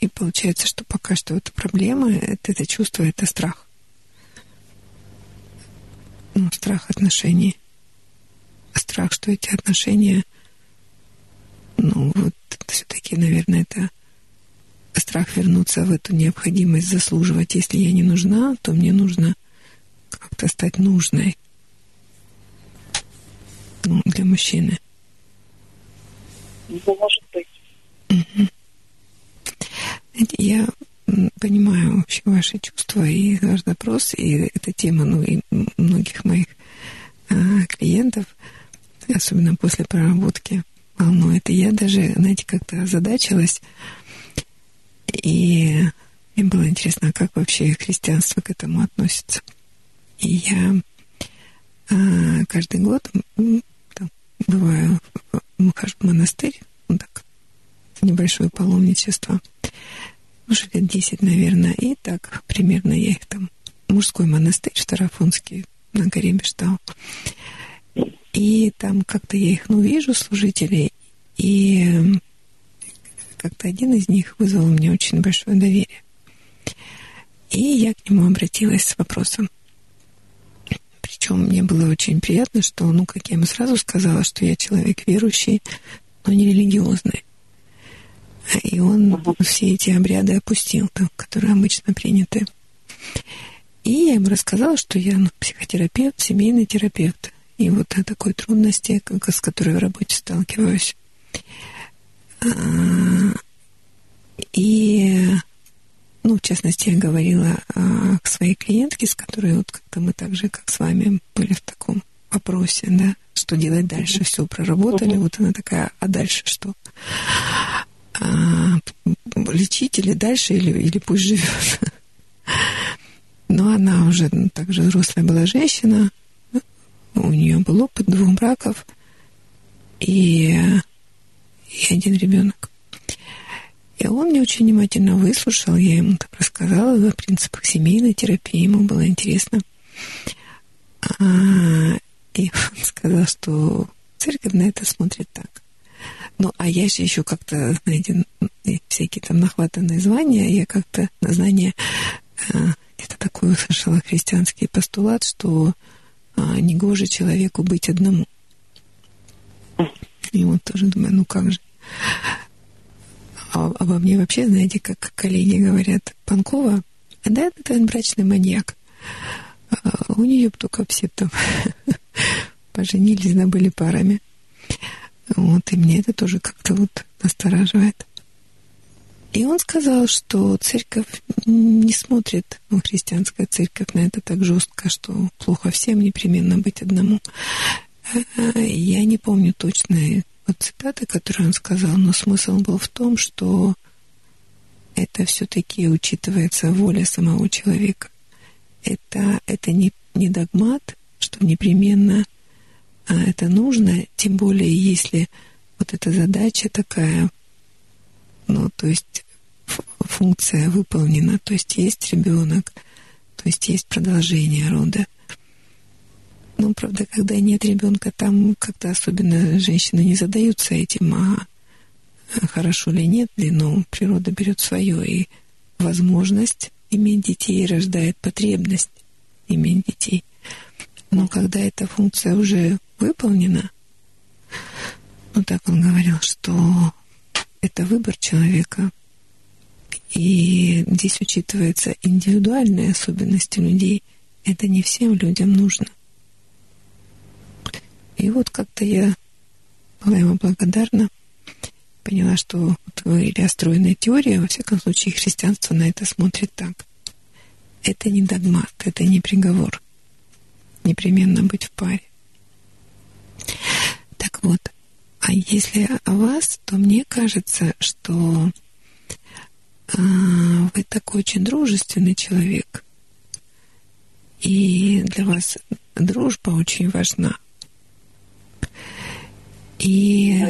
И получается, что пока что это проблема, это, это чувство – это страх. Ну, страх отношений. Страх, что эти отношения, ну, вот все-таки, наверное, это страх вернуться в эту необходимость заслуживать. Если я не нужна, то мне нужно как-то стать нужной ну, для мужчины. Ну, может быть. Я понимаю вообще ваши чувства и ваш запрос, и эта тема, ну, и многих моих а, клиентов, особенно после проработки, волнует. И я даже, знаете, как-то озадачилась, и мне было интересно, а как вообще христианство к этому относится. И я а, каждый год там, бываю, в монастырь, ну так, небольшое паломничество, уже лет 10, наверное, и так примерно я их там, мужской монастырь Штарафонский на горе Бештау. И там как-то я их, ну, вижу, служителей, и как-то один из них вызвал у меня очень большое доверие. И я к нему обратилась с вопросом. Причем мне было очень приятно, что, ну, как я ему сразу сказала, что я человек верующий, но не религиозный. И он все эти обряды опустил, там, которые обычно приняты. И я ему рассказала, что я ну, психотерапевт, семейный терапевт. И вот о такой трудности, как, с которой в работе сталкиваюсь. А, И, ну, в частности, я говорила а, к своей клиентке, с которой вот как-то мы так же, как с вами, были в таком вопросе, да, что делать дальше. Все проработали, вот она такая, а дальше что? А, лечить или дальше, или, или пусть живет. Но она уже ну, также взрослая была женщина, у нее был опыт двух браков и, и один ребенок. И он мне очень внимательно выслушал, я ему так рассказала о принципах семейной терапии, ему было интересно. А, и он *laughs* сказал, что церковь на это смотрит так. Ну, а я же еще как-то, знаете, всякие там нахватанные звания, я как-то на знание, а, это такой услышала христианский постулат, что а, негоже человеку быть одному. И вот тоже думаю, ну как же. А обо мне вообще, знаете, как коллеги говорят, Панкова, да, это брачный маньяк. А у нее только там *laughs* поженились, да, были парами. Вот, и мне это тоже как-то вот настораживает. И он сказал, что церковь не смотрит, ну, христианская церковь на это так жестко, что плохо всем непременно быть одному. А, я не помню точно вот цитаты, которые он сказал, но смысл был в том, что это все-таки учитывается воля самого человека. Это, это не, не догмат, что непременно а это нужно, тем более если вот эта задача такая, ну, то есть функция выполнена, то есть есть ребенок, то есть есть продолжение рода. Ну, правда, когда нет ребенка, там как-то особенно женщины не задаются этим, а хорошо ли нет ли, но природа берет свое, и возможность иметь детей рождает потребность иметь детей. Но когда эта функция уже выполнена, ну так он говорил, что это выбор человека, и здесь учитываются индивидуальные особенности людей. Это не всем людям нужно. И вот как-то я была ему благодарна. Поняла, что вот говорили о стройной теории, во всяком случае, христианство на это смотрит так. Это не догмат, это не приговор. Непременно быть в паре. Так вот, а если о вас, то мне кажется, что а, вы такой очень дружественный человек. И для вас дружба очень важна. И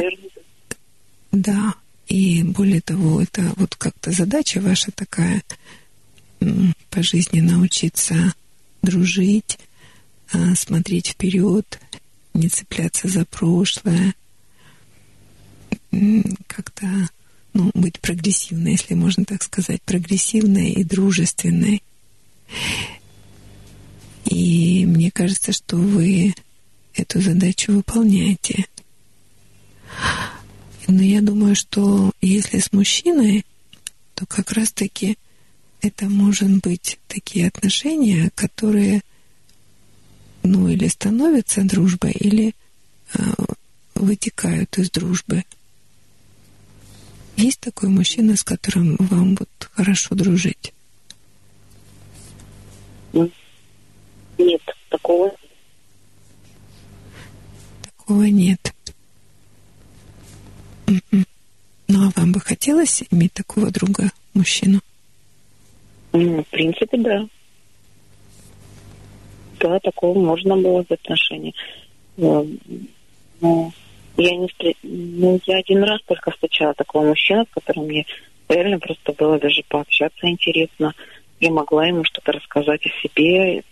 да, и более того, это вот как-то задача ваша такая по жизни научиться дружить, а, смотреть вперед, не цепляться за прошлое, как-то ну, быть прогрессивной, если можно так сказать, прогрессивной и дружественной. И мне кажется, что вы эту задачу выполняете. Но я думаю, что если с мужчиной, то как раз-таки это может быть такие отношения, которые, ну, или становятся дружбой, или э, вытекают из дружбы. Есть такой мужчина, с которым вам вот хорошо дружить? Нет, такого. Такого нет. Ну, а вам бы хотелось иметь такого друга, мужчину? Ну, в принципе, да. Да, такого можно было в отношении. Но, но я не встр... ну, я один раз только встречала такого мужчину, с которым мне реально просто было даже пообщаться интересно. Я могла ему что-то рассказать о себе.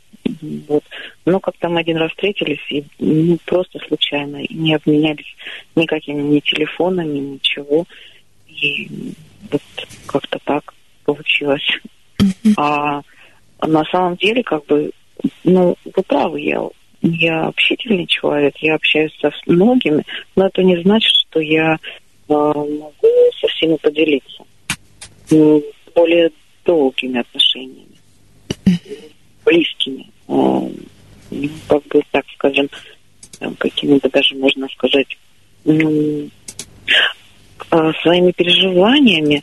Вот. Но как там один раз встретились, и ну, просто случайно, не обменялись никакими ни телефонами, ничего. И вот как-то так получилось. А на самом деле, как бы, ну, вы правы, я, я общительный человек, я общаюсь со многими, но это не значит, что я э, могу со всеми поделиться. Более долгими отношениями, близкими, э, как бы, так скажем, какими-то даже, можно сказать, ну, э, своими переживаниями,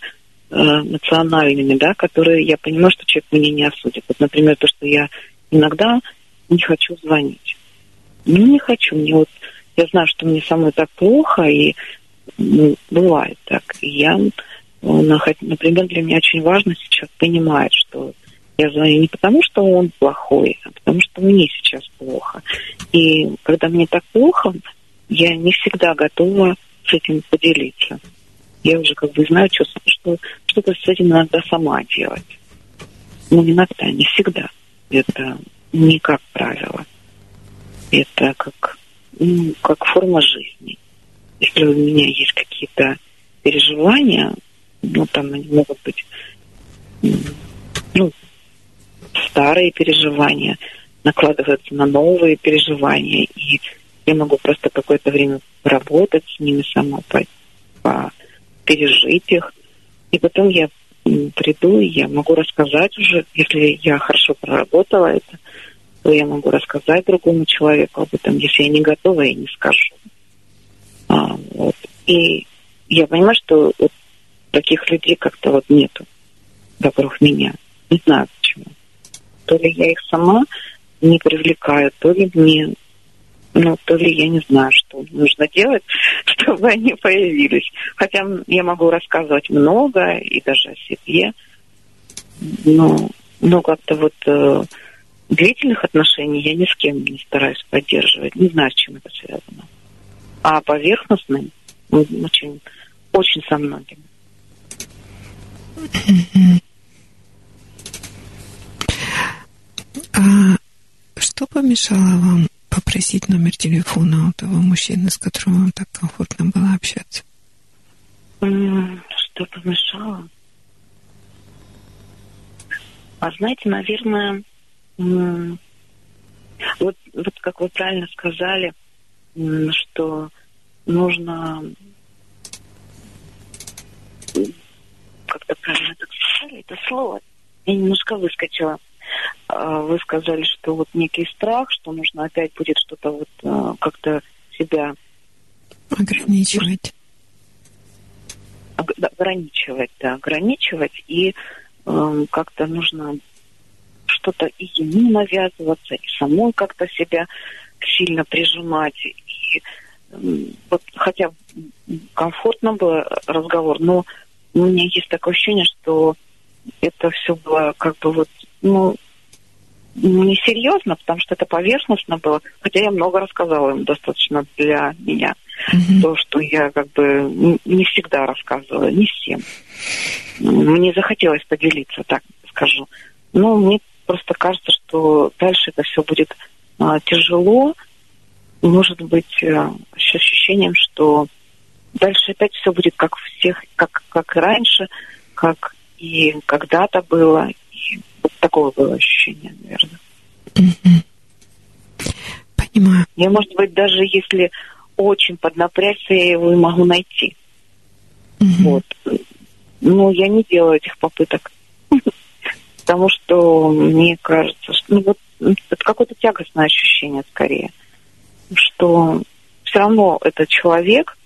э, национальными, да, которые я понимаю, что человек меня не осудит. Вот, например, то, что я иногда не хочу звонить. Ну, не хочу. Мне вот, я знаю, что мне самой так плохо, и ну, бывает так. И я, например, для меня очень важно сейчас понимать, что я звоню не потому, что он плохой, а потому что мне сейчас плохо. И когда мне так плохо, я не всегда готова с этим поделиться. я уже как бы знаю, что, что что-то с этим иногда сама делать. Но иногда, не всегда. Это не как правило. Это как, ну, как форма жизни. Если у меня есть какие-то переживания, ну, там они могут быть ну, старые переживания, накладываются на новые переживания, и я могу просто какое-то время поработать с ними сама, по, по, пережить их, и потом я приду, и я могу рассказать уже, если я хорошо проработала это, то я могу рассказать другому человеку об этом. Если я не готова, я не скажу. А, вот. И я понимаю, что вот таких людей как-то вот нету вокруг меня. Не знаю. То ли я их сама не привлекаю, то ли мне, ну, то ли я не знаю, что нужно делать, *laughs* чтобы они появились. Хотя я могу рассказывать много и даже о себе, но, но как-то вот э, длительных отношений я ни с кем не стараюсь поддерживать. Не знаю, с чем это связано. А поверхностным очень, очень со многими. *laughs* А что помешало вам попросить номер телефона у того мужчины, с которым вам так комфортно было общаться? Что помешало? А знаете, наверное, вот, вот как вы правильно сказали, что нужно как-то правильно так сказали это слово. Я немножко выскочила. А, вы сказали, что вот некий страх, что нужно опять будет что-то вот а, как-то себя ограничивать. Ограничивать, да, ограничивать. И э, как-то нужно что-то и ему навязываться, и самой как-то себя сильно прижимать. И э, вот хотя комфортно был разговор, но у меня есть такое ощущение, что это все было как бы вот, ну, несерьезно, потому что это поверхностно было. Хотя я много рассказала им достаточно для меня. Mm-hmm. То, что я как бы не всегда рассказывала, не всем. Мне захотелось поделиться, так скажу. Но мне просто кажется, что дальше это все будет а, тяжело. Может быть, а, с ощущением, что дальше опять все будет как всех, как, как и раньше, как и когда-то было. Такое было ощущение, наверное. Понимаю. Я, может быть, даже если очень поднапрячься, я его и могу найти. Вот. Но я не делаю этих попыток. *laughs* Потому что мне кажется, что ну, вот, это какое-то тягостное ощущение скорее. Что все равно это человек,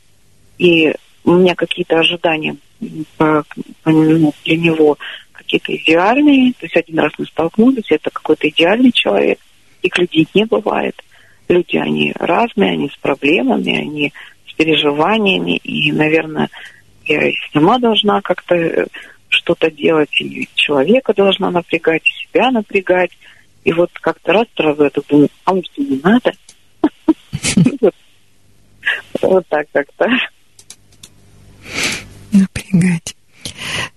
и у меня какие-то ожидания ну, для него какие-то идеальные. То есть один раз мы столкнулись, это какой-то идеальный человек. Их людей не бывает. Люди, они разные, они с проблемами, они с переживаниями. И, наверное, я и сама должна как-то э, что-то делать, и человека должна напрягать, и себя напрягать. И вот как-то раз сразу это думаю, а может, не надо? *laughs* Вот так как-то. Напрягать.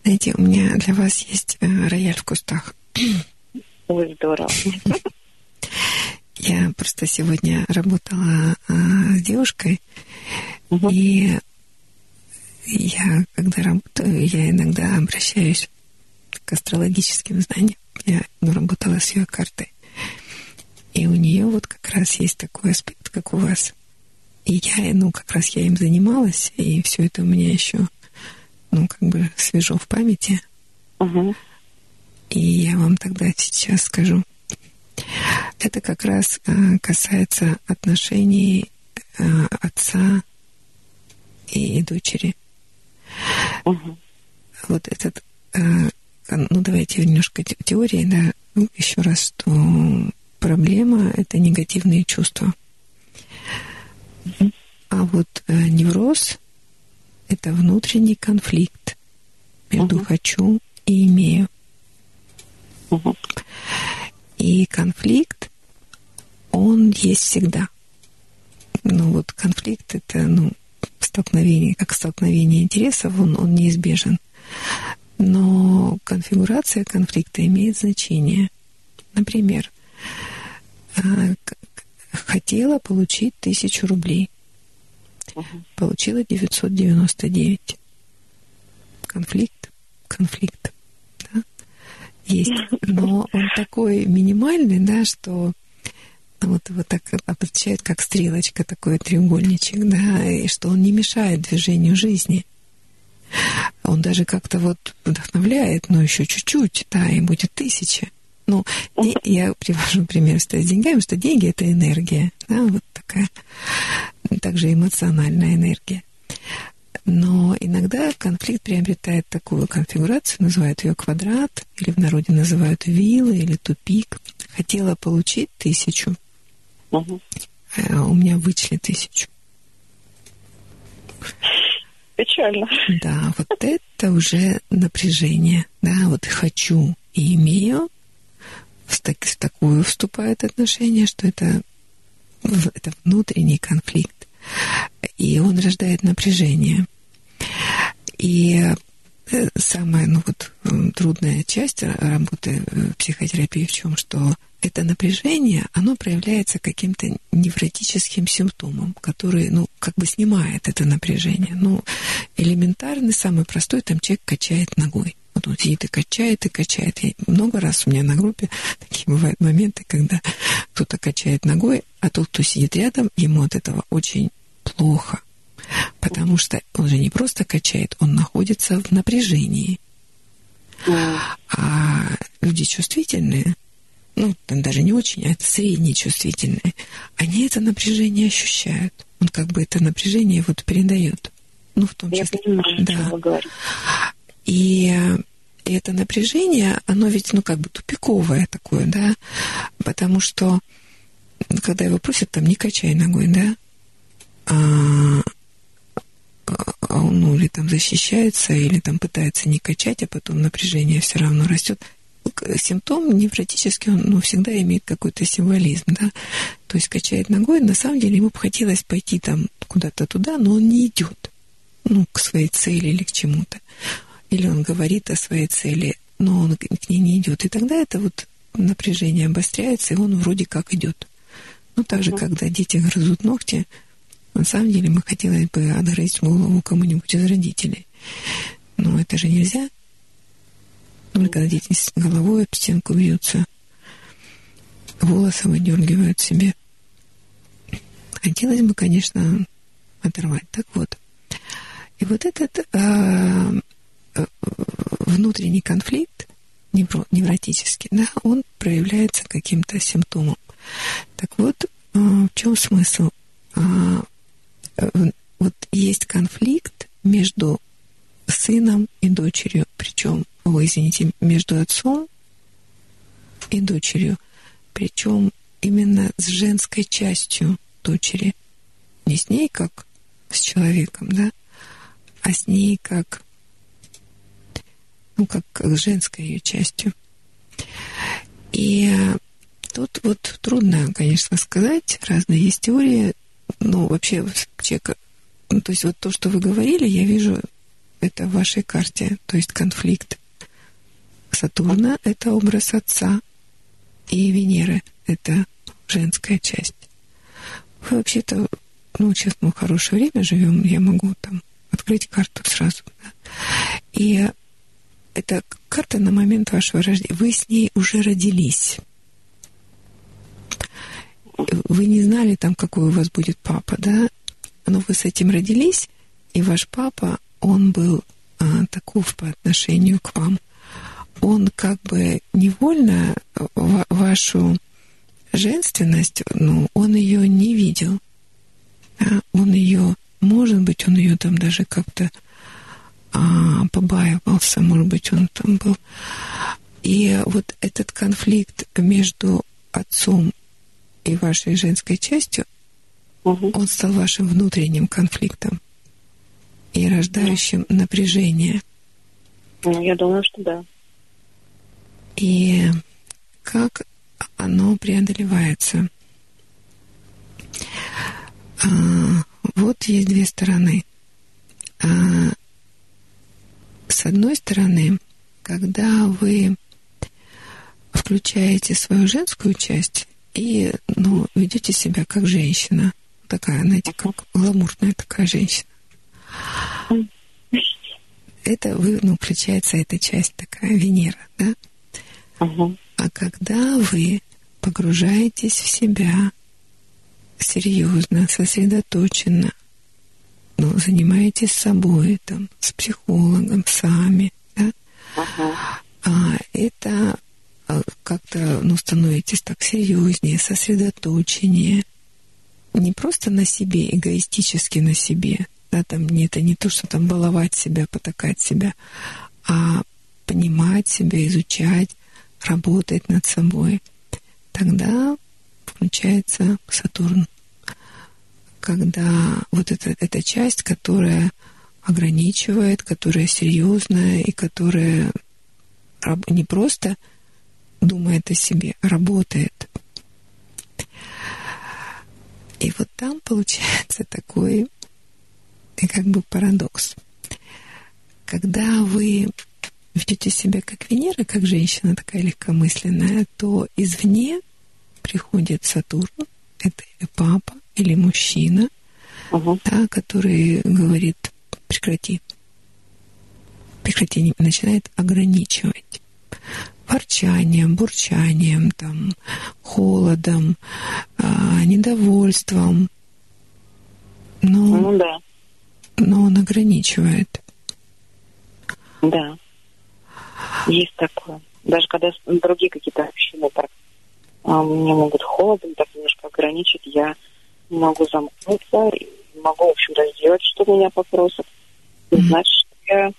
Знаете, у меня для вас есть э, рояль в кустах. *clears throat* Ой, здорово. *laughs* Я просто сегодня работала а, с девушкой, угу. и я, когда работаю, я иногда обращаюсь к астрологическим знаниям. Я ну, работала с ее картой. И у нее вот как раз есть такой аспект, как у вас. И я, ну, как раз я им занималась, и все это у меня еще ну, как бы свежо в памяти. Угу. И я вам тогда сейчас скажу. Это как раз э, касается отношений э, отца и дочери. Угу. Вот этот, э, ну давайте немножко теории, да, ну, еще раз, что проблема — это негативные чувства. Угу. А вот невроз это внутренний конфликт между uh хочу и имею. uh И конфликт, он есть всегда. Ну вот конфликт это, ну, столкновение, как столкновение интересов, он, он неизбежен. Но конфигурация конфликта имеет значение. Например, а, хотела получить тысячу рублей. Получила 999. Конфликт, конфликт. Да? Есть. Но он такой минимальный, да, что вот его так обозначает как стрелочка, такой треугольничек, да, и что он не мешает движению жизни. Он даже как-то вот вдохновляет, но еще чуть-чуть, да, и будет тысяча. Ну, я привожу пример с деньгами, что деньги это энергия, да, вот такая, также эмоциональная энергия. Но иногда конфликт приобретает такую конфигурацию, называют ее квадрат, или в народе называют вилла или тупик. Хотела получить тысячу, Угу. У меня вычли тысячу. Печально. Да, вот это уже напряжение. Да, вот хочу и имею. В, так, в такую вступает отношение, что это, это внутренний конфликт. И он рождает напряжение. И э, самая ну, вот, трудная часть работы психотерапии в чем, что это напряжение, оно проявляется каким-то невротическим симптомом, который, ну, как бы снимает это напряжение. Ну, элементарный, самый простой, там человек качает ногой. Вот он сидит и качает, и качает. И много раз у меня на группе такие бывают моменты, когда кто-то качает ногой, а тот, кто сидит рядом, ему от этого очень плохо. Потому что он же не просто качает, он находится в напряжении. А люди чувствительные, ну, даже не очень, а это средние чувствительные, они это напряжение ощущают. Он как бы это напряжение вот передает. Ну, в том Я числе. Понимаю, да. И, и это напряжение, оно ведь, ну, как бы тупиковое такое, да, потому что когда его просят, там, не качай ногой, да, а, а он, ну, или там защищается, или там пытается не качать, а потом напряжение все равно растет симптом невротический, он ну, всегда имеет какой-то символизм, да, то есть качает ногой, на самом деле ему бы хотелось пойти там куда-то туда, но он не идет, ну, к своей цели или к чему-то. Или он говорит о своей цели, но он к ней не идет. И тогда это вот напряжение обостряется, и он вроде как идет. Ну, так же, когда дети грызут ногти, на самом деле мы хотелось бы отгрызть голову кому-нибудь из родителей. Но это же нельзя. Ну, когда дети с головой об стенку бьются, волосы выдергивают себе. Хотелось бы, конечно, оторвать. Так вот. И вот этот э, внутренний конфликт, невро, невротический, да, он проявляется каким-то симптомом. Так вот, э, в чем смысл? Э, вот есть конфликт между сыном и дочерью, причем ой, извините, между отцом и дочерью, причем именно с женской частью дочери. Не с ней как с человеком, да, а с ней как, ну, как, как женской ее частью. И э, тут вот трудно, конечно, сказать, разные есть теории, но вообще человека, ну, то есть вот то, что вы говорили, я вижу это в вашей карте, то есть конфликт Сатурна — это образ отца, и Венеры — это женская часть. Вы вообще-то, ну, сейчас мы в хорошее время живем, я могу там открыть карту сразу. И это карта на момент вашего рождения. Вы с ней уже родились. Вы не знали там, какой у вас будет папа, да? Но вы с этим родились, и ваш папа, он был а, таков по отношению к вам – он как бы невольно вашу женственность, ну, он ее не видел. Да? Он ее, может быть, он ее там даже как-то а, побаивался, может быть, он там был. И вот этот конфликт между отцом и вашей женской частью, угу. он стал вашим внутренним конфликтом и рождающим напряжение. Ну, я думаю, что да и как оно преодолевается. А, вот есть две стороны. а, с одной стороны, когда вы включаете свою женскую часть и ну, ведете себя как женщина, такая, знаете, как гламурная такая женщина, это вы, ну, включается эта часть такая, Венера, да? Угу. А когда вы погружаетесь в себя серьезно, сосредоточенно, ну, занимаетесь собой, там, с психологом, сами, да, Угу. а, это а, как-то, ну, становитесь так серьезнее, сосредоточеннее, не просто на себе, эгоистически на себе, да, там не, это не то, что там баловать себя, потакать себя, а понимать себя, изучать, работать над собой. Тогда включается Сатурн. Когда вот эта, эта часть, которая ограничивает, которая серьезная и которая не просто думает о себе, а работает. И вот там получается такой и как бы парадокс. Когда вы ведете себя как Венера, как женщина такая легкомысленная, то извне приходит Сатурн, это или папа, или мужчина, Угу. да, который говорит прекрати. Прекрати, начинает ограничивать ворчанием, бурчанием, там, холодом, а, недовольством. Но, Ну да, но он ограничивает. да. Есть такое. Даже когда другие какие-то общины так а, мне могут холодом так немножко ограничить, я не могу замкнуться и не могу, в общем-то, сделать, что меня попросят. И Мгм. значит, что я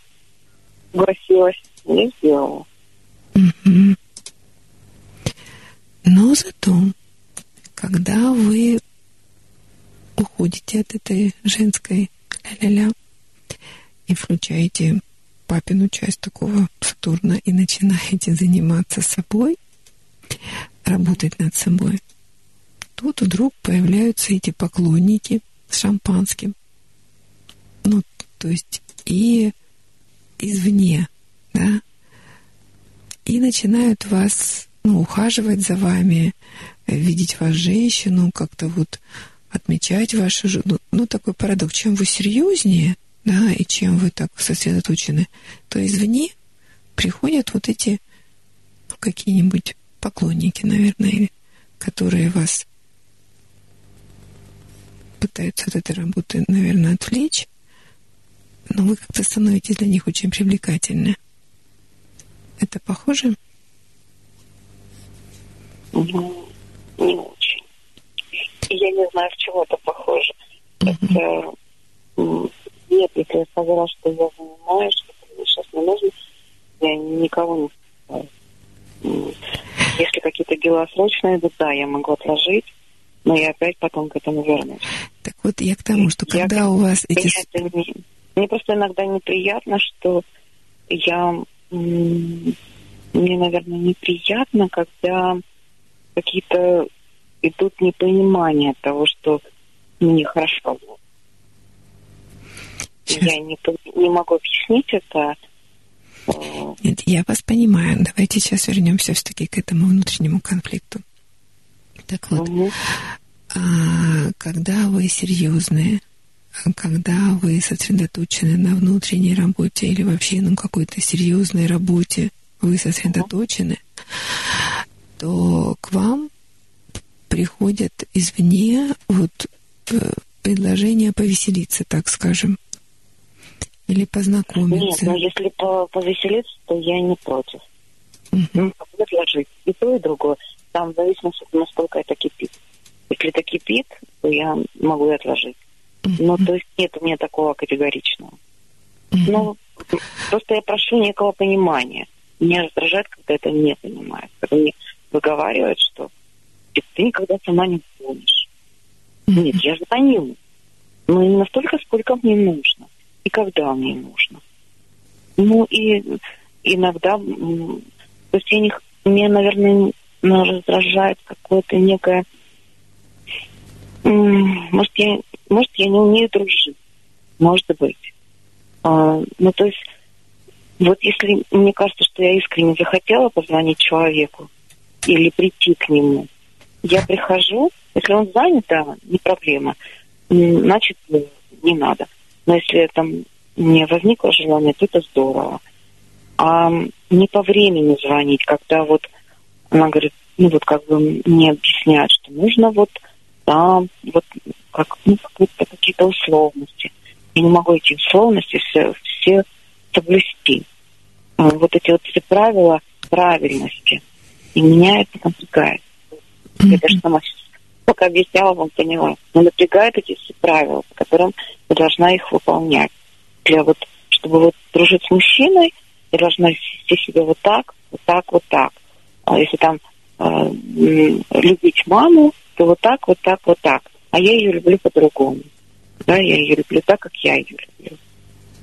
согласилась, не сделала. Мгм. Но зато, когда вы уходите от этой женской ля-ля-ля и включаете папину часть такого Сатурна и начинаете заниматься собой, работать над собой, тут вдруг появляются эти поклонники с шампанским. Ну, то есть и извне, да, и начинают вас ну, ухаживать за вами, видеть вас женщину, как-то вот отмечать вашу жену. Ну, такой парадокс. Чем вы серьезнее, да, и чем вы так сосредоточены, то извне приходят вот эти ну, какие-нибудь поклонники, наверное, которые вас пытаются от этой работы, наверное, отвлечь, но вы как-то становитесь для них очень привлекательны. Это похоже? Ну, не очень. Я не знаю, в чем это похоже. Это м, нет, если я сказала, что я занимаюсь, что мне сейчас не нужно, я никого не Если какие-то дела срочные идут, да, я могу отложить, но я опять потом к этому вернусь. Так вот, я к тому, что Я когда у вас эти... Меня это не- Мне просто иногда неприятно, что я... Мне, наверное, неприятно, когда какие-то идут непонимания того, что мне хорошо. Сейчас. Я не, не могу объяснить это. Нет, я вас понимаю. Давайте сейчас вернемся все-таки к этому внутреннему конфликту. Так вот, а, когда вы серьезные, а когда вы сосредоточены на внутренней работе или вообще на какой-то серьезной работе, вы сосредоточены, то к вам приходят извне вот э, предложения повеселиться, так скажем, или Нет, познакомиться. но если по- повеселиться, то я не против. Ну, предложить и то, и другое. Там в зависимости, насколько это кипит. Если это кипит, то я могу и отложить. Ну, то есть нет у меня такого категоричного. Ну, просто я прошу некого понимания. Меня раздражает, когда это не понимают. Когда мне выговаривают, что «Ты- никогда сама не помнишь. Мгм. Нет, я звоню. Но не настолько, сколько мне нужно. И когда мне нужно. Ну, и иногда... То есть я не... Меня, наверное, м, раздражает какое-то некое... Может, я, может, я не умею дружить. Может быть. А, ну, то есть, вот если мне кажется, что я искренне захотела позвонить человеку или прийти к нему, я прихожу, если он занят, да, не проблема, значит, не надо. Но если там мне возникло желание, то это здорово. А не по времени звонить, когда вот она говорит, ну вот как бы мне объясняют, что нужно вот там, вот как, ну, какие-то условности. Я не могу эти условности все, все соблюсти. А вот эти вот все правила правильности. И меня это напрягает. Mm-hmm. Я даже сама пока объясняла, вам поняла. Но напрягает эти все правила, по которым я должна их выполнять. Для вот, чтобы вот дружить с мужчиной, я должна вести себя вот так, вот так, вот так. А если там э, любить маму, то вот так, вот так, вот так. А я ее люблю по-другому. Да, я ее люблю так, как я ее люблю.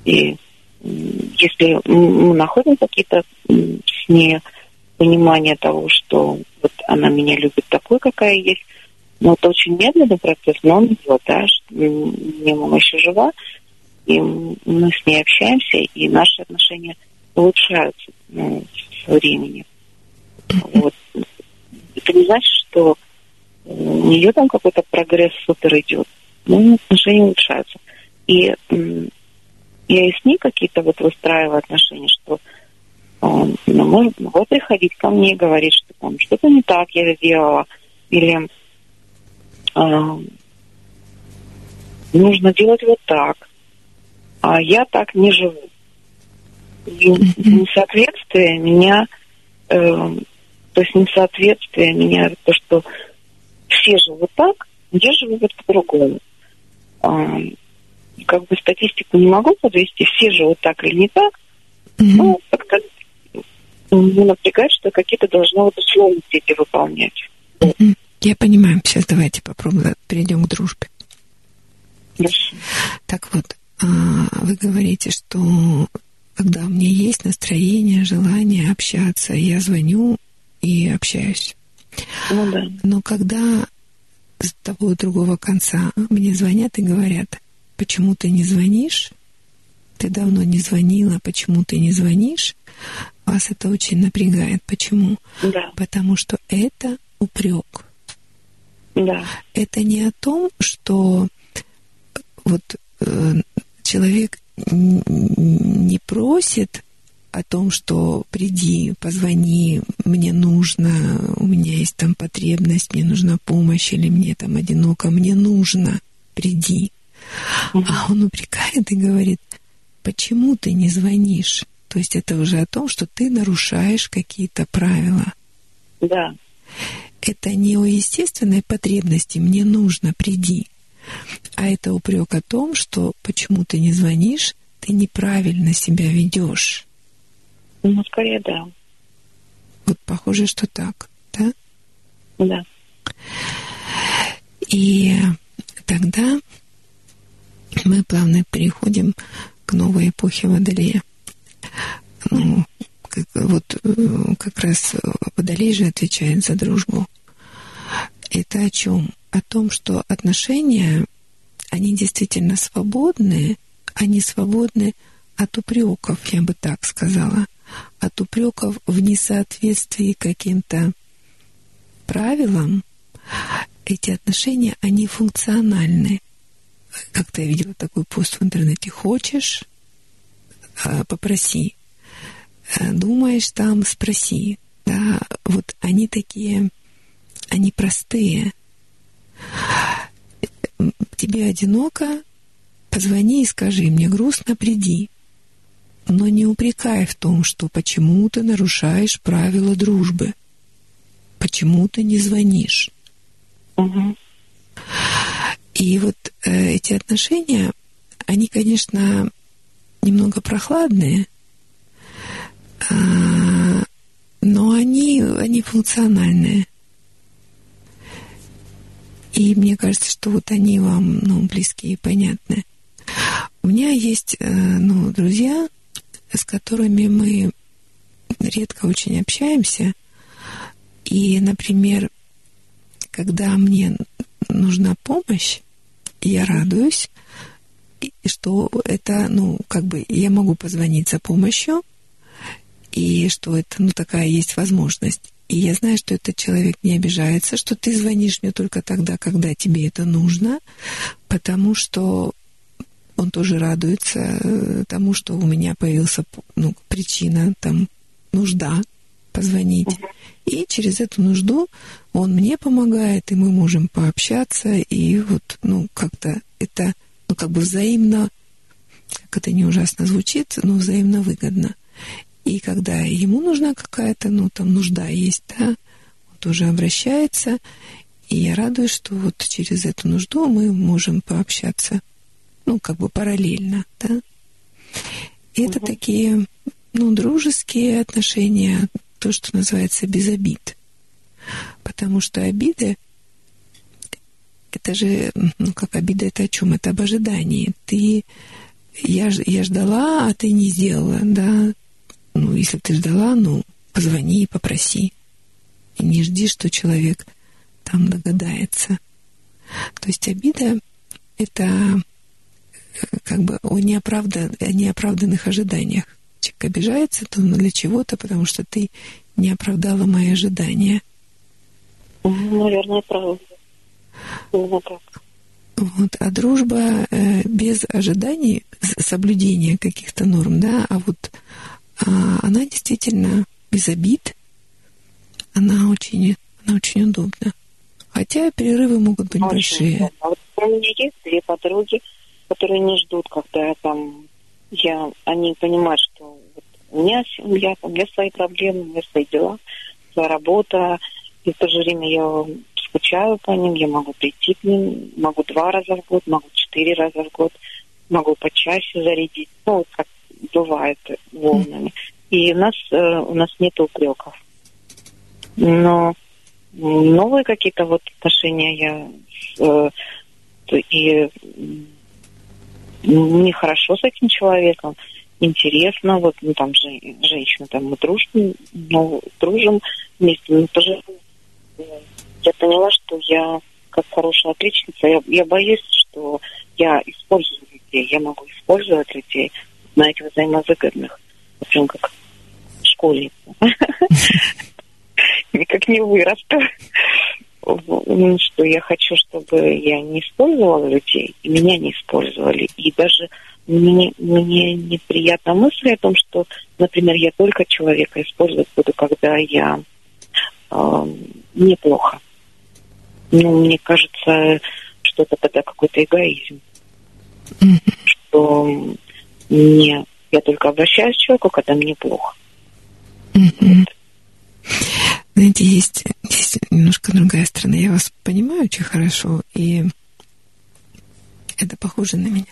И если мы находим какие-то с ней понимание того, что вот она меня любит такой, какая есть, но это очень медленный процесс, но он идет, да, мне мама еще жива, и мы с ней общаемся, и наши отношения улучшаются ну, со временем. Вот. Это не значит, что у нее там какой-то прогресс супер идет. Но отношения улучшаются. И я и с ней какие-то вот выстраиваю отношения, что он ну, может, могла приходить ко мне и говорить, что там что-то не так я сделала, или э, нужно делать вот так, а я так не живу. Несоответствие меня, э, то есть несоответствие меня, то, что все живут так, я живу вот по-другому. А, как бы статистику не могу подвести, все живут так или не так, mm-hmm. ну, как-то ну, напрягает, что какие-то должны вот условности эти выполнять. Mm-hmm. Я понимаю. Сейчас давайте попробуем, перейдем к дружбе. Хорошо. Так вот, а, вы говорите, что когда у меня есть настроение, желание общаться, я звоню и общаюсь. Ну да. Но когда с того другого конца мне звонят и говорят, почему ты не звонишь, ты давно не звонила, почему ты не звонишь, вас это очень напрягает. Почему? Да. Потому что это упрек. Да. Это не о том, что вот э, человек не просит о том, что приди, позвони, мне нужно, у меня есть там потребность, мне нужна помощь, или мне там одиноко, мне нужно, приди. Mm-hmm. А он упрекает и говорит, почему ты не звонишь? То есть это уже о том, что ты нарушаешь какие-то правила. Да. Это не о естественной потребности, мне нужно, приди. А это упрек о том, что почему ты не звонишь, ты неправильно себя ведешь. Ну, скорее, да. Вот похоже, что так, да? Да. И тогда мы плавно переходим к новой эпохе Водолея. Ну, как, вот э, как раз Водолей же отвечает за дружбу. Это о чем? О том, что отношения, они действительно свободные, они свободны от упреков, я бы так сказала от упреков в несоответствии каким-то правилам, эти отношения, они функциональны. Как-то я видела такой пост в интернете. Хочешь, а, попроси. А, думаешь там, спроси. Да, вот они такие, они простые. Тебе одиноко, позвони и скажи, мне грустно, приди но не упрекай в том, что почему ты нарушаешь правила дружбы, почему ты не звонишь. Угу. И вот э, эти отношения, они, конечно, немного прохладные, э, но они, они функциональные. И мне кажется, что вот они вам ну, близкие и понятны. У меня есть э, ну, друзья, с которыми мы редко очень общаемся. И, например, когда мне нужна помощь, я радуюсь, что это, ну, как бы я могу позвонить за помощью, и что это, ну, такая есть возможность. И я знаю, что этот человек не обижается, что ты звонишь мне только тогда, когда тебе это нужно, потому что он тоже радуется э, тому, что у меня появился ну, причина, там, нужда позвонить. И через эту нужду он мне помогает, и мы можем пообщаться, и вот, ну, как-то это, ну, как бы взаимно, как это не ужасно звучит, но взаимно выгодно. И когда ему нужна какая-то, ну, там, нужда есть, да, он тоже обращается, и я радуюсь, что вот через эту нужду мы можем пообщаться, ну, как бы параллельно, да. И это такие, ну, дружеские отношения, то, что называется без обид. Потому что обиды это же, ну, как обида, это о чем? Это об ожидании. Ты, я, я ждала, а ты не сделала, да. Ну, если ты ждала, ну, позвони и попроси. И не жди, что человек там догадается. То есть обида — это э, как бы о, неоправдан, о неоправданных ожиданиях. Человек обижается то для чего-то, потому что ты не оправдала мои ожидания. Наверное, правда. Именно так. Вот. А дружба э, без ожиданий, соблюдения каких-то норм, да, а вот она действительно без обид, она очень, она очень удобна. Хотя перерывы могут быть очень большие. Вот у меня есть две подруги, которые не ждут, когда я там, я, они понимают, что вот у меня семья, у меня свои проблемы, у меня свои дела, своя работа, и в то же время я скучаю по ним, я могу прийти к ним, могу два раза в год, могу четыре раза в год, могу почаще зарядить. Ну, вот как бывает волнами. И у нас, э, у нас нет упреков. Но новые какие-то вот отношения я э, и мне хорошо с этим человеком, интересно, вот ну, там же женщина, там мы дружим, ну, дружим вместе, но тоже я поняла, что я как хорошая отличница, я, я боюсь, что я использую людей, я могу использовать людей, на этих взаимовыгодных, прям как школьница. *laughs* Никак не вырасту. Что я хочу, чтобы я не использовала людей, и меня не использовали. И даже мне, мне неприятна мысль о том, что, например, я только человека использовать буду, когда я э, неплохо. Ну, мне кажется, что это тогда какой-то эгоизм. Что мне я только обращаюсь к человеку, когда мне плохо. Mm-hmm. Знаете, есть, есть немножко другая сторона. Я вас понимаю очень хорошо, и это похоже на меня.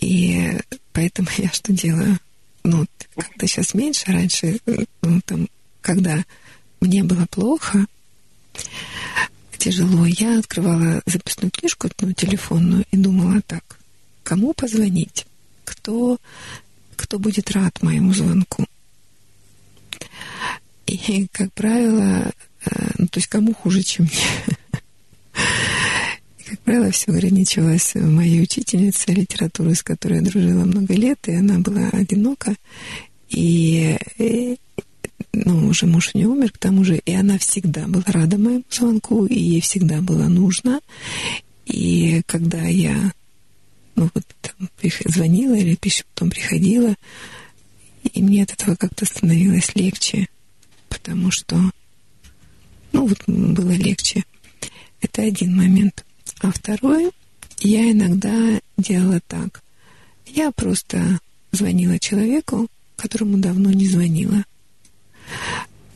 И поэтому *laughs* я что делаю? Ну, как-то сейчас меньше, раньше, ну, там, когда мне было плохо, тяжело, я открывала записную книжку, ну, телефонную, и думала так, кому позвонить? Кто, кто будет рад моему звонку. И, как правило, э, ну, то есть кому хуже, чем мне. И, как правило, все ограничивалось моей учительницей литературы, с которой я дружила много лет, и она была одинока. И, и ну, уже муж у нее умер, к тому же, и она всегда была рада моему звонку, и ей всегда было нужно. И когда я ну вот там звонила или пищу потом приходила, и мне от этого как-то становилось легче, потому что, ну вот было легче. Это один момент. А второй, я иногда делала так. Я просто звонила человеку, которому давно не звонила.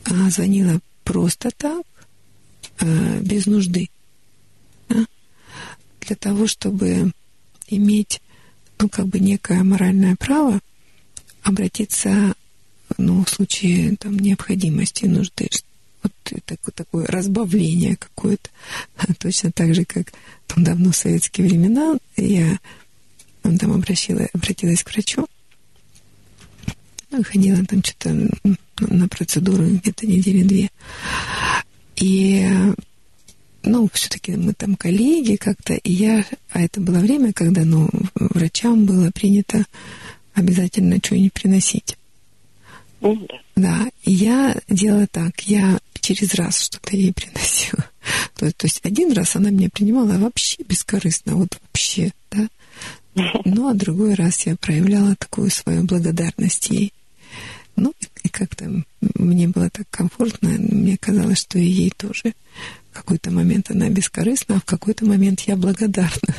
А звонила просто так, а, без нужды. Для того, чтобы иметь, ну, как бы некое моральное право обратиться, ну, в случае там необходимости, нужды, вот такое, такое разбавление какое-то. *laughs* Точно так же, как там давно в советские времена я там обращила, обратилась к врачу, ну, ходила там что-то на процедуру где-то недели две. И ну, все-таки мы там коллеги как-то, и я, а это было время, когда, ну, врачам было принято обязательно что-нибудь приносить. Ну, да. Да, и я делала так, я через раз что-то ей приносила. То, то есть один раз она меня принимала вообще бескорыстно, вот вообще, да. *laughs* Ну, а другой раз я проявляла такую свою благодарность ей. Ну, и как-то мне было так комфортно, мне казалось, что и ей тоже. В какой-то момент она бескорыстна, а в какой-то момент я благодарна.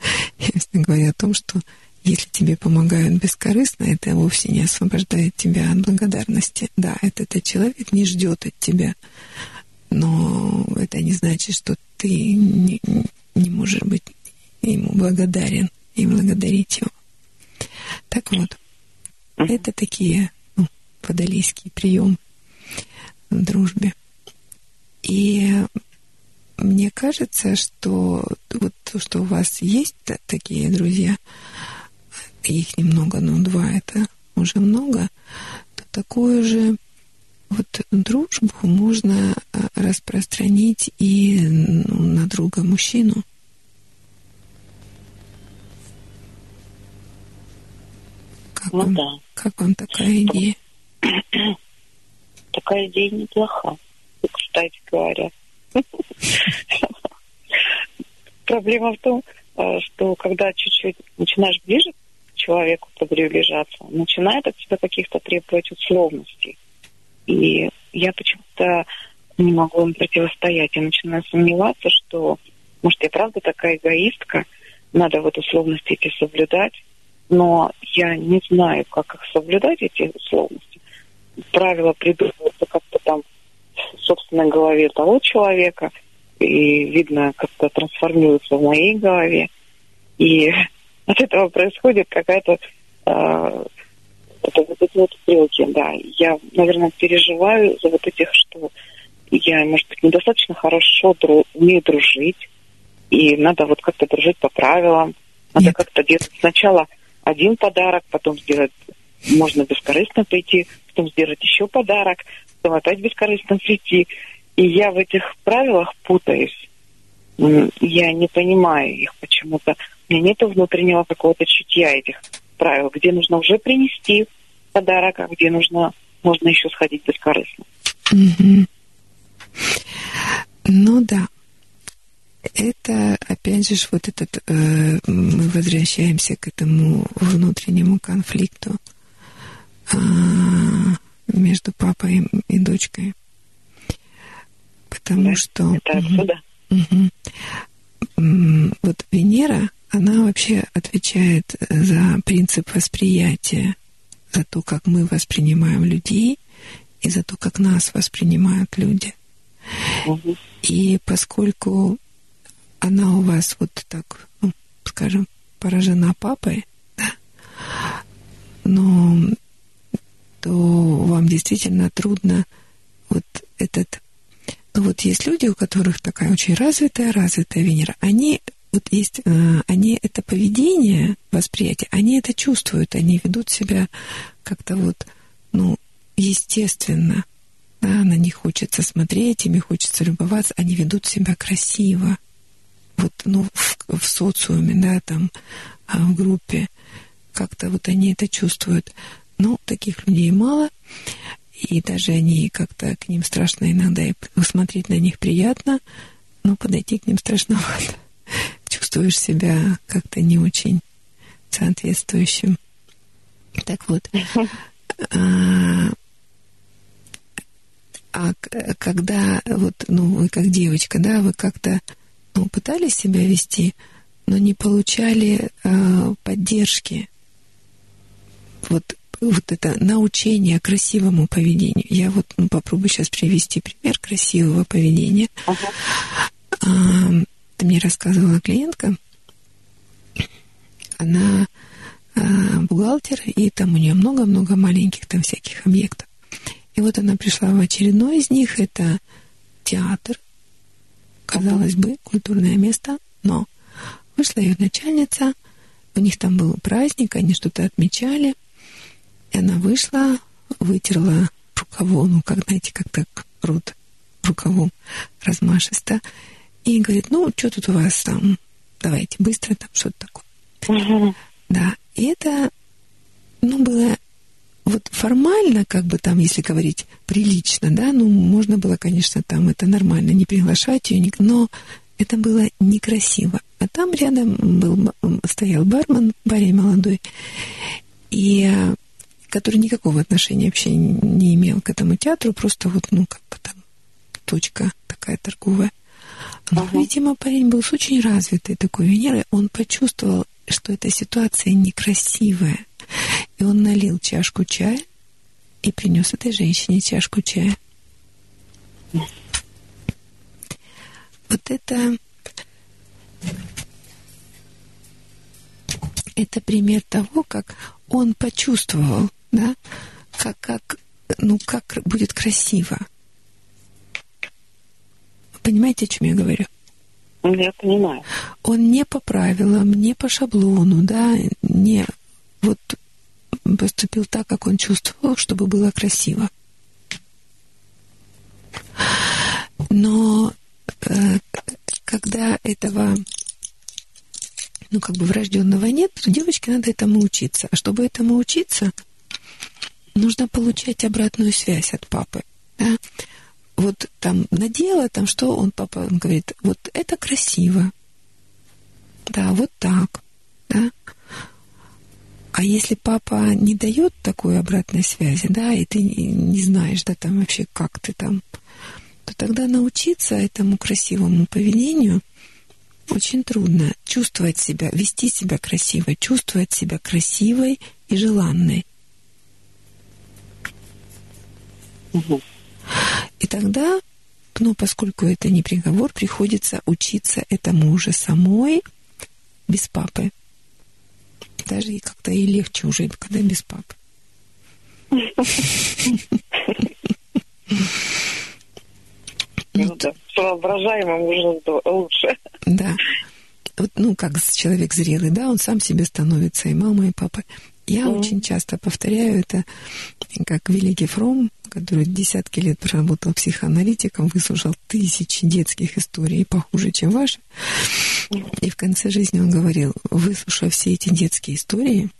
*laughs* Я всегда говорю о том, что если тебе помогают бескорыстно, это вовсе не освобождает тебя от благодарности. Да, этот, человек не ждет от тебя, но это не значит, что ты не, не можешь быть ему благодарен и благодарить его. Так вот, это такие ну, водолейские приемы в дружбе. И мне кажется, что вот то, что у вас есть такие друзья, их немного, но два это уже много, то такую же вот дружбу можно а, распространить и ну, на друга мужчину. Как, ну, вам, да. как вам такая идея? Такая идея неплоха, кстати говоря. Проблема в том, э, что когда чуть-чуть начинаешь ближе человеку приближаться, начинает от тебя каких-то требовать условностей. И я почему-то не могу им противостоять. Я начинаю сомневаться, что, может, я правда такая эгоистка, надо вот условности эти соблюдать, но я не знаю, как их соблюдать, эти условности. Правила придумываются как-то там собственной голове того человека, и, видно, как-то трансформируются в моей голове. И *laughs* от этого происходит какая-то э, это вот эти вот стрелки, да. Я, наверное, переживаю за вот этих, что я, может быть, недостаточно хорошо дру, умею дружить, и надо вот как-то дружить по правилам. Надо Нет. как-то делать сначала один подарок, потом сделать, можно бескорыстно прийти, потом сделать еще подарок, опять бескорыстно прийти. И я в этих правилах путаюсь. Я не понимаю их почему-то. У меня нет внутреннего какого-то чутья этих правил, где нужно уже принести подарок, а где нужно, можно еще сходить бескорыстно. Угу. Ну да. Это, опять же, вот этот, э, мы возвращаемся к этому внутреннему конфликту э, между папой и дочкой. Потому Да, что... Это отсюда. Мгм. М, Вот Венера, она вообще отвечает за принцип восприятия, за то, как мы воспринимаем людей и за то, как нас воспринимают люди. Мгм. И поскольку она у вас вот так, ну, скажем, поражена папой, да, но то вам действительно трудно вот этот... Ну вот есть люди, у которых такая очень развитая, развитая Венера. Они вот есть, э, они это поведение, восприятие, они это чувствуют, они ведут себя как-то вот, ну, естественно. Да, на них хочется смотреть, ими хочется любоваться, они ведут себя красиво. Вот, ну, в, в социуме, да, там, а, в группе, как-то вот они это чувствуют. Но таких людей мало, и даже они как-то к ним страшно иногда, и смотреть на них приятно, но подойти к ним страшновато. *laughs* Чувствуешь себя как-то не очень соответствующим. Так вот, *laughs* а, а когда вот, ну, вы как девочка, да, вы как-то ну, пытались себя вести, но не получали э, поддержки. Вот, вот это научение красивому поведению. Я вот ну, попробую сейчас привести пример красивого поведения. Ага. А, это мне рассказывала клиентка. Она а, бухгалтер, и там у нее много-много маленьких там всяких объектов. И вот она пришла в очередной из них, это театр, казалось бы, культурное место, но вышла ее начальница, у них там был праздник, они что-то отмечали, и она вышла, вытерла рукавом, ну, как, знаете, как так рот рукавом размашисто, и говорит, ну, что тут у вас там, давайте быстро там что-то такое. Да, и это, ну, было вот формально, как бы там, если говорить прилично, да, ну, можно было, конечно, там это нормально, не приглашать ее, но это было некрасиво. А там рядом был, стоял бармен, парень молодой, и который никакого отношения вообще не имел к этому театру, просто вот, ну, как бы там точка такая торговая. Но, uh-huh. видимо, парень был с очень развитой такой Венерой. Он почувствовал, что эта ситуация некрасивая. И он налил чашку чая и принес этой женщине чашку чая. Вот это это пример того, как он почувствовал, да, как, как, ну, как будет красиво. Понимаете, о чем я говорю? Я понимаю. Он не по правилам, не по шаблону, да, не вот поступил так, как он чувствовал, чтобы было красиво. Но э, когда этого, ну, как бы врожденного нет, то девочке надо этому учиться. А чтобы этому учиться, нужно получать обратную связь от папы. Да? Вот там надела, там что он, папа, он говорит, вот это красиво. Да, вот так. Да? А если папа не дает такой обратной связи, да, и ты не знаешь, да, там вообще как ты там, то тогда научиться этому красивому поведению очень трудно. Чувствовать себя, вести себя красиво, чувствовать себя красивой и желанной. Угу. И тогда, ну, поскольку это не приговор, приходится учиться этому уже самой, без папы даже и как-то и легче уже, когда без папы. Ну, да, с воображаемым уже лучше. Да. Вот, ну, как человек зрелый, да, он сам себе становится и мама, и папа. Я mm. очень часто повторяю это, как великий Фром, который десятки лет проработал психоаналитиком, выслушал тысячи детских историй, похуже, чем ваши. И в конце жизни он говорил, выслушав все эти детские истории,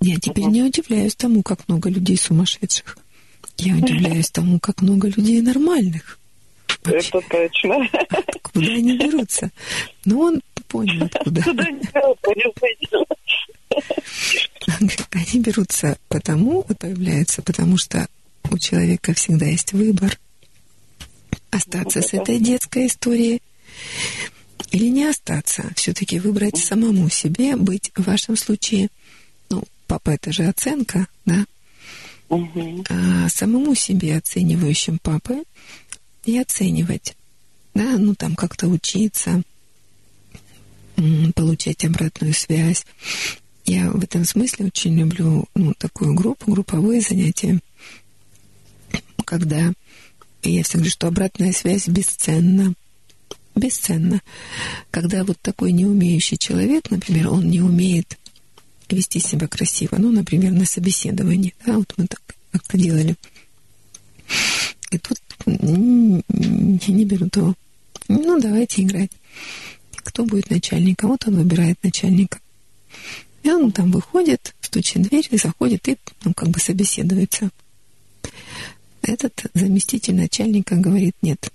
я теперь не удивляюсь тому, как много людей сумасшедших. Я удивляюсь тому, как много людей нормальных. Вообще. Это точно. Куда они берутся? Но он понял, откуда. Куда они берутся, Они берутся потому, появляются, потому что у человека всегда есть выбор остаться с этой детской историей или не остаться, все-таки выбрать самому себе, быть в вашем случае, ну, папа это же оценка, да, а самому себе оценивающим папы и оценивать, да, ну там как-то учиться, получать обратную связь. Я в этом смысле очень люблю ну, такую группу, групповые занятия, когда я всегда говорю, что обратная связь бесценна бесценно. Когда вот такой неумеющий человек, например, он не умеет вести себя красиво, ну, например, на собеседовании, да, вот мы так как-то делали. И тут не берут его. Ну, давайте играть. Кто будет начальником? Вот он выбирает начальника. И он там выходит, стучит в дверь и заходит и, ну, как бы собеседуется. Этот заместитель начальника говорит, нет,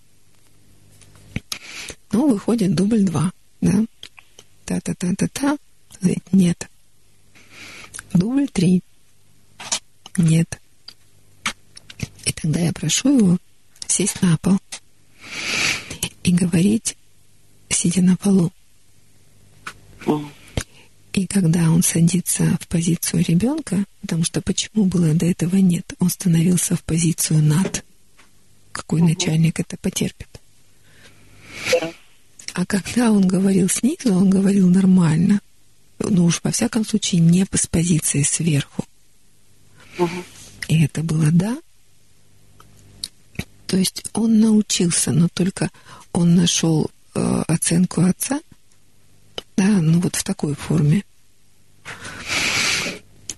ну, выходит дубль два, да. Та-та-та-та-та. Нет. Дубль три. Нет. И тогда я прошу его сесть на пол и говорить, сидя на полу. И когда он садится в позицию ребенка, потому что почему было до этого нет, он становился в позицию над. Какой начальник это потерпит? А когда он говорил снизу, он говорил нормально. Ну уж, во всяком случае, не с позиции сверху. Угу. И это было «да». То есть он научился, но только он нашел оценку отца, да, ну вот в такой форме.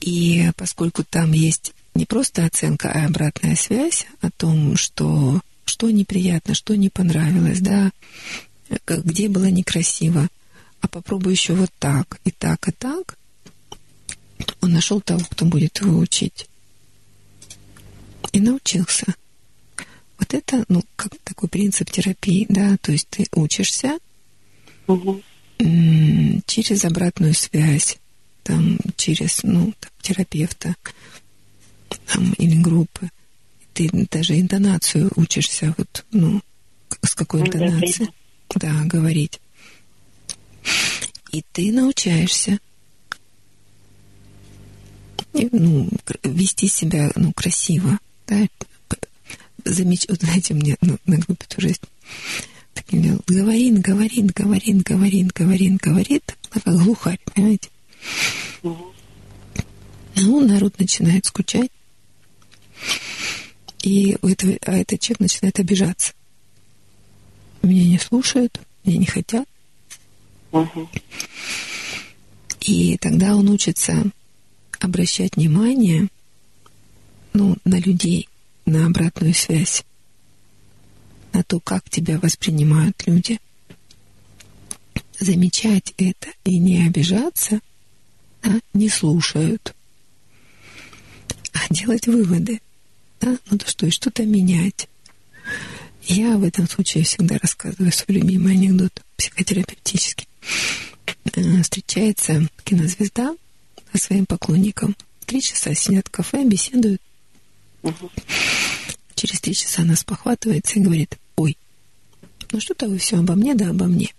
И поскольку там есть не просто оценка, а обратная связь о том, что что неприятно, что не понравилось, да, где было некрасиво, а попробуй еще вот так, и так, и так, он нашел того, кто будет его учить. И научился. Вот это, ну, как такой принцип терапии, да, то есть ты учишься Угу. через обратную связь, там, через, ну, там, терапевта, там, или группы. Ты даже интонацию учишься, вот, ну, с какой да, интонацией, да, говорить. И ты научаешься ну, вести себя, ну, красиво, да, замеч... вот *laughs* знаете, мне ну, на группе тоже есть такие дела. говорит, говорит, говорит, говорит, говорит, говорит, как глухарь, понимаете? Ну, народ начинает скучать, и у этого, а этот человек начинает обижаться. Меня не слушают, меня не хотят. Угу. И тогда он учится обращать внимание ну, на людей, на обратную связь, на то, как тебя воспринимают люди. Замечать это и не обижаться, да, не слушают, а делать выводы. Да? Ну то что, и что-то менять. Я в этом случае всегда рассказываю свой любимый анекдот психотерапевтический. Э, Встречается кинозвезда со своим поклонником. Три часа сидят в кафе, беседуют. Через три часа она спохватывается и говорит, ой, ну что-то вы все обо мне, да обо мне.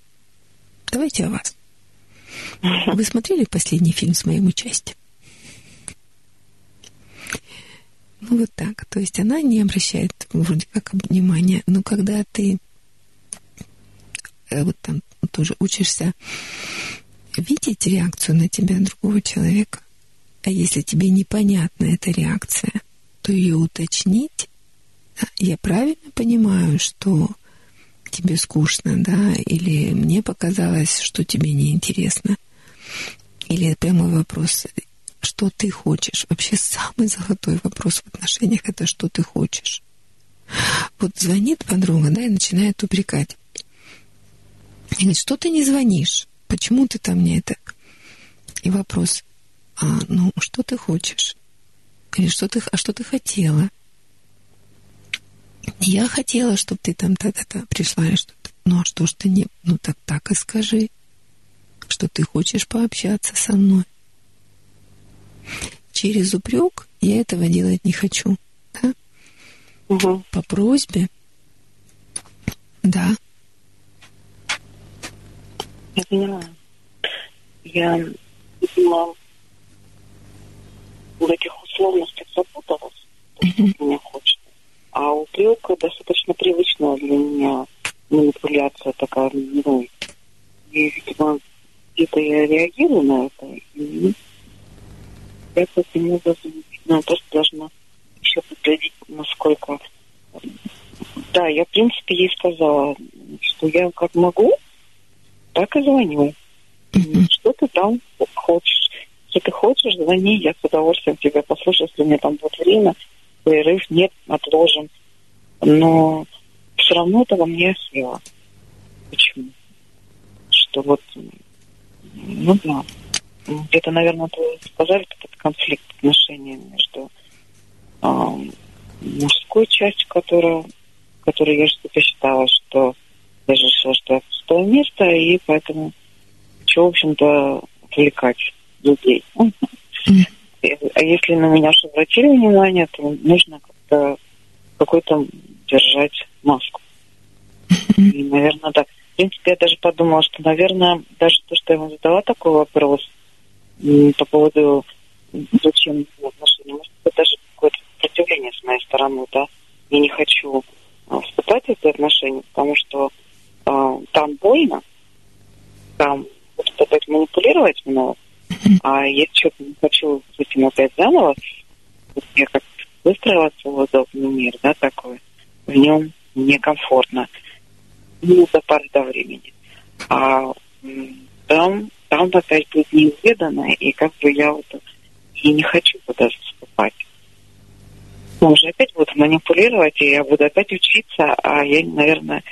Давайте о вас. *laughs* Вы смотрели последний фильм с моим участием? Ну, вот так. То есть она не обращает вроде как внимания. Но когда ты э, вот там тоже учишься видеть реакцию на тебя другого человека, а если тебе непонятна эта реакция, то ее уточнить. Я правильно понимаю, что тебе скучно, да, или мне показалось, что тебе неинтересно. Или прямой вопрос, что ты хочешь? Вообще самый золотой вопрос в отношениях это что ты хочешь. Вот звонит подруга, да, и начинает упрекать. И говорит, что ты не звонишь? Почему ты там не это? И вопрос, а, ну, что ты хочешь? Или что ты, а что ты хотела? Я хотела, чтобы ты там та-та-та пришла и что-то. Ну, а что ж ты не... Ну, так так и скажи, что ты хочешь пообщаться со мной. Через упрек я этого делать не хочу. Да? Угу. По просьбе. Да. Я понимаю. Я, видимо, в этих условностях запуталась, что мне хочется. А упрек достаточно привычная для меня манипуляция такая, ну, и, видимо, где-то я реагирую на это, и я таким образом, ну, просто должна еще подглядеть, насколько... Да, я, в принципе, ей сказала, что я как могу, так и звоню. Что ты там хочешь? Если ты хочешь, звони, я с удовольствием тебя послушаю, если меня там будет время, перерыв нет, отложим. Но все равно это во мне осело. Почему? Что вот, ну да, где-то, наверное, вы сказали, этот конфликт отношений между а, мужской частью, которая, которой я что-то считала, что я же решила, что я пустое место, и поэтому хочу, в общем-то, отвлекать людей. А если на меня что обратили внимание, то нужно как-то какой-то держать маску. И, наверное, да. В принципе, я даже подумала, что, наверное, даже то, что я ему задала такой вопрос по поводу зачем отношений, может быть, даже какое-то сопротивление с моей стороны, да. Я не хочу а, вступать в эти отношения, потому что а, там больно, там будут опять манипулировать мной, а я что-то не хочу с этим опять заново. Вот я как выстроила свой удобный мир, да, такой. В нем некомфортно. Ну, до поры до времени. А там, там опять будет неизведанное, и как бы я вот и не хочу туда вступать. он же опять будет манипулировать, и я буду опять учиться, а я, наверное,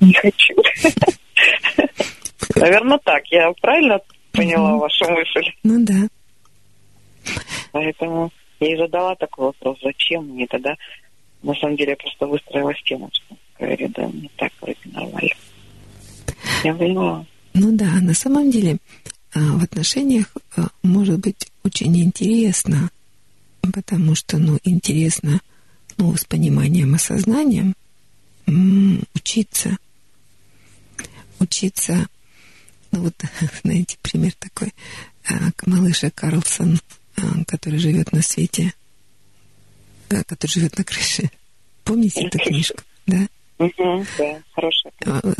не хочу. *laughs* Наверное, так. Я правильно поняла вашу мысль? Ну да. Поэтому я и задала такой вопрос, зачем мне тогда? На самом деле я просто выстроила стеночку. Говорю, да, мне так вроде нормально. Я поняла. Ну да, на самом деле а, в отношениях а, может быть очень интересно, потому что, ну, интересно, ну, с пониманием, осознанием учиться, учиться, ну вот, *laughs* знаете, пример такой, а, малыша Карлсон, который живет на свете, который живет на крыше. Помните эту книжку, да? Угу, да, хорошая.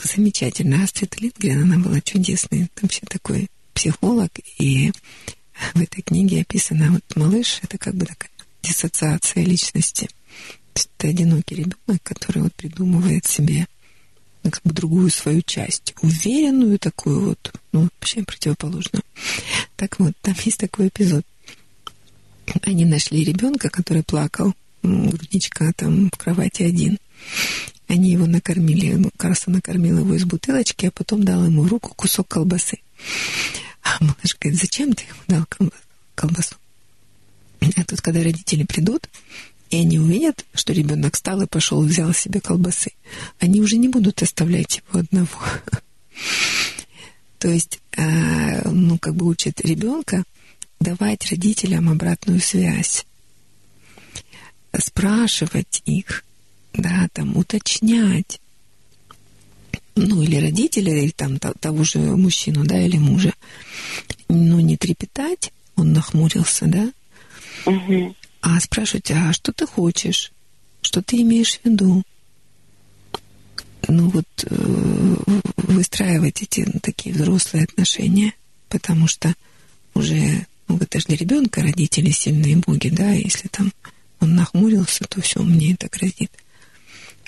Замечательно. Астрид Линдгрен, она была чудесной. Там вообще такой психолог, и в этой книге описано вот малыш, это как бы такая диссоциация личности. То есть это одинокий ребенок, который вот придумывает себе как бы другую свою часть, уверенную такую вот, ну, вообще противоположную. Так вот, там есть такой эпизод. Они нашли ребенка, который плакал, грудничка там в кровати один. Они его накормили, ну, Карса накормил его из бутылочки, а потом дал ему в руку кусок колбасы. А малыш говорит, зачем ты ему дал колбасу? А тут, когда родители придут, и они увидят, что ребенок встал и пошел, взял себе колбасы, они уже не будут оставлять его одного. То есть, а, ну, как бы учат ребенка давать родителям обратную связь, спрашивать их, да, там, уточнять, ну, или родителя, или там того же мужчину, да, или мужа, ну, не трепетать, он нахмурился, да. А спрашивать, а что ты хочешь, что ты имеешь в виду? Ну, вот э, выстраивать эти такие взрослые отношения, потому что уже, ну, это же для ребенка родители сильные боги, да, если там он нахмурился, то все, мне это грозит.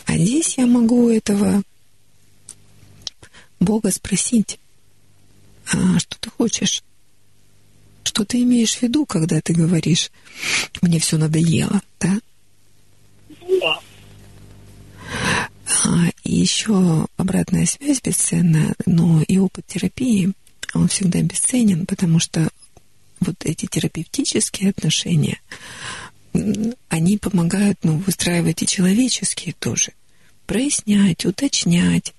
А здесь я могу этого Бога спросить, а что ты хочешь? Что ты имеешь в виду, когда ты говоришь, мне все надоело, да? Да. А, и еще обратная связь бесценна, но и опыт терапии, он всегда бесценен, потому что вот эти терапевтические отношения, они помогают ну, выстраивать и человеческие тоже. Прояснять, уточнять,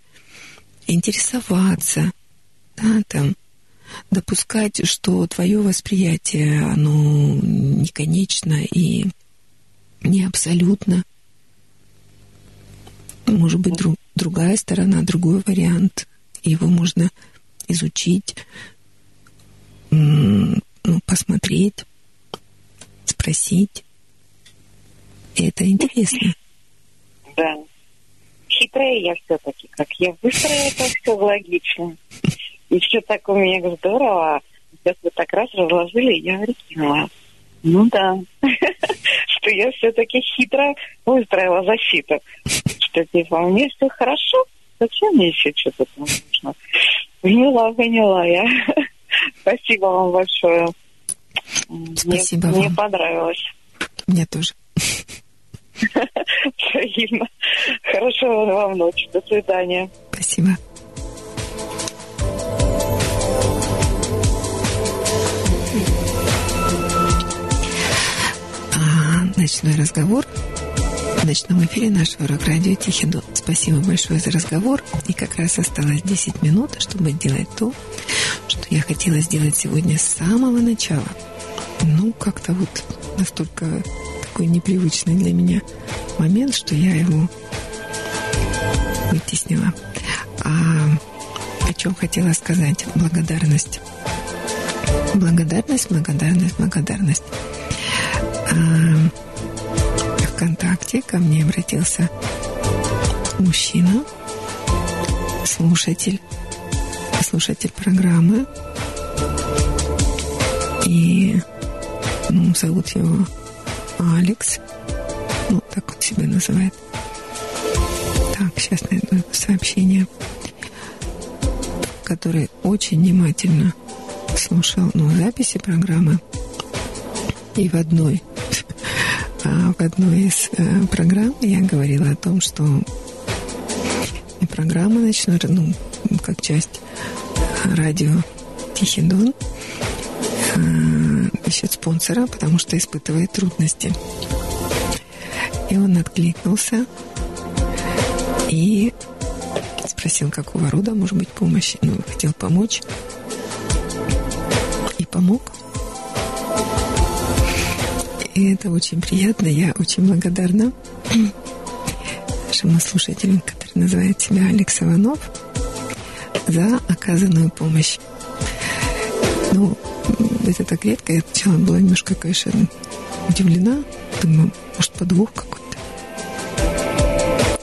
интересоваться, да, там, допускать, что твое восприятие, оно не конечно и не абсолютно. Может быть, друг, другая сторона, другой вариант. Его можно изучить, ну, посмотреть, спросить. Это интересно. Да хитрая я все-таки, как я быстро это все логично. И все так у меня здорово. Сейчас вы так раз разложили, я прикинула. Ну да, *laughs* что я все-таки хитро выстроила защиту. Что типа мне все хорошо, зачем мне еще что-то там нужно? Поняла, поняла я. *laughs* Спасибо вам большое. Спасибо мне, вам. Мне понравилось. Мне тоже. *laughs* Взаимно. Хорошего вам ночи. До свидания. Спасибо. Ночной разговор в ночном эфире нашего рок-радио Тихий Дон. Спасибо большое за разговор. И как раз осталось 10 минут, чтобы сделать то, что я хотела сделать сегодня с самого начала. Ну, как-то вот настолько такой непривычный для меня момент, что я его вытеснила. А о чем хотела сказать? Благодарность. Благодарность, благодарность, благодарность. А, ВКонтакте ко мне обратился мужчина, слушатель, слушатель программы. И ну, зовут его Алекс. Ну, так он себя называет. Так, сейчас найду сообщение. Который очень внимательно слушал ну, записи программы. И в одной *laughs* А в одной из э, программ я говорила о том, что программа «Ночной», ну, как часть радио «Тихий Дон», э, ищет спонсора, потому что испытывает трудности. И он откликнулся и спросил, какого рода может быть помощь. Ну, хотел помочь. И помог. И это очень приятно. Я очень благодарна нашему слушателю, который называет себя Алекс Иванов, за оказанную помощь. Ну, это так редко. Я сначала была немножко, конечно, удивлена. Думаю, может, подвох какой-то.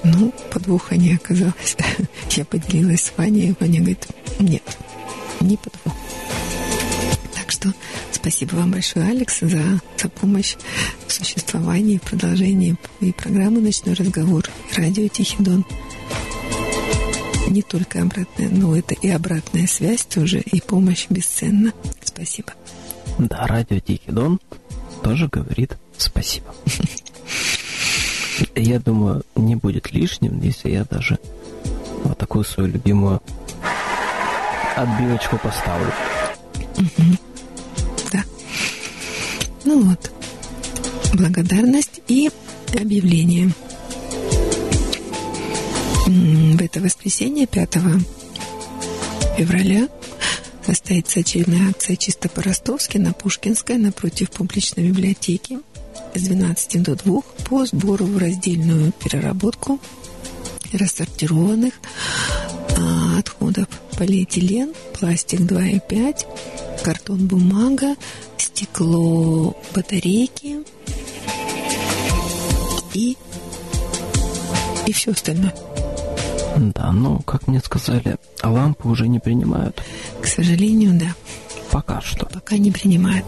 Ну, подвоха не оказалось. *laughs* Я поделилась с Ваней, и Ваня говорит, нет, не подвох. Спасибо вам большое, Алекс, за, за помощь в существовании, в продолжении и программы «Ночной разговор», радио «Тихий Дон». Не только обратная, но это и обратная связь тоже, и помощь бесценна. Спасибо. Да, радио Тихий Дон тоже говорит спасибо. Я думаю, не будет лишним, если я даже вот такую свою любимую отбивочку поставлю. Да. Ну вот. Благодарность и объявление. В это воскресенье, 5 февраля, состоится очередная акция чисто по-ростовски на Пушкинской напротив публичной библиотеки с 12 до 2 по сбору в раздельную переработку рассортированных отходов полиэтилен, пластик 2,5, картон, бумага, стекло, батарейки и, и все остальное. Да, ну, как мне сказали, лампы уже не принимают. К сожалению, да. Пока что. Пока не принимают.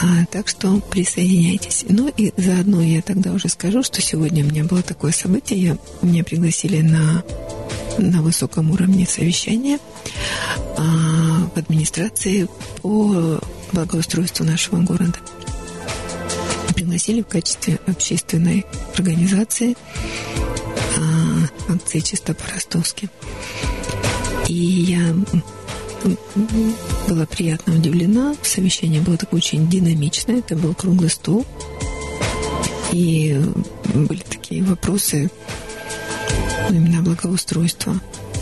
А, так что присоединяйтесь. Ну и заодно я тогда уже скажу, что сегодня у меня было такое событие. Я, меня пригласили на, на высоком уровне совещания а, в администрации по благоустройству нашего города. Пригласили в качестве общественной организации а, акции чисто по-ростовски. И я была приятно удивлена. Совещание было такое очень динамичное. Это был круглый стол. И были такие вопросы ну, именно благоустройства.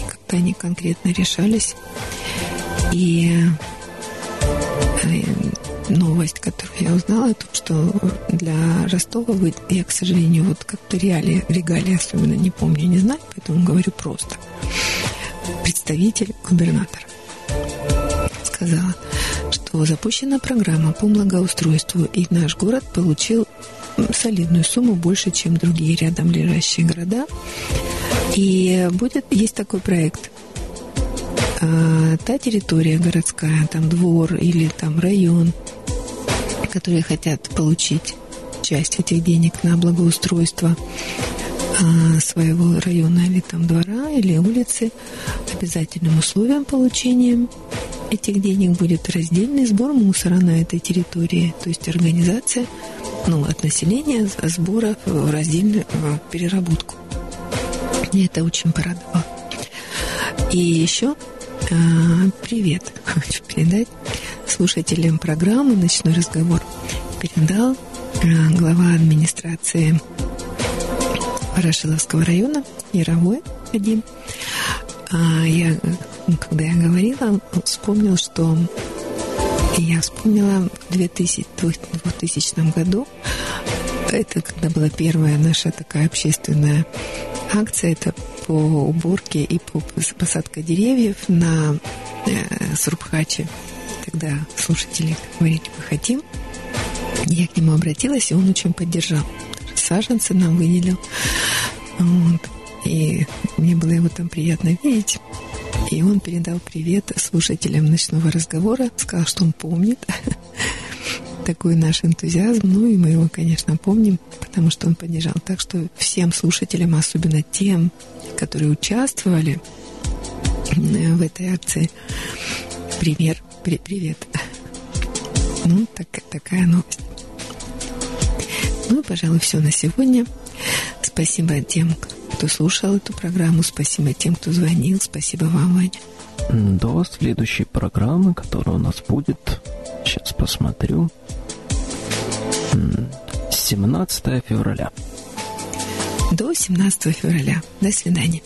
Как-то они конкретно решались. И э, новость, которую я узнала, то, что для Ростова я, к сожалению, вот как-то реалии, регалии особенно не помню, не знаю, поэтому говорю просто. Представитель губернатора сказала, что запущена программа по благоустройству, и наш город получил солидную сумму больше, чем другие рядом лежащие города. И будет, есть такой проект. А, та территория городская, там двор или там район, которые хотят получить часть этих денег на благоустройство своего района или там двора или улицы обязательным условием получения этих денег будет раздельный сбор мусора на этой территории, то есть организация ну, от населения сбора в раздельную в переработку. Мне это очень порадовало. И еще э, привет *laughs* хочу передать слушателям программы «Ночной разговор». Передал э, глава администрации Ворошиловского района Яровой Вадим. А я когда я говорила, вспомнил, что я вспомнила в 2000, 2000 году, это когда была первая наша такая общественная акция, это по уборке и по посадке деревьев на э, Сурбхаче. Тогда слушатели говорили, мы хотим. Я к нему обратилась, и он очень поддержал. Саженцы нам выделил. Вот. И мне было его там приятно видеть. И он передал привет слушателям ночного разговора, сказал, что он помнит *laughs* такой наш энтузиазм. Ну и мы его, конечно, помним, потому что он поддержал. Так что всем слушателям, особенно тем, которые участвовали в этой акции, привет, при, привет. *laughs* Ну, так, такая новость. Ну, пожалуй, все на сегодня. Спасибо тем, кто слушал эту программу. Спасибо тем, кто звонил. Спасибо вам, Ваня. До следующей программы, которая у нас будет, сейчас посмотрю, 17 февраля. До 17 февраля. До свидания.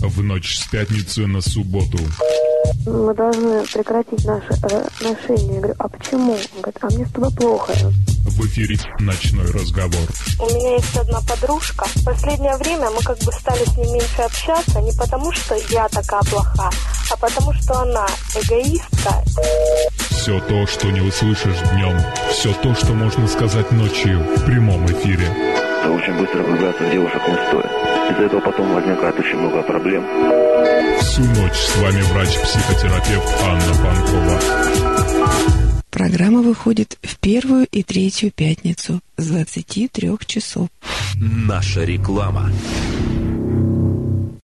В ночь с пятницы на субботу мы должны прекратить наши отношения. Я говорю, а почему? Он говорит, а мне с тобой плохо. В эфире «Ночной разговор». У меня есть одна подружка. В последнее время мы как бы стали с ней меньше общаться не потому, что я такая плоха, а потому, что она эгоистка. Все то, что не услышишь днем, все то, что можно сказать ночью в прямом эфире. Очень быстро влюбляться в девушек не стоит. Из-за этого потом возникает очень много проблем. Всю ночь с вами врач-психотерапевт Анна Панкова. Программа выходит в первую и третью пятницу с 23 часов. Наша реклама.